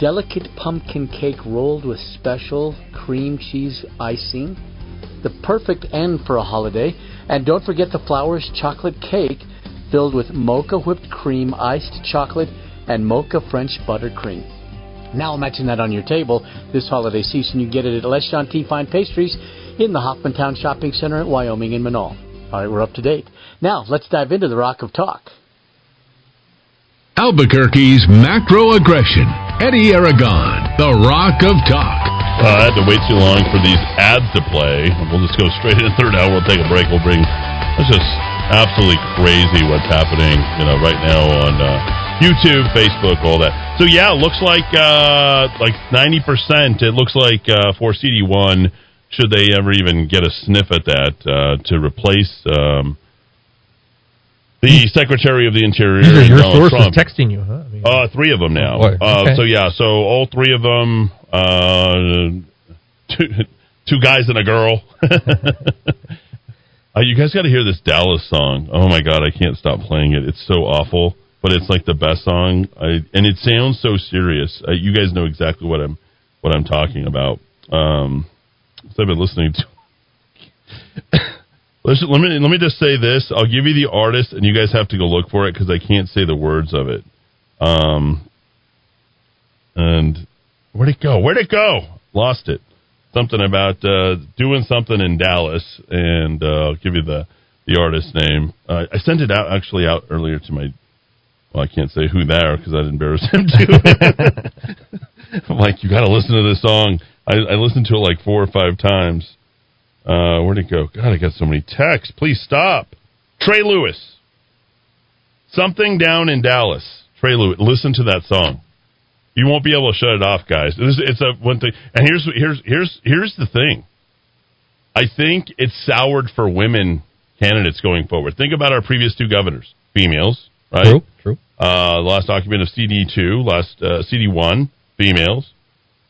Delicate pumpkin cake rolled with special cream cheese icing. The perfect end for a holiday. And don't forget the Flowers chocolate cake filled with mocha whipped cream, iced chocolate, and mocha French buttercream. Now imagine that on your table this holiday season. You get it at Les Chantilly Fine Pastries in the Hoffmantown Shopping Center at Wyoming and Menaul. All right, we're up to date. Now, let's dive into the Rock of Talk. Albuquerque's macro aggression. Eddy Aragon, the Rock of Talk. Uh, I had to wait too long for these ads to play. We'll just go straight into the third hour. We'll take a break. We'll bring. It's just absolutely crazy what's happening, you know, right now on uh, YouTube, Facebook, all that. So yeah, it looks like uh, like ninety percent. It looks like uh, for CD one, should they ever even get a sniff at that uh, to replace um, the Secretary of the Interior, These your Donald sources Trump. texting you, huh? I mean, Uh, three of them now. Oh. Uh, Okay. so yeah, so all three of them, uh, two, two guys and a girl. uh, you guys got to hear this Dallas song. Oh my god, I can't stop playing it. It's so awful, but it's like the best song. I, and it sounds so serious. Uh, you guys know exactly what I'm what I'm talking about. Um, so I've been listening to. Listen, let me let me just say this. I'll give you the artist, and you guys have to go look for it because I can't say the words of it. Um, and where'd it go? Where'd it go? Lost it. Something about uh, doing something in Dallas, and uh, I'll give you the the artist name. Uh, I sent it out actually out earlier to my. Well, I can't say who they are because I'd embarrass him too. I'm like, you got to listen to this song. I, I listened to it like four or five times. Uh, where'd it go? God, I got so many texts. Please stop. Trey Lewis. Something down in Dallas. Trey Lewis. Listen to that song. You won't be able to shut it off, guys. It's, it's a one thing. And here's here's here's here's the thing. I think it's soured for women candidates going forward. Think about our previous two governors, females, right? True, true. Uh, last occupant of CD two, last uh, CD one, females.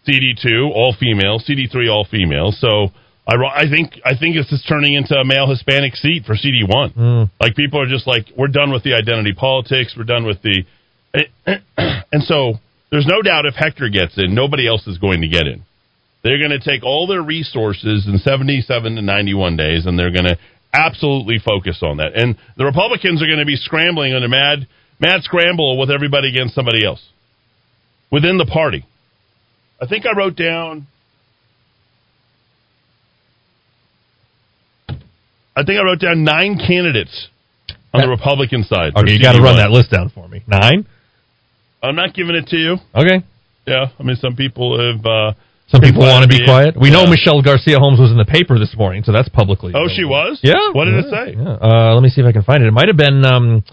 CD two, all females. CD three, all females. So I, I think I think this is turning into a male Hispanic seat for CD one. Mm. Like people are just like, we're done with the identity politics. We're done with the, and so there's no doubt if Hector gets in, nobody else is going to get in. They're going to take all their resources in 77 to 91 days, and they're going to absolutely focus on that. And the Republicans are going to be scrambling on a mad, mad scramble with everybody against somebody else within the party. I think I wrote down. I think I wrote down nine candidates on the Republican side. Okay, you got to run that list down for me. Nine. I'm not giving it to you. Okay. Yeah, I mean, some people have. Uh, Some people want to be quiet. We know Michelle Garcia Holmes was in the paper this morning, so that's publicly. Oh, she was. Yeah. What did it say? yeah. Uh, let me see if I can find it. It might have been. Um,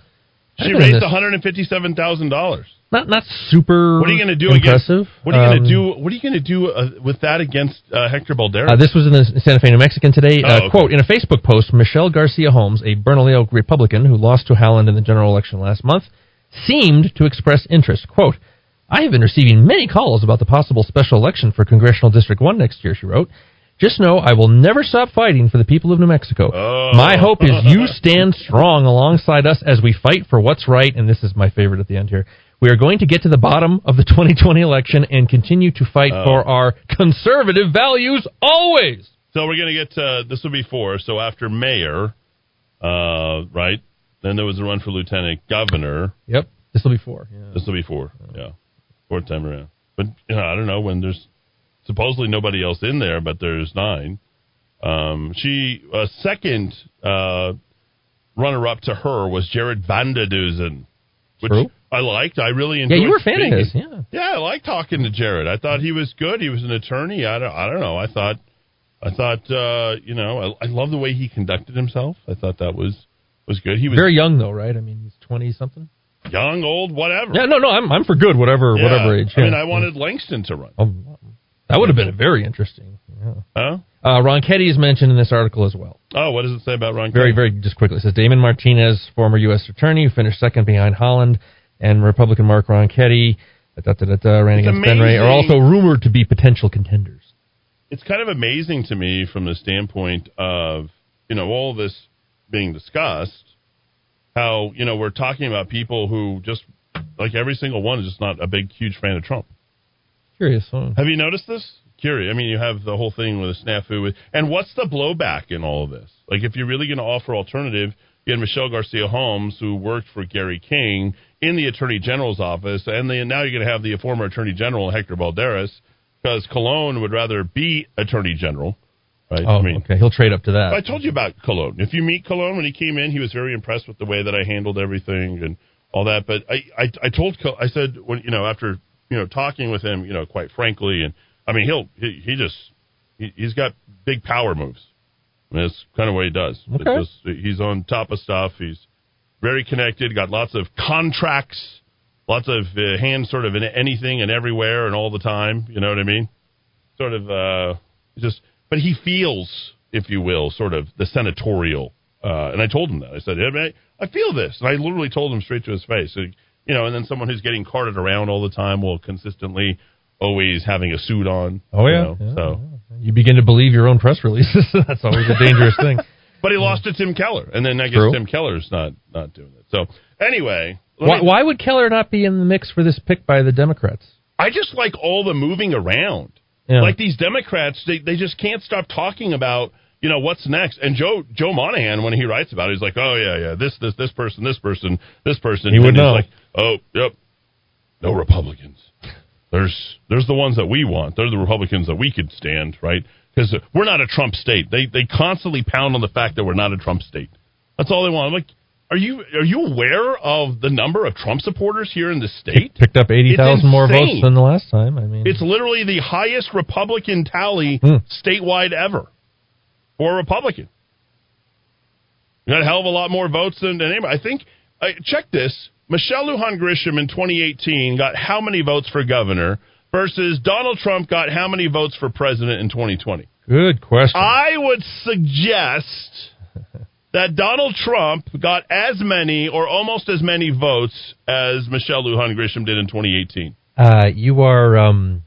She raised one hundred and fifty-seven thousand dollars. Not not super. What are you going to do impressive? against? What are you going Um, to do? What are you going to do uh, with that against uh, Hector Balderas? Uh, this was in the Santa Fe New Mexican today. Oh, uh, okay. Quote In a Facebook post, Michelle Garcia Holmes, a Bernalillo Republican who lost to Haaland in the general election last month, seemed to express interest. Quote, I have been receiving many calls about the possible special election for Congressional District 1 next year, she wrote. Just know I will never stop fighting for the people of New Mexico. Oh. My hope is you stand strong alongside us as we fight for what's right, and this is my favorite at the end here. We are going to get to the bottom of the 2020 election and continue to fight Oh. for our conservative values always. So we're going to get to this will be four. So after mayor, uh, right? Then there was a run for lieutenant governor. Yep, this will be four. Yeah. This will be four. Yeah, fourth time around. But you know, I don't know when there's supposedly nobody else in there, but there's nine. Um, she a second uh, runner up to her was Jared Vander Dussen, which True. I liked. I really enjoyed. Yeah, you were a fan speaking. of his. Yeah. Yeah, I like talking to Jared. I thought he was good. He was an attorney. I don't, I don't know. I thought, I thought, uh, you know, I, I love the way he conducted himself. I thought that was was good. He was Very young though, right? I mean, he's 20 something. young, old, whatever. Yeah, no, no, I'm I'm for good, whatever, Yeah. whatever age. I mean. I wanted Langston to run. Oh, that would have been a very interesting. Yeah. Huh? Uh, Ronchetti is mentioned in this article as well. Oh, what does it say about Ron? Very, very just quickly. It says Damon Martinez, former U.S. attorney, who finished second behind Haaland, and Republican Mark Ronchetti, da, da, da, da, ran It's against Ben Ray, are also rumored to be potential contenders. It's kind of amazing to me from the standpoint of you know all this being discussed, how you know we're talking about people who just like every single one is just not a big, huge fan of Trump. Curious. Huh? Have you noticed this? Curious. I mean, you have the whole thing with the snafu. With, and what's the blowback in all of this? Like, if you're really going to offer alternative, you had Michelle Garcia Holmes, who worked for Gary King in the Attorney General's office, and then now you're going to have the former Attorney General Hector Balderas, because Colon would rather be Attorney General. Right? Oh, I mean, okay. He'll trade up to that. I told you about Colon. If you meet Colon when he came in, he was very impressed with the way that I handled everything and all that. But I, I, I told, Col- I said when you know after you know talking with him, you know, quite frankly, and I mean he'll he, he just he, he's got big power moves. I mean, that's kind of what he does. Okay. just- he's on top of stuff. He's very connected. Got lots of contracts. Lots of uh, hands, sort of in anything and everywhere and all the time. You know what I mean? Sort of uh, just, but he feels, if you will, sort of the senatorial. Uh, and I told him that. I said, I, I feel this, and I literally told him straight to his face. You know, and then someone who's getting carted around all the time will consistently always having a suit on. Oh, you yeah. know, Yeah, so. You begin to believe your own press releases. That's always a dangerous thing. But he lost to Tim Keller, and then I guess True. Tim Keller's not not doing it. So anyway, Why, me- why would Keller not be in the mix for this pick by the Democrats? I just like all the moving around. Yeah. Like these Democrats, they they just can't stop talking about you know what's next. And Joe Joe Monahan, when he writes about it, he's like, oh yeah yeah this this this person this person this person. He would And he's know. Like, oh yep, no Republicans. There's there's the ones that we want. They're the Republicans that we could stand, right? Because we're not a Trump state. They they constantly pound on the fact that we're not a Trump state. That's all they want. I'm like, are you are you aware of the number of Trump supporters here in the state? Picked up 80,000 more votes than the last time. I mean, It's literally the highest Republican tally Hmm. statewide ever for a Republican. You got a hell of a lot more votes than, than anybody. I think, uh, check this. Michelle Lujan Grisham in 2018 got how many votes for governor versus Donald Trump got how many votes for president in 2020? good question. I would suggest that Donald Trump got as many or almost as many votes as Michelle Lujan Grisham did in 2018. Uh, you are um,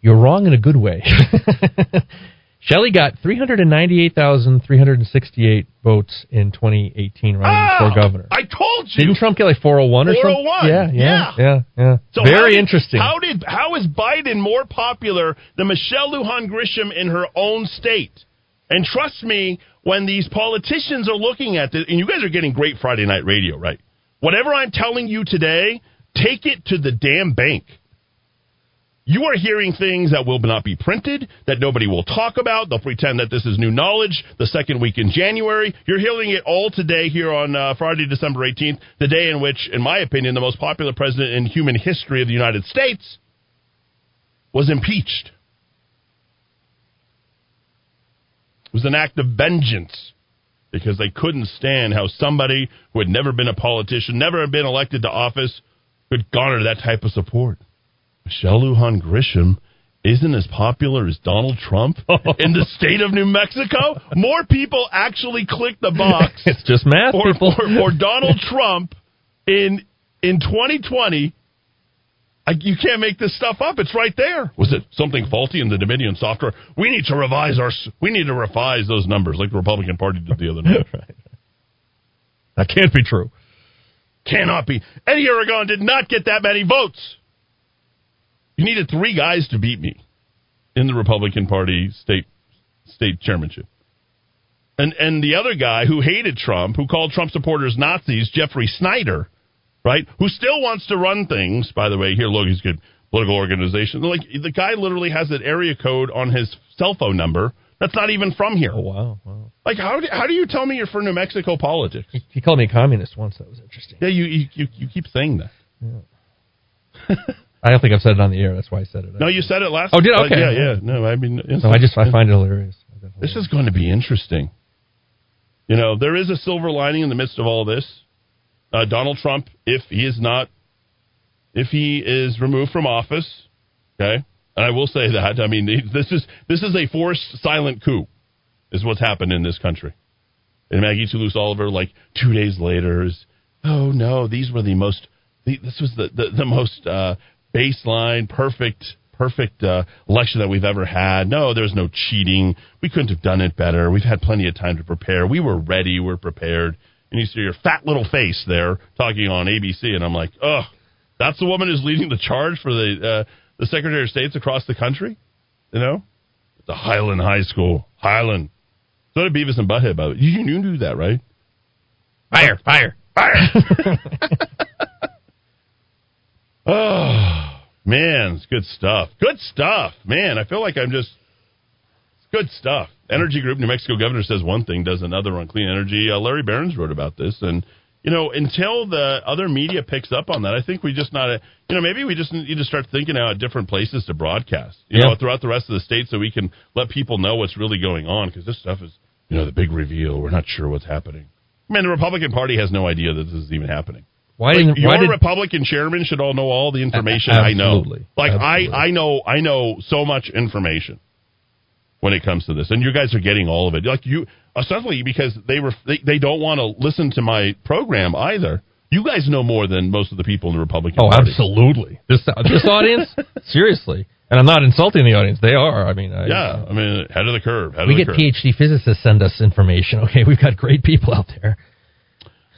you're wrong in a good way. Shelley got 398,368 votes in 2018 running Oh, for governor. I told you. Didn't Trump get like 401 or something? 401, Yeah, yeah, yeah, yeah. So how Very did- interesting. How did how is Biden more popular than Michelle Lujan Grisham in her own state? And trust me, when these politicians are looking at this, and you guys are getting great Friday night radio, right? Whatever I'm telling you today, take it to the damn bank. You are hearing things that will not be printed, that nobody will talk about. They'll pretend that this is new knowledge the second week in January. You're hearing it all today here on uh, Friday, December 18th, the day in which, in my opinion, the most popular president in human history of the United States was impeached. It was an act of vengeance because they couldn't stand how somebody who had never been a politician, never been elected to office, could garner that type of support. Michelle Lujan Grisham isn't as popular as Donald Trump in the state of New Mexico. More people actually click the box it's just math, for, people. for, for Donald Trump in in 2020 I, you can't make this stuff up. It's right there. Was it something faulty in the Dominion software? We need to revise our. We need to revise those numbers, like the Republican Party did the other night. That can't be true. Cannot be. Eddy Aragon did not get that many votes. You needed three guys to beat me in the Republican Party state state chairmanship. And and the other guy who hated Trump, who called Trump supporters Nazis, Jeffrey Snyder, right? Who still wants to run things, by the way, here look, he's good political organization. Like the guy literally has an area code on his cell phone number that's not even from here. Oh wow, wow. Like how do, how do you tell me you're for New Mexico politics? He called me a communist once. That was interesting. Yeah, you you you, you keep saying that. I don't think I've said it on the air. That's why I said it. No, you said it last. Oh, did I? uh, Okay. yeah, yeah. No, I mean, No, I just I find it hilarious. this is going to be interesting. You know, there is a silver lining in the midst of all this. Uh, Donald Trump, if he is not, if he is removed from office, okay, and I will say that. I mean, this is this is a forced silent coup, is what's happened in this country. And Maggie Toulouse Oliver, like two days later, is oh no, these were the most. The, this was the the, the most uh, baseline, perfect, perfect uh, election that we've ever had. No, there's no cheating. We couldn't have done it better. We've had plenty of time to prepare. We were ready. We're prepared. And you see your fat little face there talking on ABC, and I'm like, ugh, that's the woman who's leading the charge for the uh, the Secretary of States across the country. You know, the Highland High School, Highland. So did Beavis and Butthead, by the way. You, you knew that, right? Fire, fire, fire. oh, man, it's good stuff. Good stuff. Man, I feel like I'm just. It's good stuff. Energy Group, New Mexico governor says one thing, does another on clean energy. Uh, Larry Behrens wrote about this. And, you know, until the other media picks up on that, I think we just not, you know, maybe we just need to start thinking out different places to broadcast, you Yeah. know, throughout the rest of the state so we can let people know what's really going on because this stuff is, you know, the big reveal. We're not sure what's happening. Man, the Republican Party has no idea that this is even happening. Why Like, didn't your why did Republican chairman should all know all the information A- I know. Like Absolutely. I, I know, I know so much information when it comes to this, and you guys are getting all of it. Like you, essentially, because they were, they, they don't want to listen to my program either. You guys know more than most of the people in the Republican Oh, Party. absolutely. This this audience, seriously, and I'm not insulting the audience. They are. I mean, I, Yeah, I mean, head of the curve. Head we of the get curve. PhD physicists send us information. Okay, we've got great people out there.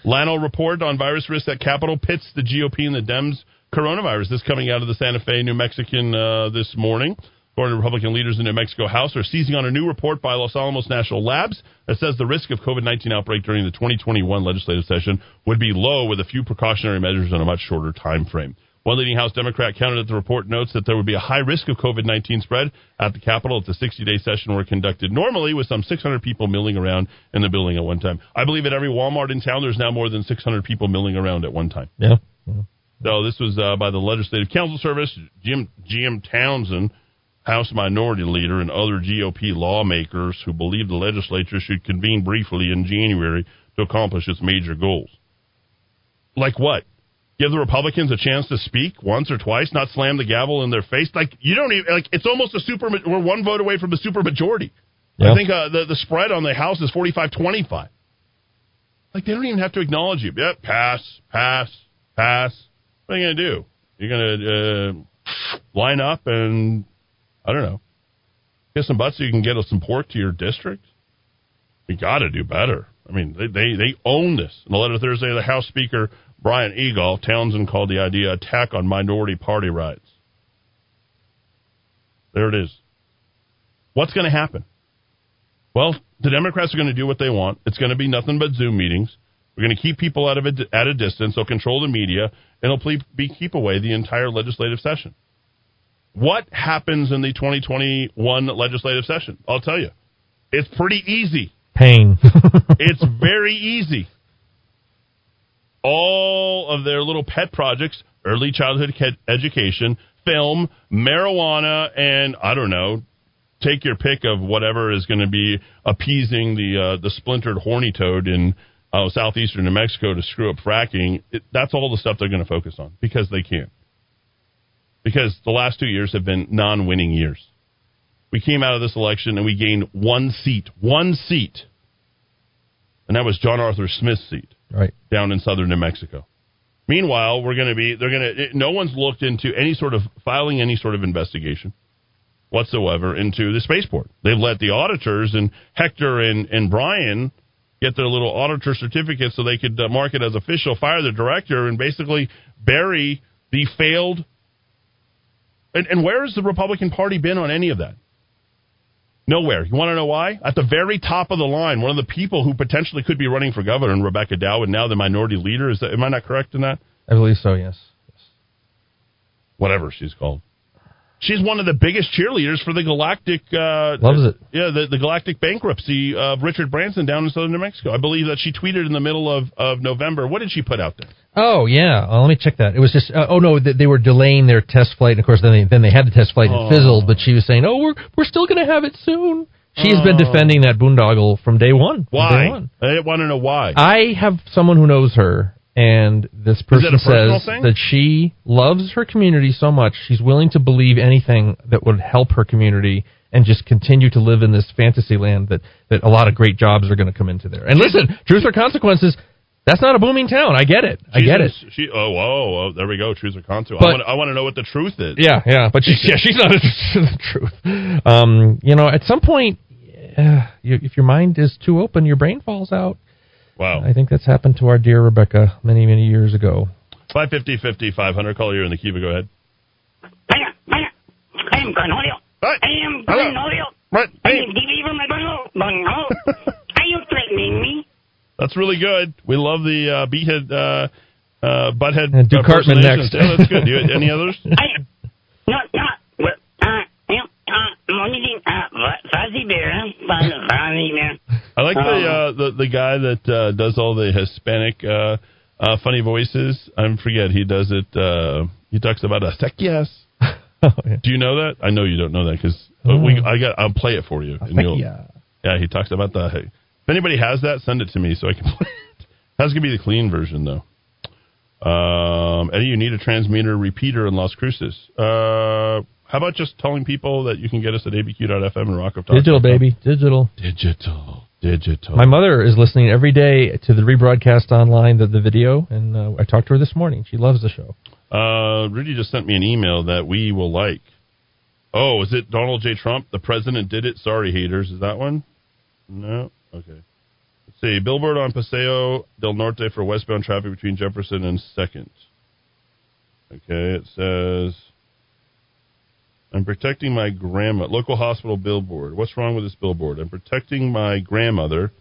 Lano report on virus risk at Capitol pits the GOP and the Dems coronavirus. This coming out of the Santa Fe, New Mexican uh, this morning. According to Republican leaders in New Mexico House are seizing on a new report by Los Alamos National Labs that says the risk of COVID-19 outbreak during the 2021 legislative session would be low with a few precautionary measures in a much shorter time frame. One leading House Democrat counted at the report notes that there would be a high risk of COVID 19 spread at the Capitol if the 60 day session were conducted normally with some 600 people milling around in the building at one time. I believe at every Walmart in town there's now more than 600 people milling around at one time. Yeah. So this was uh, by the Legislative Council Service, Jim Jim Townsend, House Minority Leader, and other GOP lawmakers who believe the legislature should convene briefly in January to accomplish its major goals. Like what? Give the Republicans a chance to speak once or twice, not slam the gavel in their face. Like you don't even like. It's almost a super. We're one vote away from the super majority. I think uh, the the spread on the House is 45-25. Like they don't even have to acknowledge you. Yep, pass, pass, pass. What are you gonna do? You're gonna uh, line up and I don't know, get some butts so you can get some pork to your district. We got to do better. I mean, they, they they own this. In a letter Thursday, the House Speaker Brian Egolf Townsend called the idea attack on minority party rights. There it is. What's going to happen? Well, the Democrats are going to do what they want. It's going to be nothing but Zoom meetings. We're going to keep people out of it at a distance. They'll control the media, and it'll be keep away the entire legislative session. What happens in the 2021 legislative session? I'll tell you. It's pretty easy. Pain. it's very easy. All of their little pet projects, early childhood education, film, marijuana, and I don't know, take your pick of whatever is going to be appeasing the uh, the splintered horny toad in uh, southeastern New Mexico to screw up fracking. It, that's all the stuff they're going to focus on because they can. Because the last two years have been non-winning years. We came out of this election and we gained one seat, one seat, and that was John Arthur Smith's seat Right. down in southern New Mexico. Meanwhile, we're going to be they're going to no one's looked into any sort of filing any sort of investigation whatsoever into the spaceport. They've let the auditors and Hector and and Brian get their little auditor certificates so they could uh, mark it as official, fire the director, and basically bury the failed. And, and where has the Republican Party been on any of that? Nowhere. You want to know why? At the very top of the line, one of the people who potentially could be running for governor, and Rebecca Dow, and now the minority leader. Is that? Am I not correct in that? I believe so. Yes. Whatever she's called. She's one of the biggest cheerleaders for the Galactic. Uh, Loves it. Yeah, the, the Galactic bankruptcy of Richard Branson down in southern New Mexico. I believe that she tweeted in the middle of, of November. What did she put out there? Oh yeah, uh, let me check that. It was just uh, oh no, they, they were delaying their test flight, and of course then they then they had the test flight and Oh. it fizzled. But she was saying, oh, we're we're still going to have it soon. She has been Oh. defending that boondoggle from day one. Why? Day one. I want to know why. I have someone who knows her, and this person says thing? that she loves her community so much she's willing to believe anything that would help her community and just continue to live in this fantasy land that, that a lot of great jobs are going to come into there. And listen, truth or consequences, that's not a booming town. I get it. I She's get it. She oh whoa, oh, there we go. Truth or contour. But- I want I want to know what the truth is. Yeah, yeah, but she's yeah, she's not interested in the truth. Um, you know, at some point, uh, you, if your mind is too open, your brain falls out. Wow. I think that's happened to our dear Rebecca many, many years ago. 550 50 500. Call you in the Kiva. Go ahead. I am Cornholio. I am Hello. Cornholio. Right. I am deliver my bungalow. Bungalow. Are you threatening me? That's really good. We love the uh, beathead, uh, uh, butthead. And Duke Hartman impersonations. next. Yeah, that's good. Do You, any others? I no no. Well, uh, yeah, only thing, fuzzy bear, huh? Fuzzy fuzzy bear. I like the Um, uh, the the guy that uh, does all the Hispanic uh, uh, funny voices. I forget he does it. Uh, he talks about acequias. Do you know that? I know you don't know that because we I got I'll play it for you. and you'll- Acequia. yeah, he talks about the. If anybody has that, send it to me so I can play it. That's gonna be the clean version though. Um, Eddy, you need a transmitter repeater in Las Cruces. Uh, how about just telling people that you can get us at abq.fm and Rock of Talk? Digital, baby. Digital. Digital. Digital. My mother is listening every day to the rebroadcast online, the, the video, and uh, I talked to her this morning. She loves the show. Uh, Rudy just sent me an email that we will like. Oh, is it Donald J. Trump? The president did it. Sorry, haters. Is that one? No. Okay. Let's see. Billboard on Paseo del Norte for westbound traffic between Jefferson and Second. Okay. It says, "I'm protecting my grandma." Local hospital billboard. What's wrong with this billboard? I'm protecting my grandmother.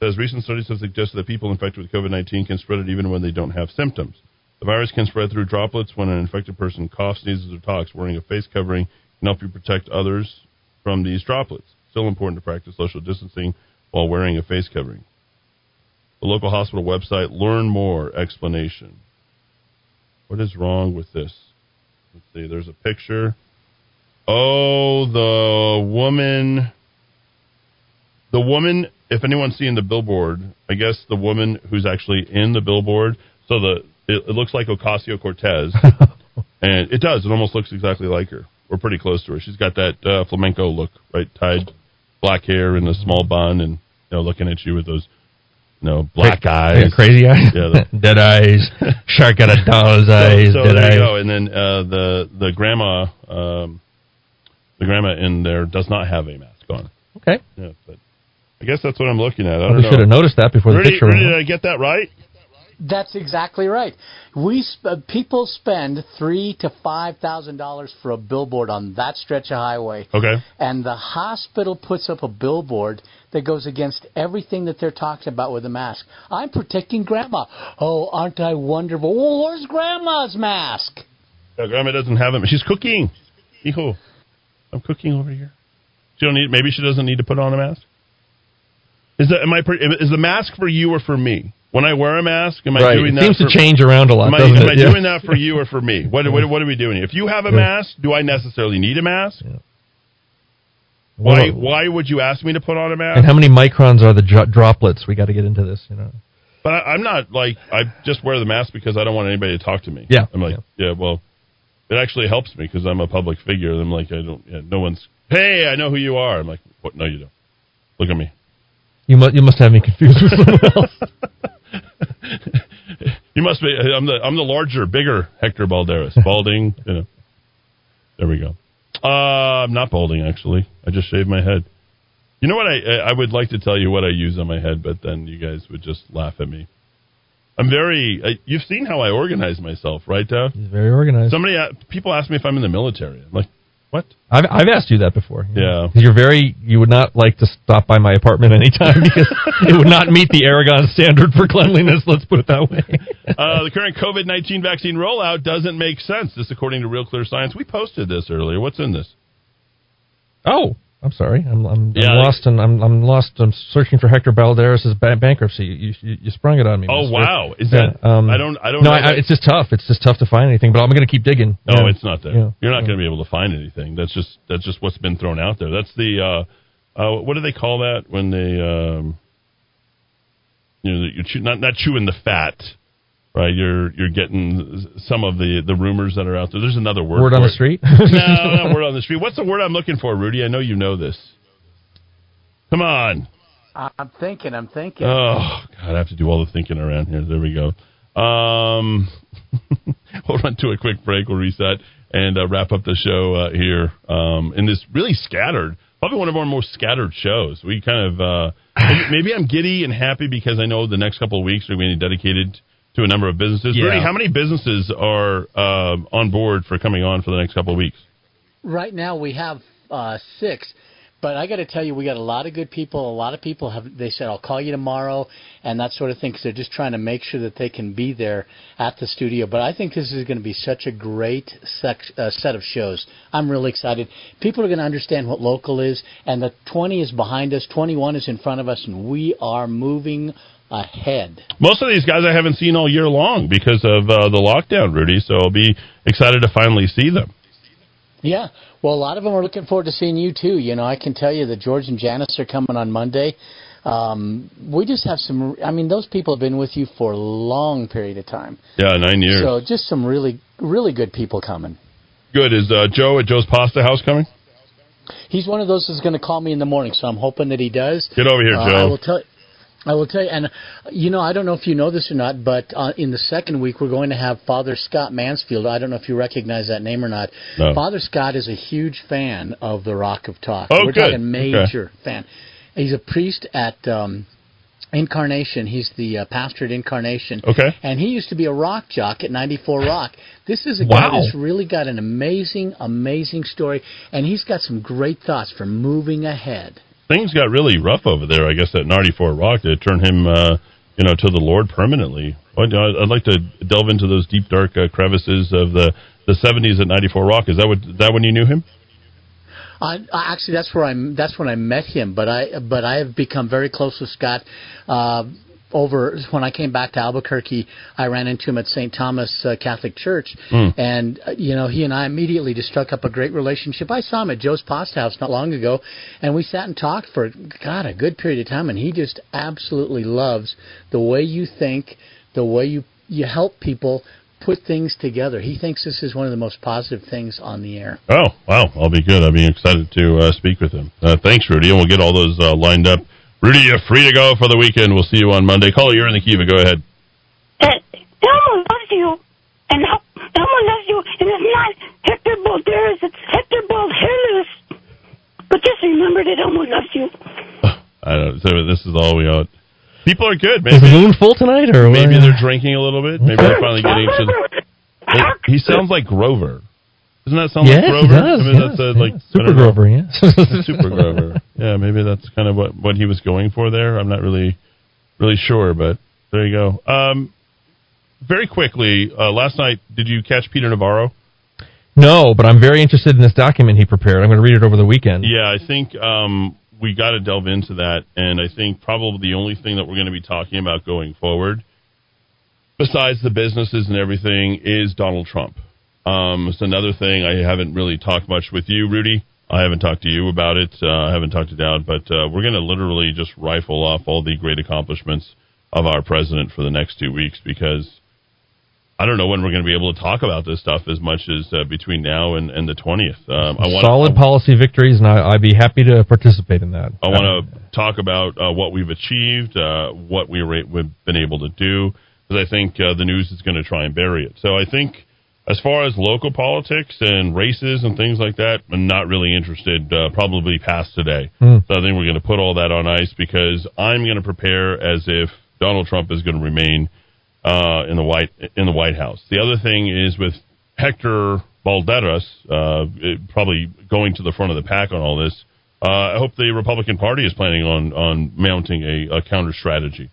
Says recent studies have suggested that people infected with COVID 19 can spread it even when they don't have symptoms. The virus can spread through droplets when an infected person coughs, sneezes, or talks. Wearing a face covering can help you protect others from these droplets. Still important to practice social distancing while wearing a face covering. The local hospital website, learn more explanation. What is wrong with this? Let's see, there's a picture. Oh, the woman. The woman, if anyone's seen the billboard, I guess the woman who's actually in the billboard. So the it, it looks like Ocasio Cortez, and it does. It almost looks exactly like her. We're pretty close to her. She's got that uh, flamenco look, right? Tied black hair and a small bun, and you know, looking at you with those, you know, black eyes, yeah, crazy eyes, yeah, the- dead eyes, shark got a doll's eyes, so, so dead there eyes. you go. And then uh, the the grandma, um, the grandma in there does not have a mask on. Okay. Yeah, but I guess that's what I'm looking at. I Probably don't know. should have noticed that before the picture Rudy, did. I get that right? That's exactly right. We sp- uh, people spend three to five thousand dollars for a billboard on that stretch of highway. Okay. And the hospital puts up a billboard that goes against everything that they're talking about with a mask. I'm protecting grandma. Oh, aren't I wonderful? Well, where's grandma's mask? Uh, grandma doesn't have it. She's cooking. Hijo, I'm cooking over here. She don't need. Maybe she doesn't need to put on a mask. Is that am I? Is the mask for you or for me? When I wear a mask, am I Right. doing It that? seems to for- change around a lot, Am I, am? I Yeah. doing that for you or for me? What, what, what are we doing? here? If you have a Yeah. mask, do I necessarily need a mask? What Why? Why would you ask me to put on a mask? And how many microns are the dro- droplets? We got to get into this, you know. But I, I'm not like I just wear the mask because I don't want anybody to talk to me. Yeah. I'm like, yeah, well, it actually helps me because I'm a public figure. I'm like, I don't, yeah, no one's. Hey, I know who you are. I'm like, what? No, you don't. Look at me. You must you must have me confused with someone else. You must be. I'm the I'm the larger, bigger Hector Balderas. Balding. you know. There we go. Uh, I'm not balding actually. I just shaved my head. You know what? I I would like to tell you what I use on my head, but then you guys would just laugh at me. I'm very. Uh, you've seen how I organize myself, right, Dad? Very organized. Somebody, uh, people ask me if I'm in the military. I'm like, what? I've I've asked you that before. Yeah, You're very. You would not like to stop by my apartment anytime because it would not meet the Aragon standard for cleanliness. Let's put it that way. uh, the current COVID 19 vaccine rollout doesn't make sense. This, according to Real Clear Science. We posted this earlier. What's in this? Oh, I'm sorry. I'm I'm, Yeah, I'm lost and I'm I'm lost. I'm searching for Hector Balderas' ba- bankruptcy. You, you you sprung it on me. Oh, mister. wow. Is Yeah, that- um, I don't- I don't No, I, it's just tough. It's just tough to find anything. But I'm going to keep digging. No, Yeah. it's not there. Yeah. You're not going to be able to find anything. That's just that's just what's been thrown out there. That's the uh, uh, what do they call that when they um, you know you're chew, not not chewing the fat, right? You're you're getting some of the the rumors that are out there. There's another word. Word for on the street? no, not word on the street. What's the word I'm looking for, Rudy? I know you know this. Come on. I'm thinking. I'm thinking. Oh God, I have to do all the thinking around here. There we go. Um, hold on to a quick break. We'll reset and uh, wrap up the show uh, here um, in this really scattered, probably one of our most scattered shows. We kind of uh, maybe, maybe I'm giddy and happy because I know the next couple of weeks are going to be dedicated to a number of businesses. Yeah. Rudy, how many businesses are um on board for coming on for the next couple of weeks? Right now we have uh, six, but I got to tell you, we got a lot of good people. A lot of people have they said I'll call you tomorrow and that sort of thing because they're just trying to make sure that they can be there at the studio. But I think this is going to be such a great sec- uh, set of shows. I'm really excited. People are going to understand what local is, and the 20 is behind us, 21 is in front of us, and we are moving ahead. Most of these guys I haven't seen all year long because of uh, the lockdown, Rudy. So I'll be excited to finally see them. Yeah. Well, a lot of them are looking forward to seeing you too. You know, I can tell you that George and Janice are coming on Monday. Um, we just have some. I mean, those people have been with you for a long period of time. Yeah, nine years. So just some really, really good people coming. Good. Is uh, Joe at Joe's Pasta House coming? He's one of those that's going to call me in the morning, so I'm hoping that he does. Get over here, Uh, Joe. I will tell. I will tell you, and you know, I don't know if you know this or not, but uh, in the second week we're going to have Father Scott Mansfield. I don't know if you recognize that name or not. No. Father Scott is a huge fan of the Rock of Talk. Oh, we're good. talking major fan. He's a priest at um, Incarnation. He's the uh, pastor at Incarnation. Okay. And he used to be a rock jock at 94 Rock. This is a Wow. guy that's really got an amazing, amazing story, and he's got some great thoughts for moving ahead. Things got really rough over there. I guess at 94 Rock to turn him, uh, you know, to the Lord permanently. I'd, I'd like to delve into those deep dark uh, crevices of the the 70s at 94 Rock. Is that what that when you knew him? I actually that's where I'm. that's when I met him, but I but I have become very close with Scott. Uh, over when I came back to Albuquerque, I ran into him at St. Thomas uh, Catholic Church, Mm. and uh, you know he and I immediately just struck up a great relationship. I saw him at Joe's Pasta House not long ago, and we sat and talked for God a good period of time, and he just absolutely loves the way you think, the way you you help people put things together. He thinks this is one of the most positive things on the air. Oh, wow. I'll be good. I'll be excited to uh, speak with him. Uh, thanks, Rudy. And we'll get all those uh, lined up. Rudy, you're free to go for the weekend. We'll see you on Monday. Caller, you're in the Kiva. Go ahead. Uh, Elmo loves you, and El- Elmo loves you, and it's not Hector Balderas, it's Hector Balderas. But just remember that Elmo loves you. I don't so this is all we got. People are good. Is Maybe, the moon full tonight, or maybe they're drinking a little bit. Maybe they're finally getting to the, Hey, He sounds like Grover. Doesn't that sound Yes, like he Grover? does, I mean, yes, that's a, yes. like I Super don't. Grover, yes. Super Grover. Yeah, maybe that's kind of what what he was going for there. I'm not really really sure, but there you go. Um, very quickly, uh, last night, did you catch Peter Navarro? No, but I'm very interested in this document he prepared. I'm going to read it over the weekend. Yeah, I think um, we got to delve into that, and I think probably the only thing that we're going to be talking about going forward, besides the businesses and everything, is Donald Trump. Um, it's another thing I haven't really talked much with you, Rudy. I haven't talked to you about it. Uh, I haven't talked to Dowd, but uh, we're going to literally just rifle off all the great accomplishments of our president for the next two weeks because I don't know when we're going to be able to talk about this stuff as much as uh, between now and, and the twentieth. Um, I want Solid policy victories, and I, I'd be happy to participate in that. I want to talk about uh, what we've achieved, uh, what we were, we've been able to do, because I think uh, the news is going to try and bury it. So I think as far as local politics and races and things like that, I'm not really interested. Uh, probably past today. Hmm. So I think we're going to put all that on ice because I'm going to prepare as if Donald Trump is going to remain uh, in the White in the White House. The other thing is with Hector Balderas uh, it- probably going to the front of the pack on all this. Uh, I hope the Republican Party is planning on on mounting a, a counter strategy.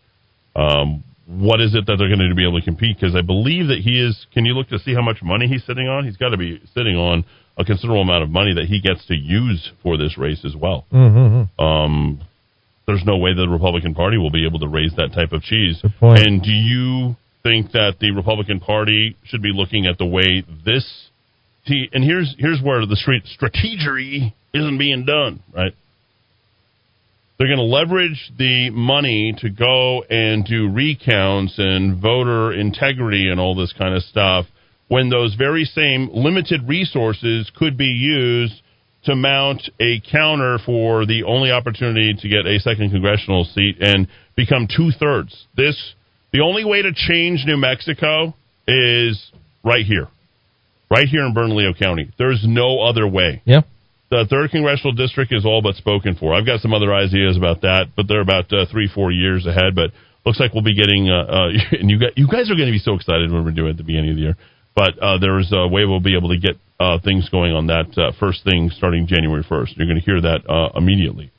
Um, what is it that they're going to be able to compete? Because I believe that he is. Can you look to see how much money he's sitting on? He's got to be sitting on a considerable amount of money that he gets to use for this race as well. Mm-hmm. Um, there's no way the Republican Party will be able to raise that type of cheese. And do you think that the Republican Party should be looking at the way this? And here's here's where the street strategery isn't being done. Right? They're going to leverage the money to go and do recounts and voter integrity and all this kind of stuff when those very same limited resources could be used to mount a counter for the only opportunity to get a second congressional seat and become two thirds. This the only way to change New Mexico is right here, right here in Bernalillo County. There's no other way. Yeah. The third congressional district is all but spoken for. I've got some other ideas about that, but they're about uh, three, four years ahead. But looks like we'll be getting, uh, uh, and you guys, you guys are going to be so excited when we're doing it at the beginning of the year. But uh, there's a way we'll be able to get uh, things going on that uh, first thing starting January 1st. You're going to hear that uh, immediately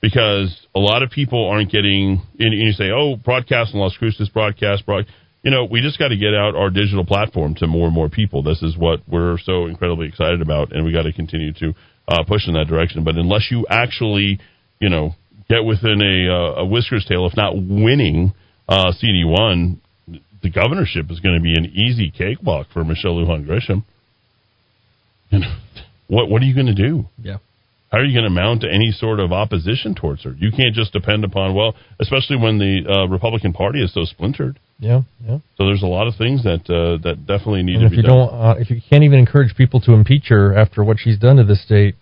because a lot of people aren't getting. And you say, "Oh, broadcast in Las Cruces, broadcast, broad." You know, we just got to get out our digital platform to more and more people. This is what we're so incredibly excited about, and we got to continue to uh, push in that direction. But unless you actually, you know, get within a, uh, a whiskers tail, if not winning uh, CD one, the governorship is going to be an easy cakewalk for Michelle Lujan Grisham. Know, what what are you going to do? Yeah. How are you going to mount any sort of opposition towards her? You can't just depend upon well, especially when the uh, Republican Party is so splintered. Yeah, yeah. So there's a lot of things that uh, that definitely need And to if be you done. don't, uh, if you can't even encourage people to impeach her after what she's done to this state,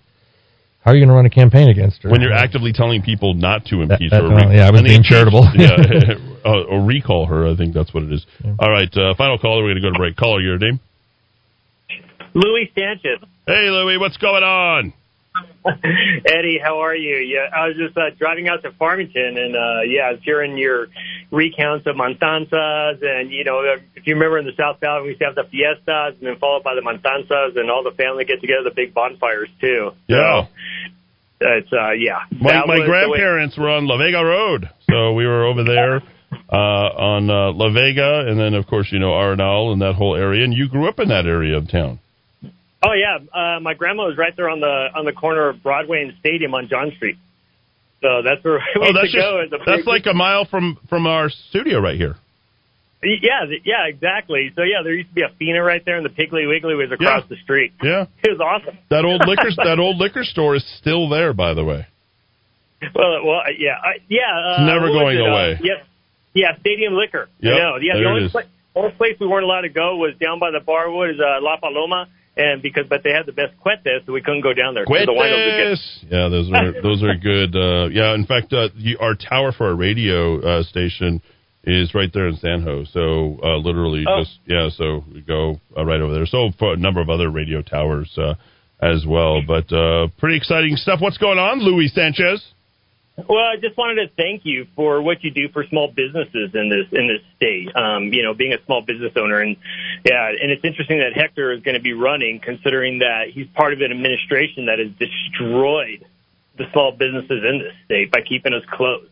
how are you going to run a campaign against her? when you're actively telling people not to impeach that- her, well, yeah, I was and being impeach- charitable. yeah, uh, or recall her. I think that's what it is. All right, uh, final caller. We're going to go to break. Caller, your name? Louis Sanchez. Hey, Louis, what's going on? Eddy, how are you? Yeah, I was just uh, driving out to Farmington, and uh, yeah, I was hearing your recounts of Montanzas, and you know, if you remember in the South Valley, we used to have the fiestas, and then followed by the Montanzas, and all the family get together, the big bonfires too. Yeah. It's uh, yeah. My, my was the way- grandparents were on La Vega Road, so we were over there uh, on uh, La Vega, and then of course you know Arenal and that whole area. And you grew up in that area of town. Oh yeah, uh, my grandma was right there on the on the corner of Broadway and Stadium on John Street. So that's where we Oh, used that's to go. just that's like a mile from from our studio right here. Yeah, yeah, exactly. So yeah, there used to be a Fina right there, and the Piggly Wiggly was across Yeah. the street. Yeah, it was awesome. That old liquor that old liquor store is still there, by the way. Well, well, yeah, I, yeah. Uh, It's never going it? Uh, away. yep. Yeah, Stadium Liquor. Yep, I know. Yeah, there the only is. place, only place we weren't allowed to go was down by the Barwood is uh, La Paloma, and because but they had the best cuetes, so we couldn't go down there. 'cause The. Yeah, those are those are good. Uh, yeah, in fact, uh, you, our tower for our radio uh, station is right there in San Jose. So uh, literally, Oh. just yeah. So we go uh, right over there. So for a number of other radio towers uh, as well. But uh, pretty exciting stuff. What's going on, Louis Sanchez? Well, I just wanted to thank you for what you do for small businesses in this in this state. Um, you know, being a small business owner, and yeah, and it's interesting that Hector is going to be running, considering that he's part of an administration that has destroyed the small businesses in this state by keeping us closed.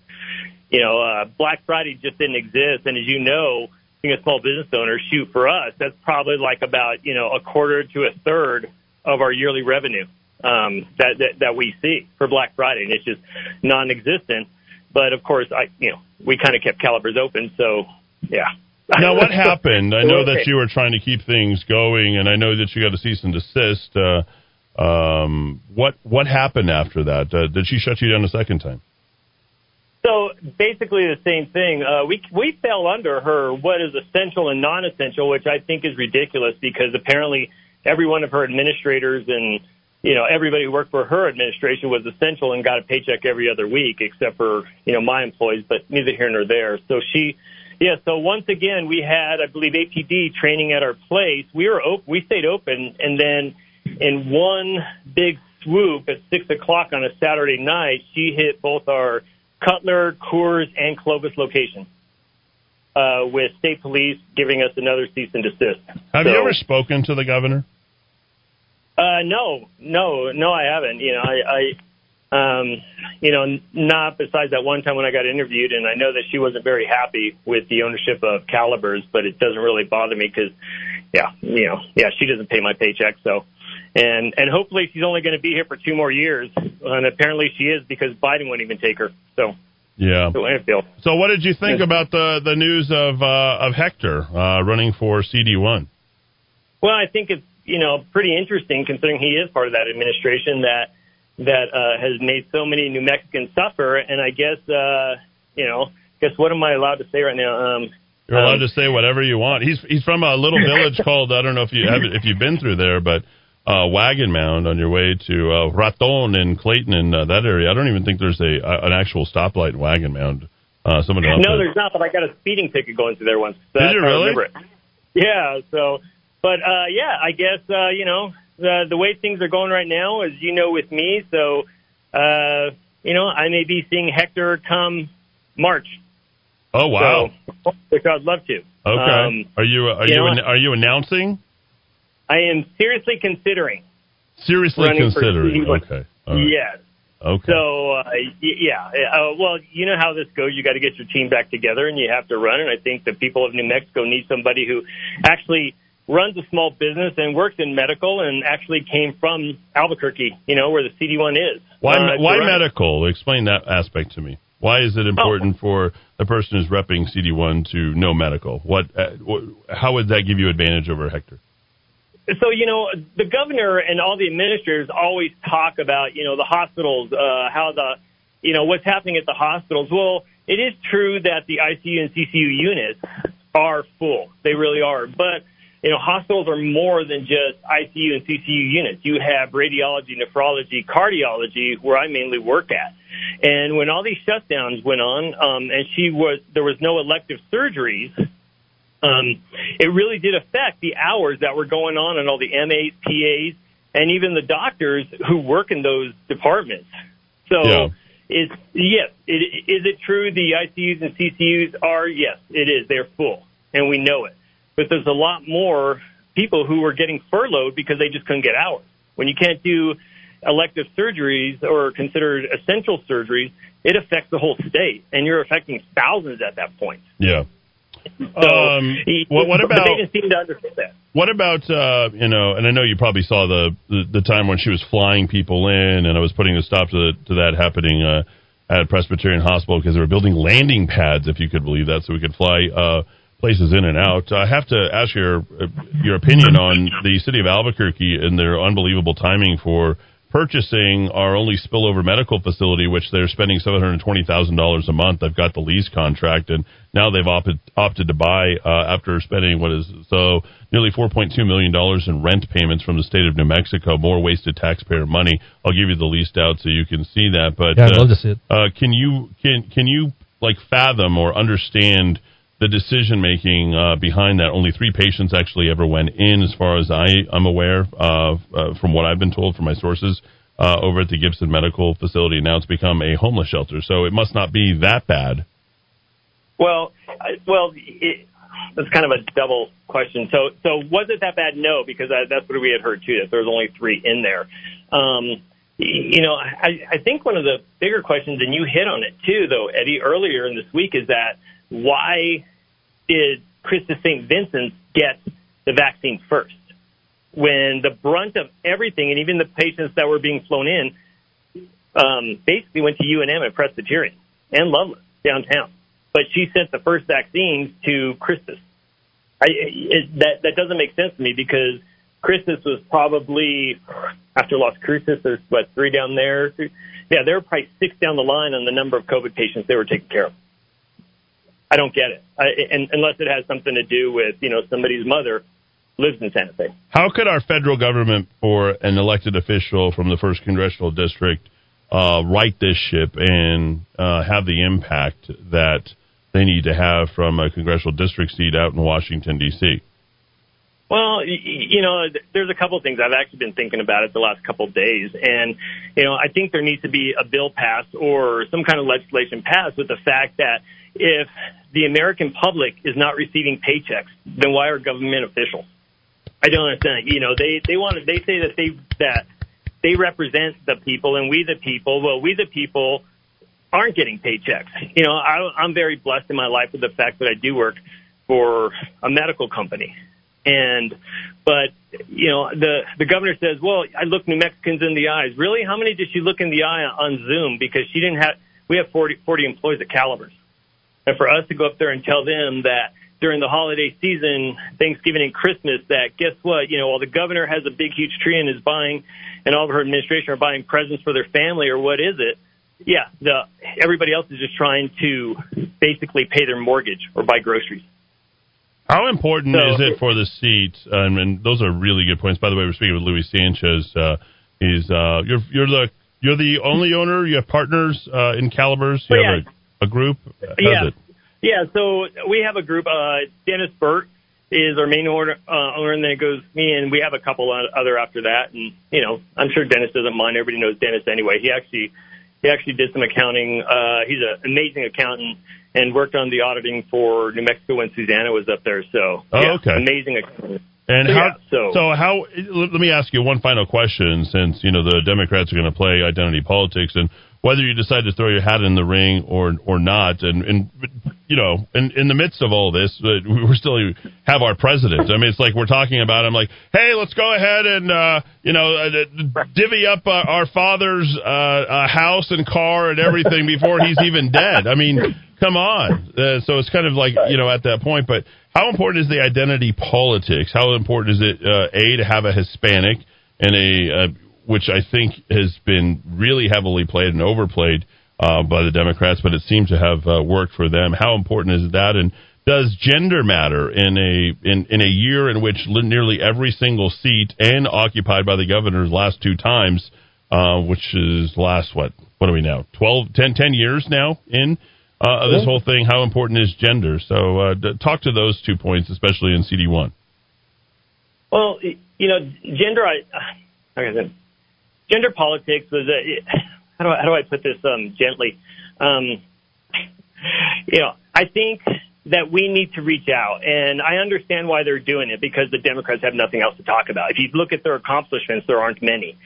You know, uh, Black Friday just didn't exist, and as you know, being a small business owner, shoot for us, that's probably like about you know a quarter to a third of our yearly revenue um, that, that that we see for Black Friday, and it's just non-existent. But of course, I you know we kind of kept Calibers open, so yeah. Now, what happened? I know that you were trying to keep things going, and I know that you got a cease and desist. Uh, um, what what happened after that? Uh, did she shut you down a second time? So basically the same thing. Uh, we we fell under her what is essential and non-essential, which I think is ridiculous because apparently every one of her administrators and you know everybody who worked for her administration was essential and got a paycheck every other week, except for you know my employees. But neither here nor there. So she, Yeah, so once again, we had, I believe, APD training at our place. We were open, we stayed open, and then in one big swoop at six o'clock on a Saturday night, she hit both our Cutler, Coors, and Clovis locations. Uh, with state police giving us another cease and desist. Have So- you ever spoken to the governor? Uh, no, no, no, I haven't. You know, I, I, um, you know, not besides that one time when I got interviewed, and I know that she wasn't very happy with the ownership of Calibers, but it doesn't really bother me because, yeah, you know, yeah, she doesn't pay my paycheck, so. And and hopefully she's only going to be here for two more years, and apparently she is because Biden wouldn't even take her. So, Yeah. So, what did you think about the the news of uh, of Hector uh, running for CD one? Well, I think it's you know pretty interesting considering he is part of that administration that that uh, has made so many New Mexicans suffer. And I guess uh, you know, guess what am I allowed to say right now? Um, You're allowed um, to say whatever you want. He's he's from a little village called I don't know if you have if you've been through there, but uh, Wagon Mound on your way to uh, Raton and Clayton and uh, that area. I don't even think there's a, an actual stoplight in Wagon Mound. Uh, someone No, there's not. But I got a speeding ticket going through there once. So Did you really? Yeah. So, but uh, yeah, I guess uh, you know the the way things are going right now, as you know, with me. So, uh, you know, I may be seeing Hector come March. Oh wow. So, which I'd love to. okay. Um, are you are you you know an, are you announcing? I am seriously considering. Seriously considering. Okay. Right. Yes. Okay. So uh, y- yeah, uh, well, you know how this goes. You got to get your team back together, and you have to run. And I think the people of New Mexico need somebody who actually runs a small business and works in medical, and actually came from Albuquerque. You know where the CD1 is. Why Uh, why medical? Explain that aspect to me. Why is it important for the person who's repping CD1 to know medical? What, uh, how would that give you advantage over Hector? So you know, the governor and all the administrators always talk about you know the hospitals, uh, how the you know what's happening at the hospitals. Well, it is true that the ICU and CCU units are full. They really are, but you know, hospitals are more than just ICU and CCU units. You have radiology, nephrology, cardiology, where I mainly work at. And when all these shutdowns went on, um, and she was there was no elective surgeries, um, it really did affect the hours that were going on and all the MAs, PAs, and even the doctors who work in those departments. So, Yeah. is yes, it, is it true the ICUs and CCUs are? Yes, it is. They're full, and we know it. But there's a lot more people who are getting furloughed because they just couldn't get hours. When you can't do elective surgeries or considered essential surgeries, it affects the whole state, and you're affecting thousands at that point. Yeah. So, Um, he- what- what about- they didn't seem to understand that. What about uh, you know? And I know you probably saw the, the the time when she was flying people in, and I was putting a stop to to that happening uh, at Presbyterian Hospital because they were building landing pads, if you could believe that, so we could fly uh, places in and out. I have to ask your your opinion on the city of Albuquerque and their unbelievable timing for purchasing our only spillover medical facility, which they're spending seven hundred twenty thousand dollars a month. They've got the lease contract, and now they've opted opted to buy uh, after spending what is so nearly four point two million dollars in rent payments from the state of New Mexico. More wasted taxpayer money. I'll give you the leased out so you can see that. But Yeah, I'd uh, love to see it. Uh, can you can can you like fathom or understand? The decision making uh, behind that. Only three patients actually ever went in, as far as I am aware, uh, uh, from what I've been told from my sources uh, over at the Gibson Medical Facility. Now it's become a homeless shelter, so it must not be that bad. Well, well, that's kind of a double question. So, so was it that bad? No, because I, that's what we had heard too. That there was only three in there. Um, you know, I, I think one of the bigger questions, and you hit on it too, though, Eddy, earlier in this week, is that why did Christus St. Vincent get the vaccine first? When the brunt of everything, and even the patients that were being flown in, um, basically went to UNM and Presbyterian and Lovelace downtown. But she sent the first vaccines to Christus. I, it, that that doesn't make sense to me because Christus was probably after Las Cruces. There's what three down there. Yeah, there were probably six down the line on the number of COVID patients they were taking care of. I don't get it, I, and unless it has something to do with you know somebody's mother lives in Santa Fe. How could our federal government or an elected official from the first congressional district uh, right this ship and uh, have the impact that they need to have from a congressional district seat out in Washington D.C.? Well, you know, there's a couple of things I've actually been thinking about it the last couple of days, and you know, I think there needs to be a bill passed or some kind of legislation passed with the fact that if the American public is not receiving paychecks, then why are government officials? I don't understand. You know, they they want to they say that they that they represent the people and we the people. Well, we the people aren't getting paychecks. You know, I, I'm very blessed in my life with the fact that I do work for a medical company. And, but, you know, the, the governor says, well, I look New Mexicans in the eyes. Really? How many did she look in the eye on Zoom? Because she didn't have, we have 40, 40 employees at Calibers. And for us to go up there and tell them that during the holiday season, Thanksgiving and Christmas, that guess what? You know, while the governor has a big, huge tree and is buying, and all of her administration are buying presents for their family, or what is it? Yeah, the everybody else is just trying to basically pay their mortgage or buy groceries. How important So- is it for the seat? Um, and those are really good points. By the way, we're speaking with Luis Sanchez. Uh, he's uh, you're you're the you're the only owner. You have partners uh, in Calibers. You have a, a group. Yeah. it? Yeah, so we have a group. Uh, Dennis Burt is our main owner, uh, owner, and then it goes me, and we have a couple other after that. And you know, I'm sure Dennis doesn't mind. Everybody knows Dennis anyway. He actually he actually did some accounting. Uh, he's an amazing accountant and worked on the auditing for New Mexico when Susana was up there. So Oh, yeah, okay. amazing accountant. And So, how? yeah, so- so how? Let me ask you one final question, since you know the Democrats are going to play identity politics, and whether you decide to throw your hat in the ring or or not, and and you know, in in the midst of all this, uh, we still have our president. I mean, it's like we're talking about. I'm like, hey, let's go ahead and uh, you know uh, divvy up uh, our father's uh, uh, house and car and everything before he's even dead. I mean, come on. So it's kind of like you know at that point, but. How important is the identity politics? How important is it, uh, a, to have a Hispanic and a, which I think has been really heavily played and overplayed uh, by the Democrats, but it seems to have uh, worked for them. How important is that? And does gender matter in a in, in a year in which li- nearly every single seat and occupied by the governors last two times, uh, which is last what what are we now 12, 10, 10 years now in uh, this whole thing? How important is gender? So uh, d- talk to those two points, especially in CD one. Well, you know, gender. I, like I said, gender politics was a. How do I, how do I put this um, gently? Um, you know, I think that we need to reach out, and I understand why they're doing it because the Democrats have nothing else to talk about. If you look at their accomplishments, there aren't many.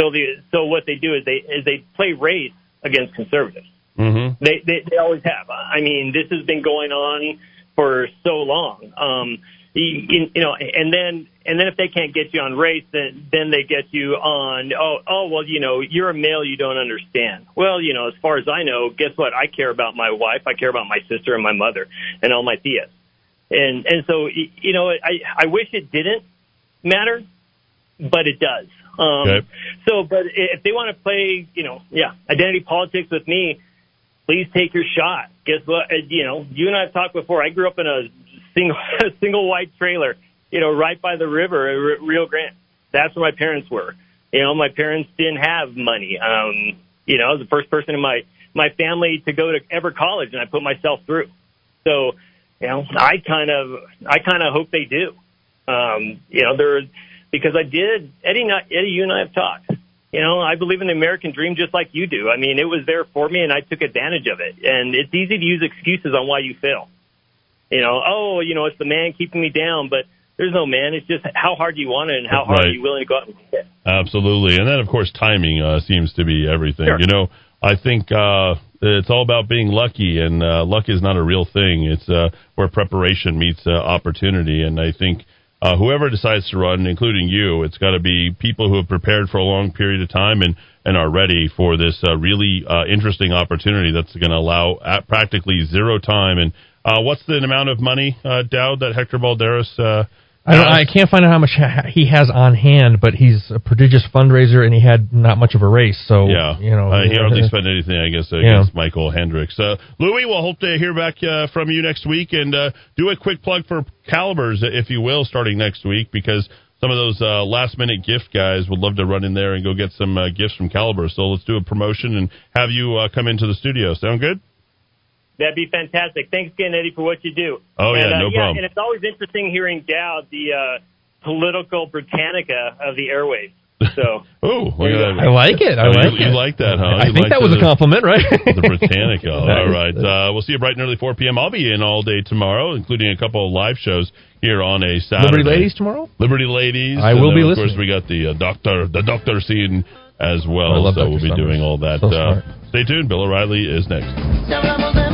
So the so what they do is they is they play race against conservatives. Mm-hmm. They, they they always have. I mean, this has been going on for so long. Um, you, you know, and then and then if they can't get you on race, then then they get you on. Oh, oh, well, you know, you're a male, you don't understand. Well, you know, as far as I know, guess what? I care about my wife, I care about my sister and my mother and all my tias. And and so you know, I I wish it didn't matter, but it does. Um, Okay. So, but if they want to play, you know, yeah, identity politics with me, please take your shot. Guess what? Uh, You know, you and I have talked before. I grew up in a single a single white trailer, you know, right by the river, Rio Grande. That's where my parents were. You know, my parents didn't have money. Um, you know, I was the first person in my my family to go to ever college, and I put myself through. So, you know, I kind of I kind of hope they do. Um, you know, there because I did Eddy. and Eddy, you and I have talked. You know, I believe in the American dream just like you do. I mean, it was there for me, and I took advantage of it. And it's easy to use excuses on why you fail. You know, oh, you know, it's the man keeping me down, but there's no man. It's just how hard you want it, and how hard Right. are you willing to go out and get it. Absolutely, and then of course timing uh, seems to be everything. Sure. You know, I think uh, it's all about being lucky, and uh, luck is not a real thing. It's uh, where preparation meets uh, opportunity, and I think uh, whoever decides to run, including you, it's got to be people who have prepared for a long period of time and and are ready for this uh, really uh, interesting opportunity that's going to allow at practically zero time. And uh, what's the amount of money, uh, Dowd, that Hector Balderas? Uh, I, don't. I can't find out how much he has on hand, but he's a prodigious fundraiser, and he had not much of a race. So Yeah, you know, uh, he hardly spent anything, I guess, Yeah. against Michael Hendricks. Uh, Louis, we'll hope to hear back uh, from you next week, and uh, do a quick plug for Calibers, if you will, starting next week, because some of those uh, last minute gift guys would love to run in there and go get some uh, gifts from Calibers. So let's do a promotion and have you uh, come into the studio. Sound good? That'd be fantastic. Thanks again, Eddy, for what you do. Oh, and, yeah, uh, no yeah, problem. And it's always interesting hearing Dowd, the uh, political Britannica of the airwaves. So, oh, look at that. I like it. I Oh, like you, it. You like that, huh? I You think like that was the- a compliment, right? the Britannica. all right. Uh, we'll see you bright and early 4 p.m. I'll be in all day tomorrow, including a couple of live shows here on a Saturday. Liberty Ladies tomorrow? Liberty Ladies. I will then, be Of listening. course, we got the uh, doctor, the doctor scene as I well. love so Dr. we'll be Summers. doing all that. So uh, stay tuned. Bill O'Reilly is next. Si hablamos de